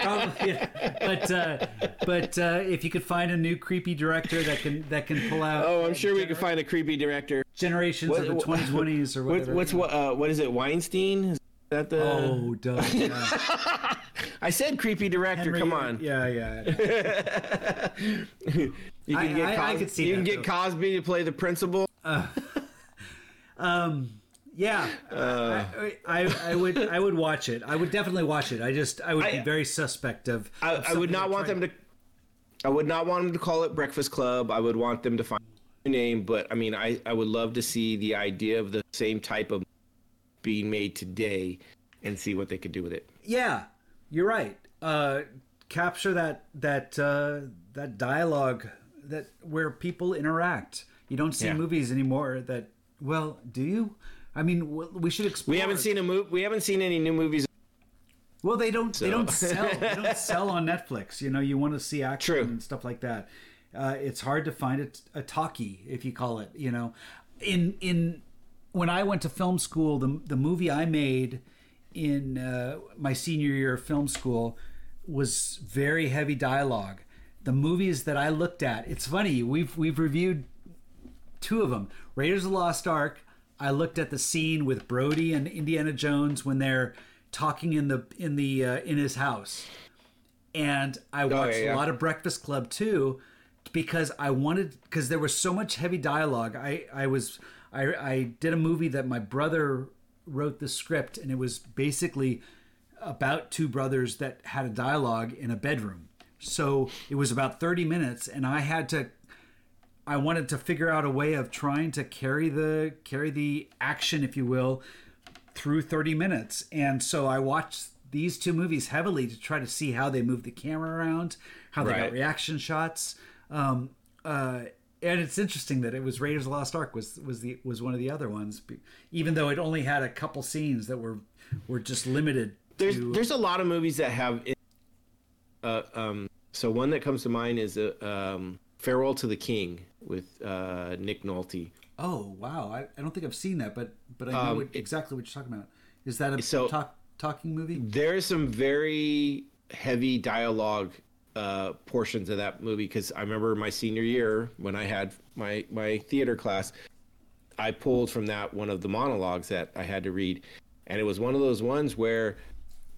Probably, yeah. But uh, but uh, if you could find a new creepy director that can that can pull out Oh, I'm sure we could find a creepy director. generations What- of the what- 2020s or whatever. what's what? Uh, what is it? Weinstein? Is that the? Oh, duh. Yeah. I said creepy director. Come on. Yeah, yeah. You can I- get I- I could see You can get Cosby to play the principal. Yeah, Uh. I, I, I would I would watch it. I would definitely watch it. I just I would be very suspect of. I, I would not want them to. I would not want them to call it Breakfast Club. I would want them to find a new name. But I mean, I I would love to see the idea of the same type of being made today, and see what they could do with it. Yeah, you're right. Uh, capture that that uh, that dialogue that where people interact. You don't see Yeah. movies anymore that. Well, do you? I mean, we should explore. We haven't seen a movie. We haven't seen any new movies. Well, they don't. They don't sell. they don't sell on Netflix. You know, you want to see action True. and stuff like that. Uh, it's hard to find a, a talkie, if you call it. You know, in in when I went to film school, the the movie I made in uh, my senior year of film school was very heavy dialogue. The movies that I looked at, it's funny. We've we've reviewed two of them. Raiders of the Lost Ark. I looked at the scene with Brody and Indiana Jones when they're talking in the in the uh, in his house, and I watched yeah, yeah. a lot of Breakfast Club too, because I wanted because there was so much heavy dialogue. I I was I I did a movie that my brother wrote the script, and it was basically about two brothers that had a dialogue in a bedroom. So it was about 30 minutes and I had to I wanted to figure out a way of trying to carry the carry the action if you will through 30 minutes. And so I watched these two movies heavily to try to see how they move the camera around, how they got reaction shots. Um, uh, and it's interesting that it was Raiders of the Lost Ark was was the was one of the other ones, even though it only had a couple scenes that were were just limited. There's to, there's a lot of movies that have. Uh, um, so one that comes to mind is uh, um, Farewell to the King with uh, Nick Nolte. oh wow, I, I don't think I've seen that, but but I know Um, what, exactly what you're talking about. Is that a So- talk, talking movie? There's some very heavy dialogue uh, portions of that movie because I remember my senior year when I had my my theater class, I pulled from that one of the monologues that I had to read, and it was one of those ones where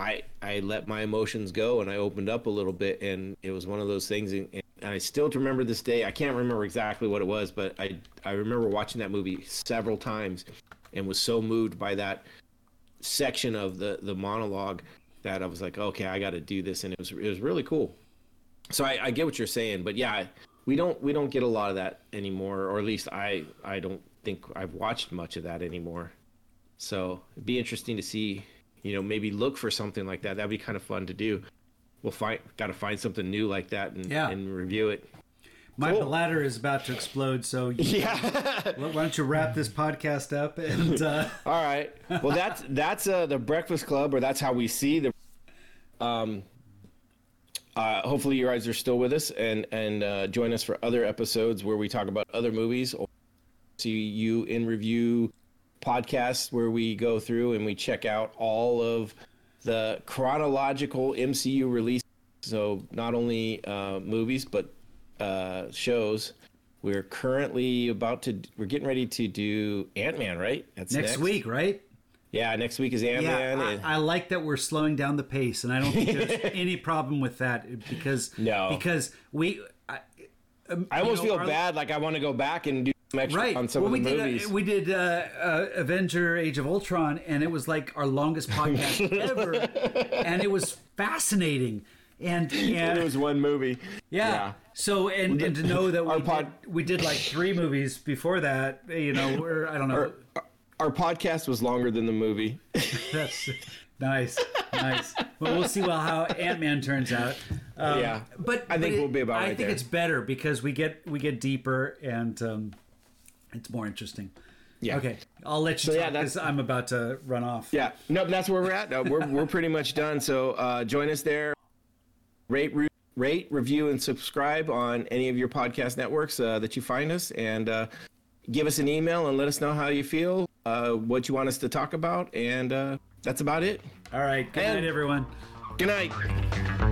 I I let my emotions go and I opened up a little bit, and it was one of those things, and, and I still remember this day. I can't remember exactly what it was, but I I remember watching that movie several times, and was so moved by that section of the the monologue that I was like, okay, I got to do this, and it was it was really cool. So I, I get what you're saying, but yeah, we don't we don't get a lot of that anymore, or at least I I don't think I've watched much of that anymore. So it'd be interesting to see, you know, maybe look for something like that. That'd be kind of fun to do. We'll find got to find something new like that and Yeah. and review it. My Cool. bladder is about to explode, so Yeah. why don't you wrap this podcast up and uh, All right. Well, that's that's uh, the Breakfast Club, or that's how we see the. Um. Uh, hopefully, you guys are still with us and and uh, join us for other episodes where we talk about other movies. Or see you in review podcasts where we go through and we check out all of the chronological MCU release. So not only uh, movies but uh, shows. We're currently about to. We're getting ready to do Ant Man, right? That's next, next week, right? Yeah, next week is Ant Yeah, Man. I, I like that we're slowing down the pace, and I don't think there's any problem with that because No. because we. I, um, I almost know, feel our- bad. Like I want to go back and do Right. on some well, of we the did. movies. Uh, we did uh, uh, Avenger: Age of Ultron, and it was like our longest podcast ever, and it was fascinating. And and it was one movie. Yeah. So and, and to know that we Our did, we did like three movies before that, you know, we're I don't know. Our, our podcast was longer than the movie. That's nice, nice. But we'll see well how Ant Man turns out. Um, Yeah. but I think but we'll be about I right think there. it's better because we get we get deeper and um, it's more interesting. Yeah. Okay, I'll let you So, yeah, that's- because I'm about to run off. Yeah. Nope. That's where we're at. No, we're we're pretty much done. So uh, join us there. Rate, re- rate, review, and subscribe on any of your podcast networks uh, that you find us, and uh, give us an email and let us know how you feel, uh, what you want us to talk about, and uh, that's about it. All right. Good And- night, everyone. Good night.